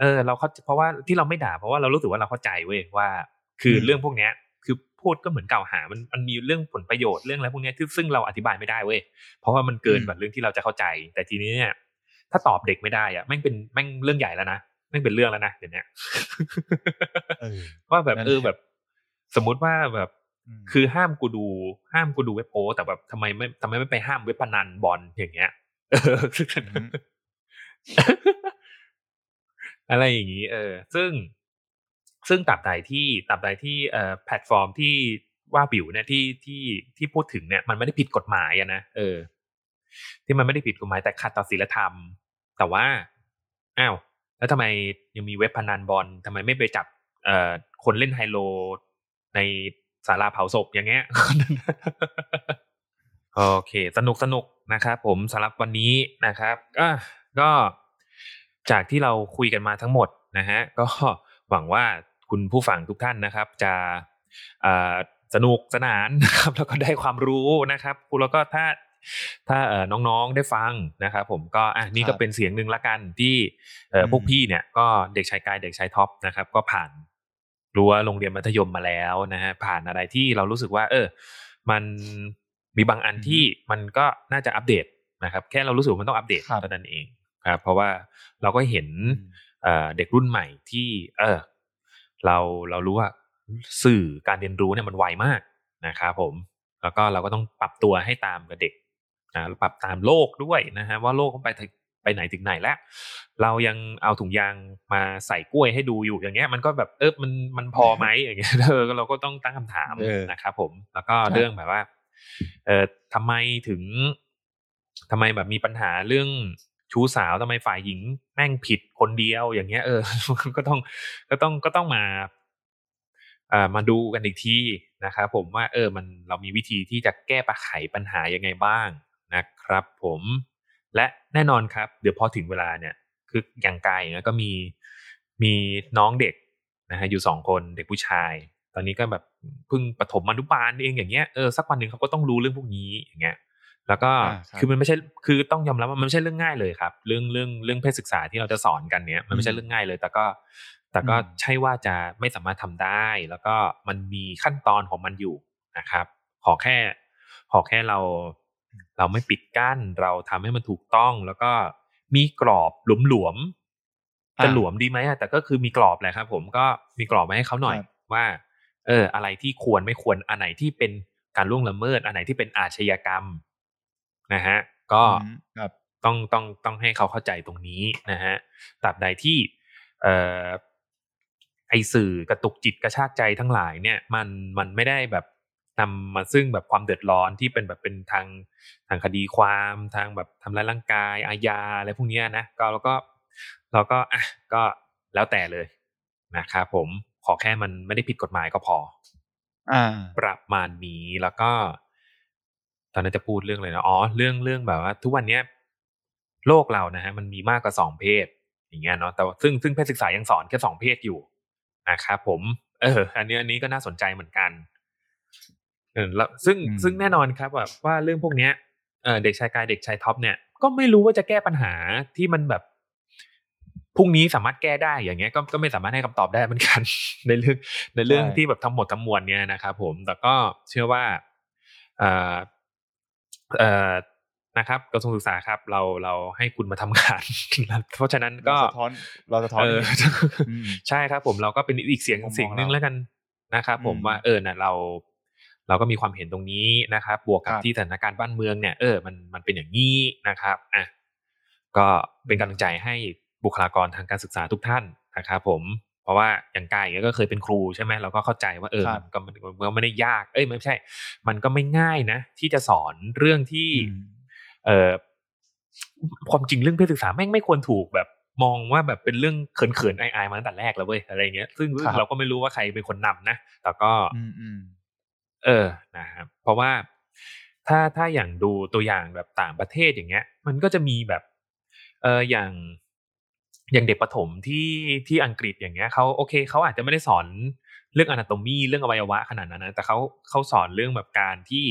เออ เราเขาเพราะว่าที่เราไม่ด่า เพราะว่าเรารู้สึกว่าเราเข้าใจเว้ยว่า คือเรื่องพวกเนี้ย คือพูดก็เหมือนกล่าวหา มันมันมีเรื่องผลประโยชน์เรื่องอะไรพวกนี้ที่ซึ่งเราอธิบายไม่ได้เว้ยเพราะว่ามันเกินแบบเรื่องที่เราจะเข้าใจ แต่ทีนี้เนี่ย ถ้าตอบเด็กไม่ได้อะแม่งเป็นแม่งเรื่องใหญ่แล้วนะแม่งเป็นเรื่องแล้วนะเดี๋ยวนี้ว่าแบบเออแบบ สมมุติว่าแบบ คือห้ามกูดู ห้ามกูดูเว็บโป้แต่แบบทำไมไม่ทำไมไม่ไปห้ามเว็บพนันบอลอย่างเงี้ยอะไรอย่างนี้ เออ ซึ่งซึ่งตับใดที่ตับใดที่เอ่อแพลตฟอร์มที่ว่าบิวเนี่ยที่ที่ที่พูดถึงเนี่ย มันไม่ได้ผิดกฎหมายอะนะเออ ที่มันไม่ได้ผิดกฎหมายแต่ขัดต่อศีลธรรม แต่ว่าอ้าวแล้วทำไมยังมีเว็บพนันบอลทำไมไม่ไปจับเอ่อคนเล่นไฮโลในศาลาเผาศพอย่างเงี้ยโอเค สนุกสนุกนะครับผมสำหรับวันนี้นะครับก็ก็จากที่เราคุยกันมาทั้งหมดนะฮะก็หวังว่าคุณผู้ฟังทุกท่านนะครับ จะสนุกสนานนะครับแล้วก็ได้ความรู้นะครับคุณแล้วก็ถ้า ถ้าน้องๆได้ฟังนะครับผมก็อะนี่ก็เป็นเสียงหนึ่งละกันที่พวกพี่เนี่ยก็เด็กชายกายเด็กชายท็อปนะครับ ก็ผ่านรั้วโรงเรียนมัธยมมาแล้วนะฮะผ่านอะไรที่เรารู้สึกว่า เออ มันมีบางอันที่มันก็น่าจะอัปเดตนะครับ แค่เรารู้สึกมันต้องอัปเดตเท่านั้นเองครับเพราะว่าเราก็เห็นเด็กรุ่นใหม่ที่ เออ เราเรารู้ว่าสื่อการเรียนรู้เนี่ยมันไวมากนะครับผม แล้วก็เราก็ต้องปรับตัวให้ตามกับเด็ก นะปรับตามโลกด้วยนะฮะว่าโลกมันไปไปไหนถึงไหนแล้ว เรายังเอาถุงยางมาใส่กล้วยให้ดูอยู่อย่างเงี้ย มันก็แบบเออมันมันพอไหมอย่างเงี้ยเออเราก็ต้องตั้งคำถามนะครับผมแล้วก็เรื่องแบบว่า เออทำไมถึงทำไมแบบมีปัญหาเรื่องชู้สาวทำไมฝ่ายหญิงแม่งผิดคนเดียวอย่างเงี้ย เออ ก็ต้องก็ต้องก็ต้องมาอ่ามาดูกันอีกทีนะครับผมว่า เออ มันเรามีวิธีที่จะแก้ปัญหาปัญหายังไงบ้าง นะครับผมและแน่นอนครับ เดี๋ยวพอถึงเวลาเนี่ยคืออย่างกายนะก็มีมีน้องเด็กนะฮะอยู่สองคนเด็กผู้ชาย ตอนนี้ก็แบบเพิ่งปฐมอนุบาลเองอย่างเงี้ยเออสักวันหนึ่งเขาก็ต้องรู้เรื่องพวกนี้อย่างเงี้ยแล้วก็คือมันไม่ใช่คือต้องยอมรับว่ามันไม่ใช่เรื่องง่ายเลยครับ เรื่องเรื่องเรื่องเพศศึกษาที่เราจะสอนกันเนี้ยมันไม่ใช่เรื่องง่ายเลย แต่ก็แต่ก็ใช่ว่าจะไม่สามารถทำได้ แล้วก็มันมีขั้นตอนของมันอยู่นะครับ ขอแค่ขอแค่เรา เราไม่ปิดกั้นเราทำให้มันถูกต้อง แล้วก็มีกรอบหลวมๆจะหลวมดีไหมแต่ก็คือมีกรอบแหละครับ ผมก็มีกรอบมาให้เขาหน่อยว่า เออ อะไรที่ควรไม่ควรอันไหนที่เป็นการล่วงละเมิด อันไหนที่เป็นอาชญากรรมนะฮะก็ต้องต้องต้องให้เขาเข้าใจตรงนี้นะฮะตราบใดที่ เอ่อไอสื่อกระตุกจิตกระชากใจทั้งหลายเนี่ย มันมันไม่ได้แบบ นำมาซึ่งแบบความเดือดร้อนที่เป็นแบบเป็นทางทางคดีความทางแบบทำร้ายร่างกาย อาญาอะไรพวกนี้นะก็แล้วก็เราก็อะก็แล้วแต่เลยนะครับผมขอแค่มันไม่ได้ผิดกฎหมายก็พอ อ่า ประมาณนี้แล้วก็ ตอนนั้นจะพูดเรื่องอะไรนะอ๋อเรื่องเรื่องแบบว่า ทุกวันเนี้ยโลกเรานะฮะมันมีมากกว่าสองเพศ อย่างเงี้ยเนาะแต่ซึ่งซึ่งเพศศึกษายังสอนแค่สองเพศอยู่นะครับผม เออ อันนี้อันนี้ก็น่าสนใจเหมือนกัน เออแล้วซึ่งซึ่งแน่นอนครับว่าว่าเรื่องพวกเนี้ยเออเด็กชายกายเด็กชายท็อปเนี่ยก็ไม่รู้ว่าจะแก้ปัญหาที่มันแบบพรุ่งนี้สามารถแก้ได้อย่างเงี้ยก็ก็ไม่สามารถให้คำตอบได้เหมือนกัน ในเรื่องในเรื่องที่แบบทั้งหมดทั้งมวลเนี่ยนะครับผมแต่ก็เชื่อว่าเอ่อเอ่อนะครับกระทรวงศึกษาครับ เราเราให้คุณมาทำงาน เพราะฉะนั้นก็สะท้อนเราสะท้อนใช่ครับ ผมเราก็เป็นอีกเสียงเสียงนึงแล้วกันนะครับผมว่าเออนะเรา เราก็มีความเห็นตรงนี้นะครับ บวกกับที่สถานการณ์บ้านเมืองเนี่ยเออมันมันเป็นอย่างนี้นะครับอะก็เป็นกำลังใจให้บุคลากรทางการศึกษาทุกท่านนะครับผมพราะว่าอย่างกายอย่างเงี้ยก็เคยเป็นครูใช่ไหมเราก็เข้าใจว่าเออครับมันก็มันมันก็ไม่ได้ยาก เอ้ยไม่ใช่ มันก็ไม่ง่ายนะ ที่จะสอนเรื่องที่อืมเอ่อความจริงเรื่องเพศศึกษาแม่งไม่ควรถูกแบบมองว่าแบบเป็นเรื่องเขินๆอายๆมาตั้งแต่แรกแล้วเว้ยอะไรเงี้ย ซึ่งซึ่งครับเราก็ไม่รู้ว่าใครเป็นคนนำนะแต่ก็อืมอืม เออนะครับเพราะว่าถ้าถ้าอย่างดูตัวอย่างแบบต่างประเทศอย่างเงี้ย มันก็จะมีแบบเอออย่างอย่างเด็กประถมที่ที่อังกฤษอย่างเงี้ยเขาโอเคเขาอาจจะไม่ได้สอนเรื่องอนาโตมีเรื่องอวัยวะขนาดนั้นนะแต่เขาเขาสอนเรื่องแบบการที่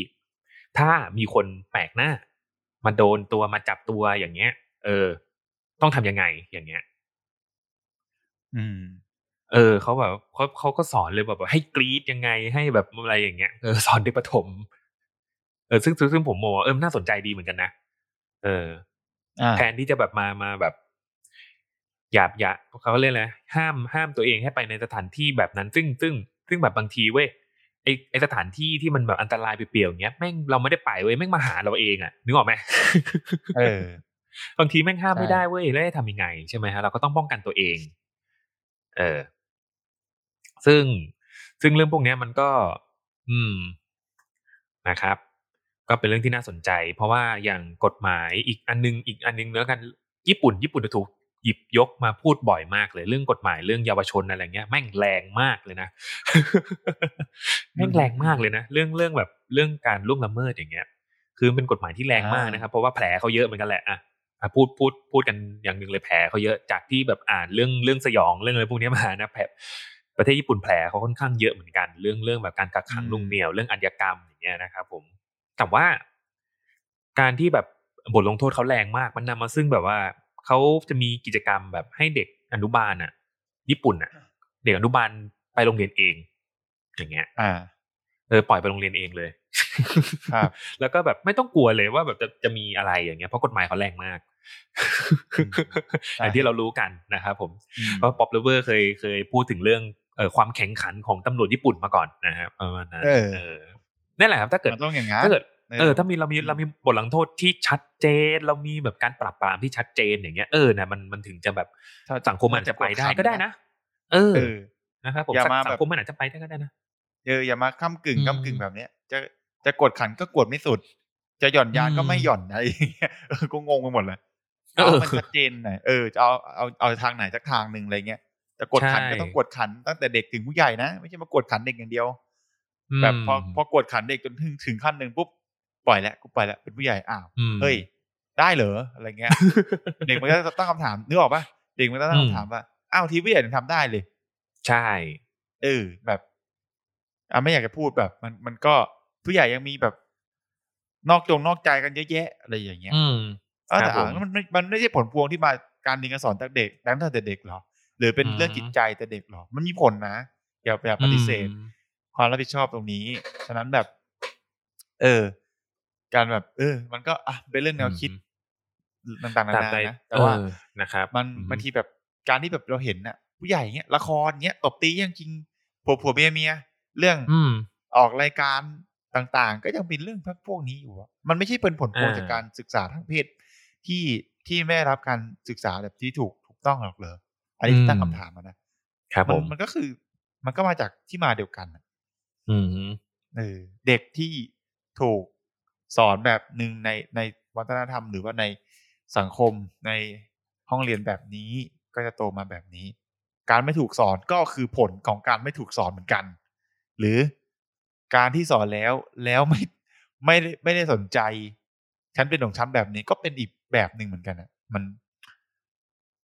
ถ้ามีคนแปลกหน้า มาโดนตัวมาจับตัวอย่างเงี้ย เออ ต้องทำยังไงอย่างเงี้ย อืม เออเขาแบบเขาเขาก็สอนเลยแบบว่าให้กรีดยังไงให้แบบอะไรอย่างเงี้ยเออสอนเด็กประถม เออซึ่งซึ่งซึ่งผมมองว่าเออมันน่าสนใจดีเหมือนกันนะเอออ่าแทนที่จะแบบมามาแบบหยาบหยาเขาเรียกอะไรห้ามห้ามตัวเองให้ไปในสถานที่แบบนั้น ซึ่งซึ่งซึ่งแบบบางทีเว้ยไอไอสถานที่ที่มันแบบอันตรายไปเปลี่ยวอย่างเงี้ยแม่งเราไม่ได้ไปเว้ยแม่งมาหาเราเองอะนึกออกไหมเออบางทีแม่งห้ามใช่ไม่ได้เว้ยแล้วจะทำยังไงใช่ไหมฮะเราก็ต้องป้องกันตัวเอง เออ ซึ่งซึ่งเรื่องพวกเนี้ยมันก็ อืมนะครับ ก็เป็นเรื่องที่น่าสนใจ เพราะว่าอย่างกฎหมายอีกอันนึง อีกอันนึงเนื้อกันญี่ปุ่น ญี่ปุ่นจะถูกหยิบยกมาพูดบ่อยมากเลย เรื่องกฎหมายเรื่องเยาวชนอะไรเงี้ยแม่งแรงมากเลยนะแม่งแรงมากเลยนะเรื่องเรื่องแบบเรื่องการล่วงละเมิดอย่างเงี้ย คือเป็นกฎหมายที่แรงมากนะครับ เพราะว่าแผลเขาเยอะเหมือนกันแหละอะอะพูดพูดพูดกันอย่างหนึ่งเลยแผลเขาเยอะจากที่แบบอ่านเรื่องเรื่องสยองเรื่องอะไรพวกเนี้ยมานะแผล ประเทศญี่ปุ่นแผลเขาค่อนข้างเยอะเหมือนกัน เรื่องเรื่องแบบการกักขังอืมหนุ่งเหนียวเรื่องอาชญากรรมอย่างเงี้ยนะครับผมแต่ว่า การที่แบบบทลงโทษเขาแรงมาก มันนำมาซึ่งแบบว่าเขาจะมีกิจกรรมแบบให้เด็กอนุบาลอะ ญี่ปุ่นอะ เด็กอนุบาลไปโรงเรียนเอง อย่างเงี้ย อ่า เออปล่อยไปโรงเรียนเองเลยครับแล้วก็แบบไม่ต้องกลัวเลยว่าแบบจะจะมีอะไรอย่างเงี้ยเพราะกฎหมายเขาแรงมากใช่อย่างที่เรารู้กันนะครับผมอืมเพราะ Pop Lover เคยเคยพูดถึงเรื่อง เอ่อความแข็งขันของตำรวจญี่ปุ่นมาก่อนนะครับประมาณนั้นเออเออนั่นแหละครับถ้าเกิดมันต้องอย่างนั้นถ้าเกิดเออเออถ้ามีเรามีเรามีบทลงโทษที่ชัดเจน เรามีแบบการปราบปรามที่ชัดเจนอย่างเงี้ยเออนะมันมันถึงจะแบบถ้าสังคมมันอาจจะไปได้ก็ได้นะเออเออนะครับผมอย่ามาสัแบบงคมมันอาจจะไปได้ก็ได้นะเอออย่ามาค้ำกึ่งอืมก้ำกึ่งแบบเนี้ย จะจะกดขันก็กดไม่สุด จะหย่อนยานก็ไม่หย่อนอะไรอย่างเงี้ยเออก็งงไปหมดเลยเออเอามันชัดเจนหน่อยเออจะเอาเอาเอาทางไหนสักทางหนึ่งอะไรเงี้ย จะกดขันใช่ก็ต้องกดขันตั้งแต่เด็กถึงผู้ใหญ่นะไม่ใช่มากดขันเด็กอย่างเดียว แบบพอพอกดขันเด็กจนถึงถึงขั้นหนึ่งปุ๊บปล่อยแล้วกูปล่อยแล้วเป็นผู้ใหญ่อ้าวอืมเฮ้ย ได้เหรออะไรเงี้ย เด็กมันก็ตั้งคำถามนึกออกปะเด็กมันก็ตั้งคำถามว่าอ้าวทีผู้ใหญ่ถึงทำได้เลย ใช่เออแบบอะไม่อยากจะพูดแบบ มันมันก็ผู้ใหญ่ยังมีแบบ นอกจงนอกใจกันเยอะแยะอะไรอย่างเงี้ยอืมเออแต่ครับอะผมมันมันมันไม่ใช่ผลพวงที่มาการเรียนการสอนตั้งเด็กตั้งแต่เด็กหรอ หรือเป็นอืมเรื่องจิตใจแต่เด็กหรอมันมีผลนะอย่าอย่าปฏิเสธอืมความรับผิดชอบตรงนี้ ฉะนั้นแบบ เออ การแบบ เออ มันก็อะเป็นเรื่องแนวคิดต่างๆนาตามนาใจนะแต่ว่าเออนะครับ มันอืบางทีแบบการที่แบบเราเห็นน่ะ ผู้ใหญ่เงี้ยละครเงี้ยตบตียังจริงผัวผัวเมียเมียเรื่องอืมออกรายการต่างๆ ก็ยังเป็นเรื่องพวกนี้อยู่อะมันไม่ใช่เป็นผลพวงอ่าจากการศึกษาทางเพศที่ที่ไม่ได้รับการศึกษาแบบที่ถูกถูกต้องหรอกเหร ออันนี้ตั้งคำถามอะนะครับผมันมมันก็คือ มันก็มาจากที่มาเดียวกันอะอืมเออเด็กที่ถูกสอนแบบหนึ่งในในวัฒนธรรม หรือว่าในสังคมในห้องเรียนแบบนี้ก็จะโตมาแบบนี้ การไม่ถูกสอนก็คือผลของการไม่ถูกสอนเหมือนกัน หรือการที่สอนแล้วแล้วไม่ไม่ได้ไม่ได้สนใจ ฉันเป็นของฉันแบบนี้ก็เป็นอีกแบบหนึ่งเหมือนกันอะ มัน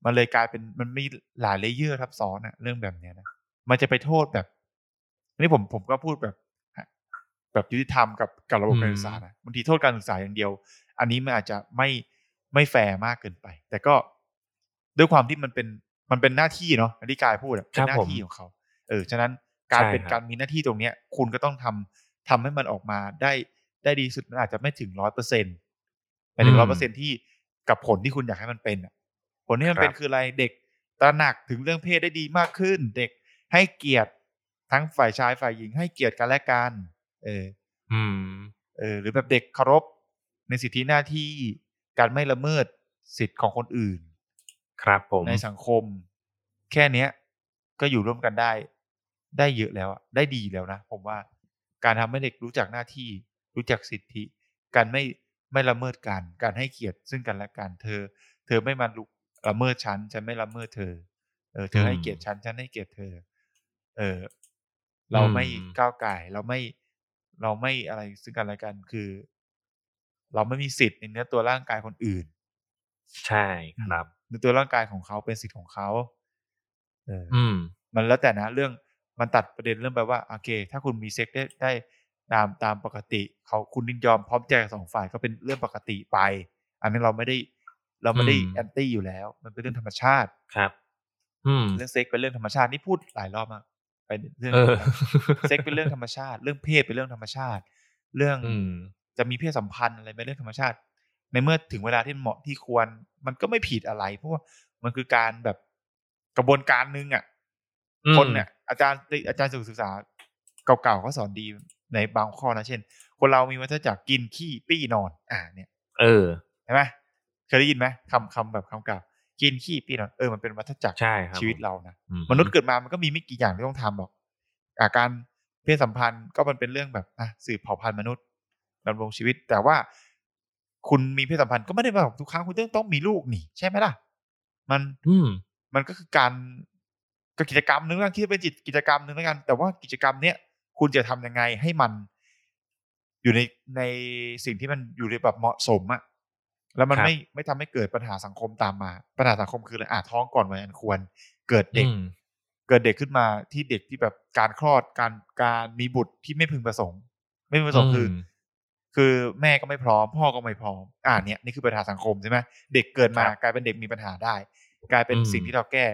มันเลยกลายเป็นมันมีหลายเลเยอร์ทับซ้อนอะเรื่องแบบเนี้ยนะมันจะไปโทษแบบอันนี้ผมผมก็พูดแบบแบบยุติธรรมกับกับระบบอืมการศึกษานะบางทีโทษการศึกษาอย่างเดียว อันนี้มันอาจจะไม่ไม่แฟร์มากเกินไป แต่ก็ด้วยความที่มันเป็นมันเป็นหน้าที่เนาะอันที่กายพูดอะเป็นหน้าที่ของเขา เออฉะนั้นการใช่เป็นครับการมีหน้าที่ตรงเนี้ย คุณก็ต้องทำทำให้มันออกมาได้ได้ดีสุดมันอาจจะไม่ถึงร้อยเปอร์เซ็นต์แต่ถึงร้อยเปอร์เซ็นที่กับผลที่คุณอยากให้มันเป็นอะ ผลที่มันเป็นคืออะไรเด็กตระหนักถึงเรื่องเพศได้ดีมากขึ้น เด็กให้เกียรติทั้งฝ่ายชายฝ่ายหญิงให้เกียรติกันและกัน เออ อืม เออ หรือแบบเด็กเคารพในสิทธิหน้าที่การไม่ละเมิดสิทธิ์ของคนอื่น ครับผม ในสังคม แค่เนี้ย ก็อยู่ร่วมกันได้ ได้เยอะแล้วอะได้ดีแล้วนะผมว่า การทำให้เด็กรู้จักหน้าที่ รู้จักสิทธิ การไม่ไม่ละเมิดกัน การให้เกียรติซึ่งกันและกัน เธอ เธอไม่มาลุก ละเมิดฉันฉันไม่ละเมิดเธอ เออ เธอให้เกียรติฉันฉันให้เกียรติเธอ เออ เราไม่อืมก้าวไก่ายเราไม่เราไม่อะไรซึ่งกันและกันคือ เราไม่มีสิทธิ์ในเนื้อตัวร่างกายคนอื่น ใช่ครับในตัวร่างกายของเขาเป็นสิทธิ์ของเขาเอออ อืม มันแล้วแต่นะเรื่องมันตัดประเด็นเรื่องไปว่าโอเค ถ้าคุณมีเซ็กได้ได้ตามตามปกติ เขาคุณยินยอมพร้อมใจกับสองฝ่ายก็เป็นเรื่องปกติไป อันนี้นเราไม่ได้ เราไม่ได้อืมแอนตี้อยู่แล้ว มันเป็นเรื่องธรรมชาติครับ อืมเรื่องเซ็กเป็นเรื่องธรรมชาตินี่พูดหลายรอบมากไปเรื่องเออเซ็กเป็นเรื่องธรรมชาติ เรื่องเพศเป็นเรื่องธรรมชาติ เรื่องอืมจะมีเพศสัมพันธ์อะไรเป็นเรื่องธรรมชาติ ในเมื่อถึงเวลาที่เหมาะที่ควร มันก็ไม่ผิดอะไร เพราะว่ามันคือการแบบกระบวนการหนึ่งอะอืมคนเนี่ยอาจารย์อาจารย์ศึกษาเก่าๆเขาสอนดีในบางข้อนะเช่น คนเรามีวัฏจักรกินขี้ปี้นอน อ่าเนี่ย เออเห็นไหม เคยได้ยินไหมคำคำแบบคำเก่ากินขี้ปี้นอนเออมันเป็นวัฏจักรใช่ครับชีวิตเรานะอืมนุษย์เกิดมามันก็มีไม่กี่อย่างที่ต้องทำหรอกอาการเพศสัมพันธ์ก็มันเป็นเรื่องแบบอะสืบเผ่าพันธุ์มนุษย์ดำรงชีวิต แต่ว่าคุณมีเพศสัมพันธ์ก็ไม่ได้แบบทุกครั้งคุณต้องต้องมีลูกนี่ใช่ไหมล่ะ มันอืมมันก็คือการก็กิจกรรมหนึงแล้วกันคิดว่าเป็นจิตกิจกรรมหนึ่งแล้วกัน แต่ว่ากิจกรรมเนี้ยคุณจะทำยังไงให้มัน อยู่ในในสิ่งที่มันอยู่ในแบบเหมาะสมอะ แล้วมันครับไม่ไม่ทำให้เกิดปัญหาสังคมตามมา ปัญหาสังคมคืออะไรอะท้องก่อนวัยอันควร เกิดเด็กอืมเกิดเด็กขึ้นมาที่เด็กที่แบบการคลอดการการมีบุตรที่ไม่พึงประสงค์ ไม่พึงประสงค์คือมคือแม่ก็ไม่พร้อม พ่อก็ไม่พร้อม อ่าเนี่ยนี่คือปัญหาสังคมใช่ไหมเด็กเกิดมาครับกลายเป็นเด็กมีปัญหาได้ กลายเป็นอืมสิ่งที่เราแก้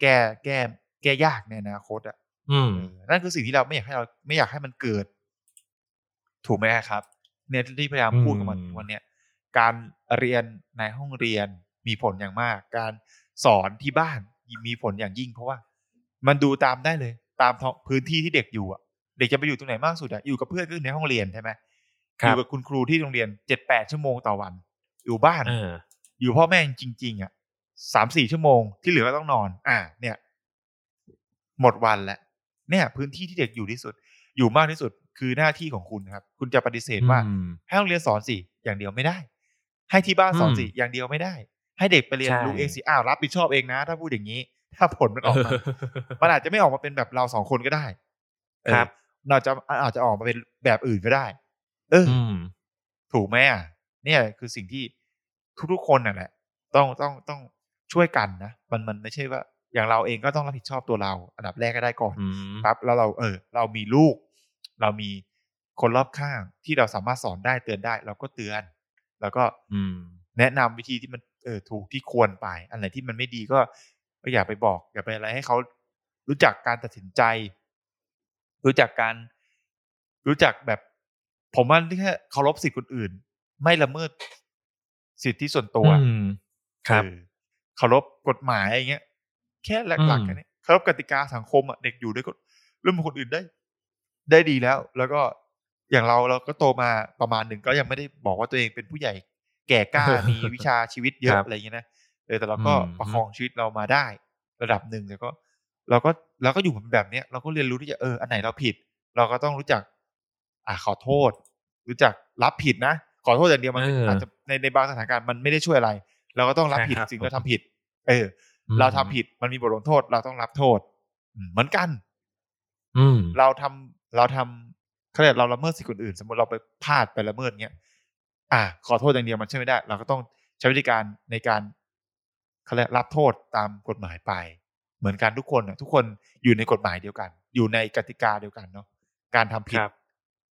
แก้แก้ แก้ยากในอนาคตอะอืมเออนั่นคือสิ่งที่เราไม่อยากให้เราไม่อยากให้มันเกิด ถูกไหมครับ เนี่ยที่พยายามพูดกันมาอืมวันเนี้ย การเรียนในห้องเรียนมีผลอย่างมาก การสอนที่บ้านมีผลอย่างยิ่ง เพราะว่า มันดูตามได้เลย ตามท้องพื้นที่ที่เด็กอยู่อะเด็กจะไปอยู่ตรงไหนมากสุดอะอยู่กับเพื่อนก็คือในห้องเรียนใช่ไหมคอรับยู่กับคุณครูที่โรงเรียนเจ็ดแปดชั่วโมงต่อวัน อยู่บ้านเอออยู่พ่อแม่จริง ๆ อะสามสี่ชั่วโมงที่เหลือก็ต้องนอน อ่า เนี่ย หมดวันแล้วเนี่ย พื้นที่ที่เด็กอยู่ที่สุด อยู่มากที่สุดคือหน้าที่ของคุณครับ คุณจะปฏิเสธว่าอืมให้โรงเรียนสอนสิอย่างเดียวไม่ได้ ให้ที่บ้านสอนสิอืมอย่างเดียวไม่ได้ ให้เด็กไปเรียนใช่รู้เองสิอ้าวรับผิดชอบเองนะ ถ้าพูดอย่างนี้ ถ้าผลมันออกมามันอาจจะไม่ออกมาเป็นแบบเราสองคนก็ได้เออครับเราจะอาจจะออกมาเป็นแบบอื่นก็ได้ เออออืมถูกไหมอะเนี่ยคือสิ่งที่ทุกๆคนน่ะแหละ ต้องต้องต้องช่วยกันนะมันมันไม่ใช่ว่า อย่างเราเองก็ต้องรับผิดชอบตัวเรา อันดับแรกก็ได้ก่อนอืมปั๊บแล้วเราเออ เรามีลูก เรามีคนรอบข้างที่เราสามารถสอนได้เตือนได้ เราก็เตือน แล้วก็อืมแนะนำวิธีที่มันเออถูกที่ควรไป อันไหนที่มันไม่ดีก็ก็อย่าไปบอก อย่าไปอะไรให้เขารู้จักการตัดสินใจ รู้จักการ รู้จักแบบ ผมว่าแค่เคารพสิทธิ์คนอื่น ไม่ละเมิดสิทธิส่วนตัวอืมครับเออเคารพกฎหมายอย่างเงี้ย แค่หลักอืๆมแค่นี้เคารพกติกาสังคมอะเด็กอยู่ด้วยก็ร่วมกับคนอื่นได้ ได้ดีแล้ว แล้วก็ อย่างเราเราก็โตมาประมาณหนึ่งก็ยังไม่ได้บอกว่าตัวเองเป็นผู้ใหญ่แก่กล้ามีวิชาชีวิตเยอะครับอะไรอย่างเงี้ยนะเออแต่เราก็อืมประคองชีวิตเรามาได้ ระดับหนึ่งแล้วก็เราก็เราก็อยู่แบบเนี้ย เราก็เรียนรู้ที่จะเอออันไหนเราผิด เราก็ต้องรู้จัก อ่าขอโทษ รู้จักรับผิดนะขอโทษอย่างเดียวมันเออออาจจะในในบางสถานการณ์มันไม่ได้ช่วยอะไร เราก็ต้องรับใช่ผิดครับสิ่งที่เราทำผิด เออ เราทำผิดมันมีบทลงโทษ เราต้องรับโทษอืมเหมือนกัน อืมเราทำเราทำ เขาเรียกเราละเมิดสิทธิคนอื่น สมมติเราไปพลาดไปละเมิดเงี้ย อ่า ขอโทษอย่างเดียวมันช่วยไม่ได้ เราก็ต้องใช้วิธีการในการเขาเรียกรับโทษตามกฎหมายไป เหมือนกันทุกคนน่ะทุกคนอยู่ในกฎหมายเดียวกัน อยู่ในกติกาเดียวกันเนาะการทำผิดครับ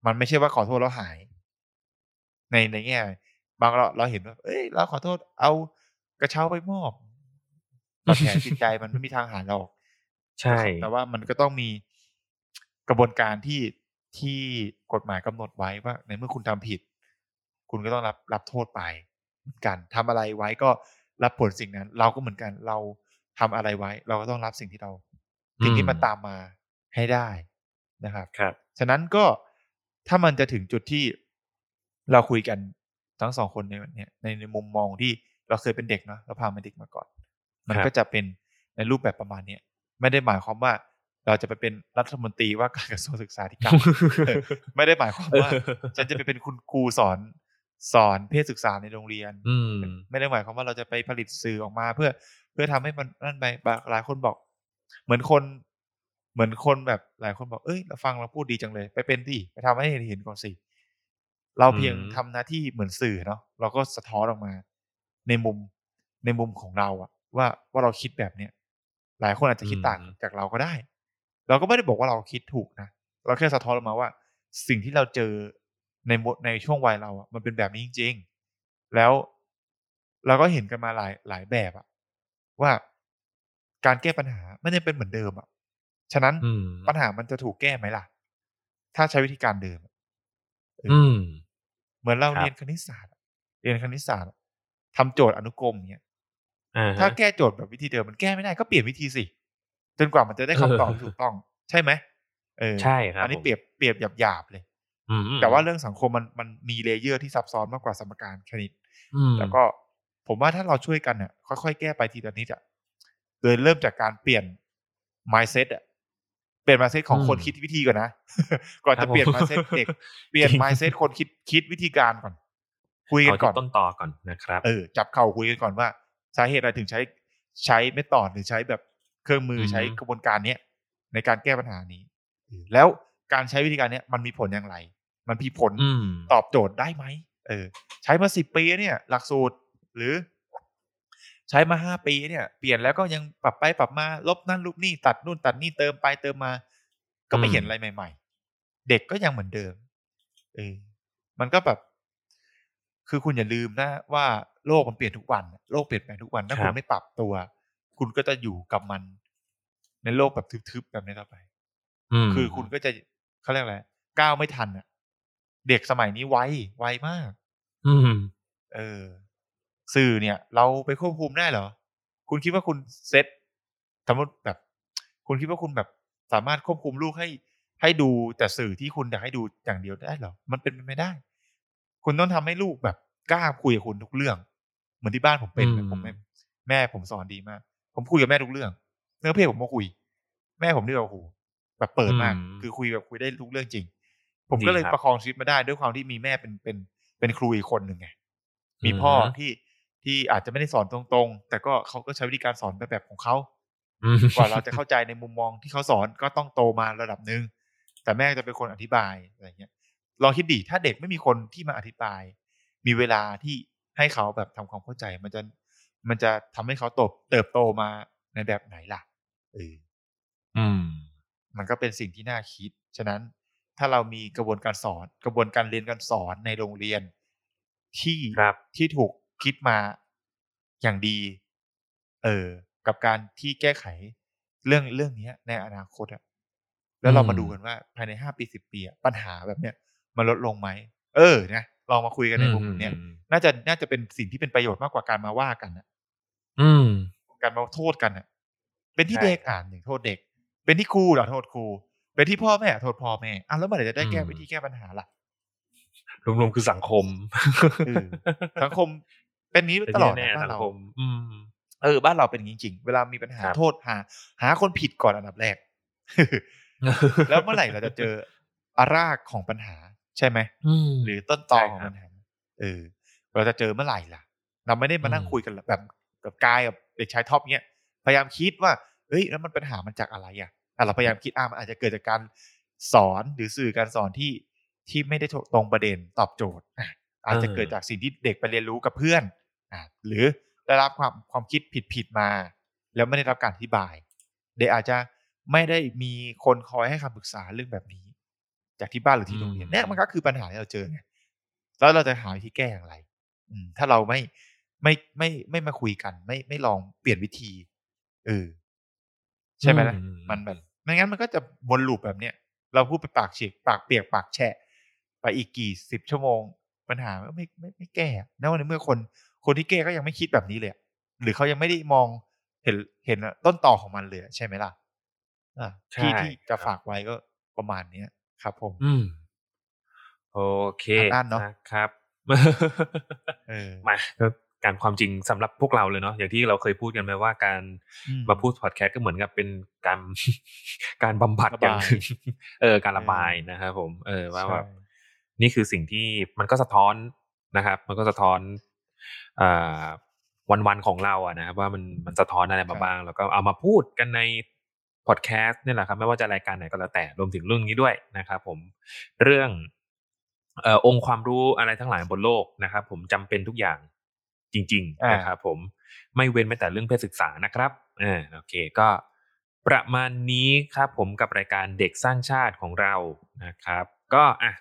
มันไม่ใช่ว่าขอโทษแล้วหาย ในในแง่บางเราเราเห็นว่าเอ้ยเราขอโทษ เอากระเช้าไปมอบบาดแผลจิตใจมันไม่มีทางหายหรอก ใช่ แต่ว่ามันก็ต้องมีกระบวนการที่ ที่กฎหมายกำหนดไว้ว่าในเมื่อคุณทำผิด คุณก็ต้องรับรับโทษไปเหมือนกันทำอะไรไว้ก็รับผลสิ่งนั้น เราก็เหมือนกันเราทำอะไรไว้ เราก็ต้องรับสิ่งที่เราสิ่งที่มันตามมาให้ได้นะครับครับ ฉะนั้นก็ถ้ามันจะถึงจุดที่เราคุยกันทั้งสองคนในวันเนี้ยในในมุมมองที่เราเคยเป็นเด็กเนาะเราพามาเด็กมาก่อน มันครับก็จะเป็นในรูปแบบประมาณเนี้ยไม่ได้หมายความว่า เราจะไปเป็นรัฐมนตรีว่าการกระทรวงศึกษาธิการไม่ได้หมายความว่า ฉันจะไปเป็นคุณครูสอนสอนเพศศึกษาในโรงเรียน อืมไม่ได้หมายความว่าเราจะไปผลิตสื่อออกมา เพื่อเพื่อทำให้มันนั่นไปหลายคนบอก เหมือนคน เหมือนคนแบบหลายคนบอกเอ้ยเราฟังเราพูดดีจังเลย ไปเป็นดิไปทำให้เห็นก่อนสิเราเพียงอืมทำหน้าที่เหมือนสื่อเนาะเราก็สะท้อนออกมา ในมุมในมุมของเราอะว่าว่าเราคิดแบบเนี้ยหลายคนอาจจะคิดต่างจากเราก็ได้ เราก็ไม่ได้บอกว่าเราคิดถูกนะเราแค่สะท้อนออกมาว่า สิ่งที่เราเจอในมในช่วงวัยเราอะมันเป็นแบบนี้จริง ๆ แล้วเราก็เห็นกันมาหลายหลายแบบอะว่าการแก้ปัญหามันยังเป็นเหมือนเดิมอะฉะนั้นอืมปัญหามันจะถูกแก้ไหมล่ะ ถ้าใช้วิธีการเดิมอะเออออืม เหมือนเราครับเรียนคณิตศาสตร์อะเรียนคณิตศาสตร์อะทำโจทย์อนุกรมเนี้ยอ่าฮะถ้าแก้โจทย์แบบวิธีเดิมมันแก้ไม่ได้ก็เปลี่ยนวิธีสิ จนกว่ามันจะได้คำตอบที่ถูกต้อง ใช่ไหมเออใช่ครับอันนี้ผมเปรียบเปรียบหยาบๆเลยอืมแต่ว่าเรื่องสังคมมันมันมีเลเยอร์ที่ซับซ้อนมากกว่าสมการคณิตอืมแล้วก็ผมว่าถ้าเราช่วยกันเนี่ยค่อยๆแก้ไปทีละนิดอะโดยเริ่มจากการเปลี่ยน mindset อะเปลี่ยน mindset ของคนคิดวิธีก่อนนะ ก่อนจะเปลี่ยน mindset เด็ก เปลี่ยน mindset คนคิดคิดวิธีการก่อน คุยกันเอาก่ที่อนต้นต่อก่อนนะครับ เออ จับเข่าคุยกันก่อนว่า สาเหตุอะไรถึงใช้ใช้เมธอดหรือใช้แบบ เครื่องมืออฮึใช้กระบวนการเนี้ยในการแก้ปัญหานี้เออแล้วการใช้วิธีการเนี้ยมันมีผลอย่างไร มันมีผลอืมตอบโจทย์ได้ไหมเออ ใช้มาสิบปีเนี่ย หลักสูตรหรือ ใช้มาห้าปีเนี่ย เปลี่ยนแล้วก็ยังปรับไปปรับมา ลบนั่นลบนี่ตัดนู่นตัดนี่เติมไปเติมมา ก็ไม่อืมเห็นอะไรใหม่ ๆ เด็กก็ยังเหมือนเดิม เออ มันก็แบบคือคุณอย่าลืมนะว่าโลกมันเปลี่ยนทุกวัน โลกเปลี่ยนแปลงทุกวัน ถ้าครัคุบณไม่ปรับตัว คุณก็จะอยู่กับมัน ในโลกแบบทึบๆแบบนี้ต่อไปอืมคือคุณก็จะเขาเรียกอะไรก้าวไม่ทันอะเด็กสมัยนี้ไวไวมาก อืม เออ สื่อเนี่ย เราไปควบคุมได้เหรอ คุณคิดว่าคุณเซ็ตสมมติแบบ คุณคิดว่าคุณแบบสามารถควบคุมลูกให้ให้ดูแต่สื่อที่คุณอยากให้ดูอย่างเดียวได้เหรอ มันเป็นไปไม่ได้ คุณต้องทำให้ลูกแบบกล้าคุยกับคุณทุกเรื่อง เหมือนที่บ้านผมเป็นอืมผมไม่แม่ผมสอนดีมาก ผมคุยกับแม่ทุกเรื่องเรื่องเพศผมก็คุย แม่ผมนี่แบบโอ้โหแบบเปิดมาก คือคุยแบบคุยได้ทุกเรื่องจริง ผมก็เลยดีครับประคองชีวิตมาได้ด้วยความที่มีแม่เป็นเป็นเป็นครูอีกคนหนึ่งไงมีพ่ออือฮึที่ที่อาจจะไม่ได้สอนตรงๆ แต่ก็เขาก็ใช้วิธีการสอนแบบแบบของเขาอืมกว่าเราจะเข้าใจในมุมมองที่เขาสอนก็ต้องโตมาระดับหนึ่งแต่แม่จะเป็นคนอธิบายอะไรเงี้ยลองคิดดิถ้าเด็กไม่มีคนที่มาอธิบาย มีเวลาที่ให้เขาแบบทำความเข้าใจ มันจะ มันจะทำให้เขาโตเติบโตมาในแบบไหนล่ะเอออืม มันก็เป็นสิ่งที่น่าคิด ฉะนั้นถ้าเรามีกระบวนการสอน กระบวนการเรียนการสอนในโรงเรียน ที่ครับที่ถูกคิดมาอย่างดี เออ กับการที่แก้ไขเรื่องเรื่องเนี้ยในอนาคตอะแล้วเรามาดูกันว่าภายในห้าปีสิบปีอะปัญหาแบบเนี้ยมันลดลงไหมเออนะลองมาคุยกันในมุมเนี้ยอืมน่าจะน่าจะเป็นสิ่งที่เป็นประโยชน์มากกว่าการมาว่ากันนะ อืมการมาโทษกันอะ เป็นที่ใช่เด็กอ่านหนึ่งโทษเด็ก เป็นที่ครูเหรอโทษครู เป็นที่พ่อแม่โทษพ่อแม่อะแล้วเมื่อไหร่จะได้แก้วิธีแก้ปัญหาล่ะรวมๆคือสังคมเออสังคมเป็นนี้เป็นตลอดที่แน่นะบ้าสันงเราคมอืมเออบ้านเราเป็นอย่างนี้จริง เวลามีปัญหาครับโทษหา หาคนผิดก่อนอันดับแรก แล้วเมื่อไหร่เราจะเจออารากของปัญหา ใช่ไหมอืมหรือต้นตอใช่ของครับปัญหาเออเราจะเจอเมื่อไหร่ล่ะ เราไม่ได้มานั่งอืมคุยกันแบบ กับกายกับเด็กชายท็อปเนี้ยพยายามคิดว่าเฮ้ยแล้วมันปัญหามันจากอะไรอะอะเราพยายามคิดอะมันอาจจะเกิดจากการสอนหรือสื่อการสอนที่ที่ไม่ได้ตรงประเด็นตอบโจทย์อะอาจจะเกิดจากสิ่งที่เด็กไปเรียนรู้กับเพื่อนอะหรือได้รับความความคิดผิดผิดๆมา แล้วไม่ได้รับการอธิบาย เด็กอาจจะไม่ได้มีคนคอยให้คำปรึกษาเรื่องแบบนี้ จากที่บ้านหรือที่โรงเรียนอืมเนี่ยมันก็คือปัญหาที่เราเจอไงแล้วเราจะหาวิธีแก้อย่างไร อืมถ้าเราไม่ ไม่ไม่ไม่มาคุยกัน ไม่ไม่ลองเปลี่ยนวิธีเออใช่ไหมล่ะอืมมันแบบไม่งั้นมันก็จะวนลูปแบบเนี้ยเราพูดไปปากเฉีกปากเปียกปากแฉะ ไปอีกกี่สิบชั่วโมง ปัญหาก็ไม่ไม่ไม่แก้อะแล้วในเมื่อคนคนที่แก้ก็ยังไม่คิดแบบนี้เลยอะหรือเขายังไม่ได้มองเห็นเห็นต้นต่อของมันเลยอะใช่ไหมล่ะอะใช่ที่ที่ครัจะบฝากไว้ก็ประมาณเนี้ยครับ ผม อืมโอเคอ่านๆเนอะครับเออมา ก็การความจริงสำหรับพวกเราเลยเนาะอย่างที่เราเคยพูดกันไปว่าการอืมมาพูดพอดแคสต์ก็เหมือนกับเป็นการการบำบัดระอย่าบางยหนึ่งเออการระเออบายนะครับผม เออว่าใช่แบบนี่คือสิ่งที่มันก็สะท้อนนะครับ มันก็สะท้อนอ่าวันวันๆของเราอะนะครับว่ามันมันสะท้อนอะไรมาบ้าง แล้วก็เอามาพูดกันในพอดแคสต์เนี่ยแหละครับไม่ว่าจะรายการไหนก็แล้วแต่รวมถึงเรื่องนี้ด้วยนะครับผมเรื่องเอ่อองค์ความรู้อะไรทั้งหลายบนโลกนะครับ ผมจำเป็นทุกอย่าง จริงอ่าๆนะครับผมไม่เว้นแม้แต่เรื่องเพศศึกษานะครับเออโอเคก็ประมาณนี้ครับผมกับรายการเด็กสร้างชาติของเรานะครับ ก็อะ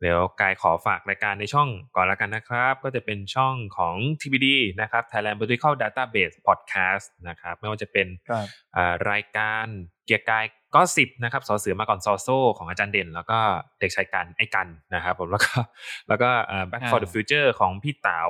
เดี๋ยวกายขอฝากรายการในช่องก่อนละกันนะครับ ก็จะเป็นช่องของ TBD นะครับ Thailand Political Database Podcast นะครับ ไม่ว่าจะเป็นครับอ่ารายการเกียร์กาย ก็สิบนะครับสอเสือมาก่อนซอโซของอาจารย์เด่น แล้วก็เด็กชายกันไอ้กันนะครับผมแล้วก็แล้วก็อ่า Back for the อ่า Future ของพี่เต๋า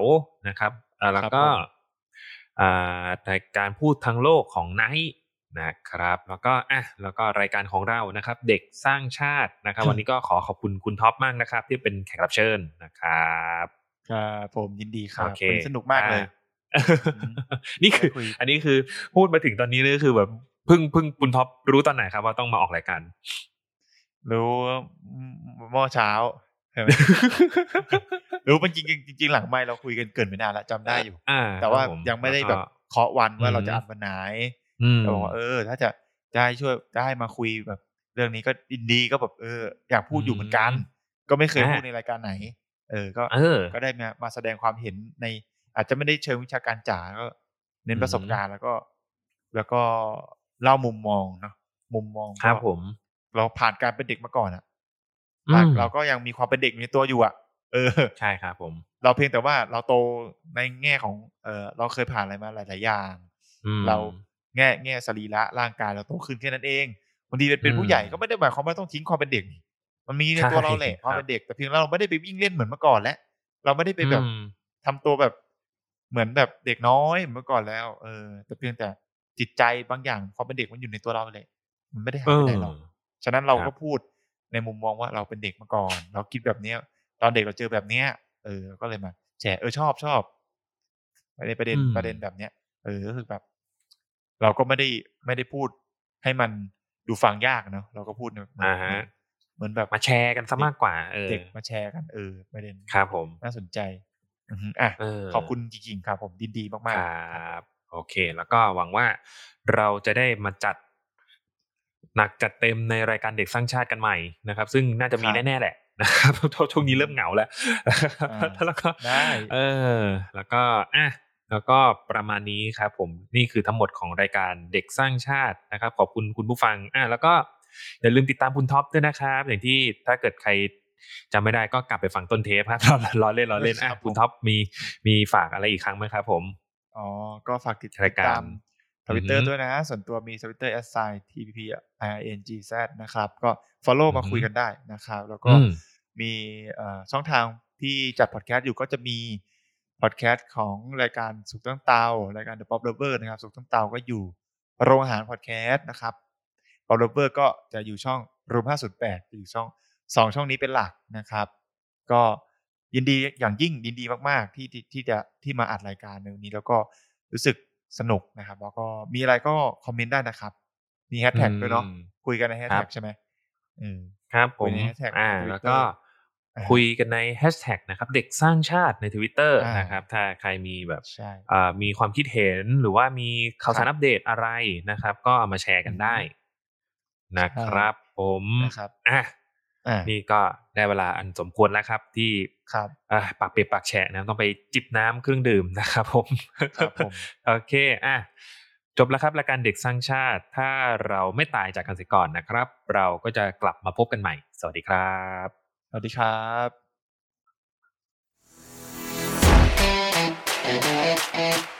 นะครับอ่าแล้วก็ครับผมอ่ารายการพูดทั้งโลกของไนท์นะครับ แล้วก็อะแล้วก็รายการของเรานะครับ เด็กสร้างชาตินะครับ วันนี้ก็ขอขอบคุณคุณท็อปมากนะครับ ที่เป็นแขกรับเชิญนะครับครับผมยินดีครับโอเควันนี้สนุกมากเลยอะนี่คือได้คุยอันนี้คือพูดมาถึงตอนนี้นี่คือแบบเพิ่งเพิ่งคุณท็อปรู้ตอนไหนครับว่าต้องมาออกรายการ รู้เมื่อเช้าใช่ไหมรู้มันจริงๆจริงๆหลังไม่เราคุยกันเกินไปนานแล้วจำได้อยู่อ่าแต่ว่าครับผยังไม่ได้ล้วแบก็บเคาะวันว่าอืมเราจะอัดวันไหนอืมแต่บอกว่าเออ ถ้าจะจะให้ช่วยจะให้มาคุยแบบ เรื่องนี้ก็ยินดีก็แบบเออ อยากพูดอยู่เหมือนกัน ก็ไม่เคยอ่าพูดในรายการไหน เออ ก็เออก็ได้มามาแสดงความเห็นใน อาจจะไม่ได้เชิงวิชาการจ๋าก็ เน้นประสบการณ์แล้วก็ แล้วก็ เล่ามุมมองเนาะมุมมองครับก็ผม เราผ่านการเป็นเด็กมาก่อนอะอืมเราก็ยังมีความเป็นเด็กอยู่ในตัวอยู่อะเออ ใช่ครับผม เราเพียงแต่ว่าเราโตในแง่ของ เออเราเคยผ่านอะไรมาหลาย ๆ อย่างอืมเราแง่แง่สรีระร่างกายเราโตขึ้นแค่นั้นเองบางทีเป็นอืมผู้ใหญ่ก็ไม่ได้หมายความว่าต้องทิ้งความเป็นเด็กนี่มันมีในตัวใช่เราแหละครับความเป็นเด็กแต่เพียงเราไม่ได้ไปวิ่งเล่นเหมือนเมื่อก่อนแล้วเราไม่ได้ไปแบบอืมทำตัวแบบเหมือนแบบเด็กน้อยเหมือนเมื่อก่อนแล้ว เออ แต่เพียงแต่ จิตใจบางอย่างความเป็นเด็กมันอยู่ในตัวเราเลย มันไม่ได้หายไปไหนหรอกฉะนั้นเราครัก็บพูดในมุมมองว่าเราเป็นเด็กมาก่อน เราคิดแบบเนี้ย ตอนเด็กเราเจอแบบเนี้ย เออ ก็เลยมาแชร์เออชอบชอบประเด็นประเด็นอืมประเด็นแบบเนี้ย เออก็คือแบบ เราก็ไม่ได้ไม่ได้พูดให้มันดูฟังยากเนาะเราก็พูดเหมือนอ่าฮะเหมือนแบบมาแชร์กันซะมากกว่าเออเด็กมาแชร์กันเออประเด็นครับผมน่าสนใจอือฮึอะเออขอบคุณจริงๆครับผมยินดีคมากรับ โอเค แล้วก็หวังว่าเราจะได้มาจัดหนักจัดเต็มในรายการเด็กสร้างชาติกันใหม่นะครับ ซึ่งน่าจะมีครับแน่ๆแหละนะครับช่วงนี้เริ่มเหงาแล้วอ่าแล้วก็ได้เออ แล้วก็อะแล้วก็ประมาณนี้ครับผมนี่คือทั้งหมดของรายการเด็กสร้างชาตินะครับ ขอบคุณคุณผู้ฟังอะแล้วก็อย่าลืมติดตามคุณท็อปด้วยนะครับ อย่างที่ถ้าเกิดใครจำไม่ได้ก็กลับไปฟังต้นเทปครับล้อเล่นล้อเล่นอะครับผมคุณท็อปมีมีฝากอะไรอีกครั้งไหมครับผม อ๋อ ก็ฝากติดรายการตามทวิตเตอร์อือฮึด้วยนะ ส่วนตัวมีทวิตเตอร์ s i tpp ingz นะครับ ก็ follow อือฮึมาคุยกันได้นะครับ แล้วก็อืมมีเอ่อช่องทางที่จัดพอดแคสต์อยู่ก็จะมีพอดแคสต์ของรายการสุขตั้งเตา รายการ The Pop Lover นะครับ สุขตั้งเตาก็อยู่โรงอาหารพอดแคสต์นะครับ Pop Lover ก็จะอยู่ช่อง Room 508จะอยู่ช่องสองช่องนี้เป็นหลักนะครับ ก็ ยินดีอย่างยิ่งยินดีมากๆ ที่ที่ที่จะที่มาอัดรายการในวันนี้ แล้วก็รู้สึกสนุกนะครับ แล้วก็มีอะไรก็คอมเมนต์ได้นะครับมีแฮชแท็กด้วยเนาะอืมคุยกันในแฮชครัแท็บกใช่ไหมเออครับผคุมยใน hashtag อ่าของ Twitter แล้วก็อ่าคุยกันในแฮชแท็กนะครับ เด็กสร้างชาติในทวิตเตอร์อ่านนะครับ ถ้าใครมีแบบใช่อ่ามีความคิดเห็นหรือว่ามีข่าวสารครับอัปเดตอะไรนะครับ ก็เอามาแชร์กันได้ นะครับ ผมนะครับอะอ่า นี่ก็ได้เวลาอันสมควรแล้วครับ ที่ครับอ่าปากเปียกปากแฉะนะต้องไปจิบน้ำเครื่องดื่มนะครับผมครับผมโอเคอะจบแล้วครับรายการเด็กสร้างชาติ ถ้าเราไม่ตายจากกันเสียก่อนนะครับ เราก็จะกลับมาพบกันใหม่ สวัสดีครับ สวัสดีครับ Thank you.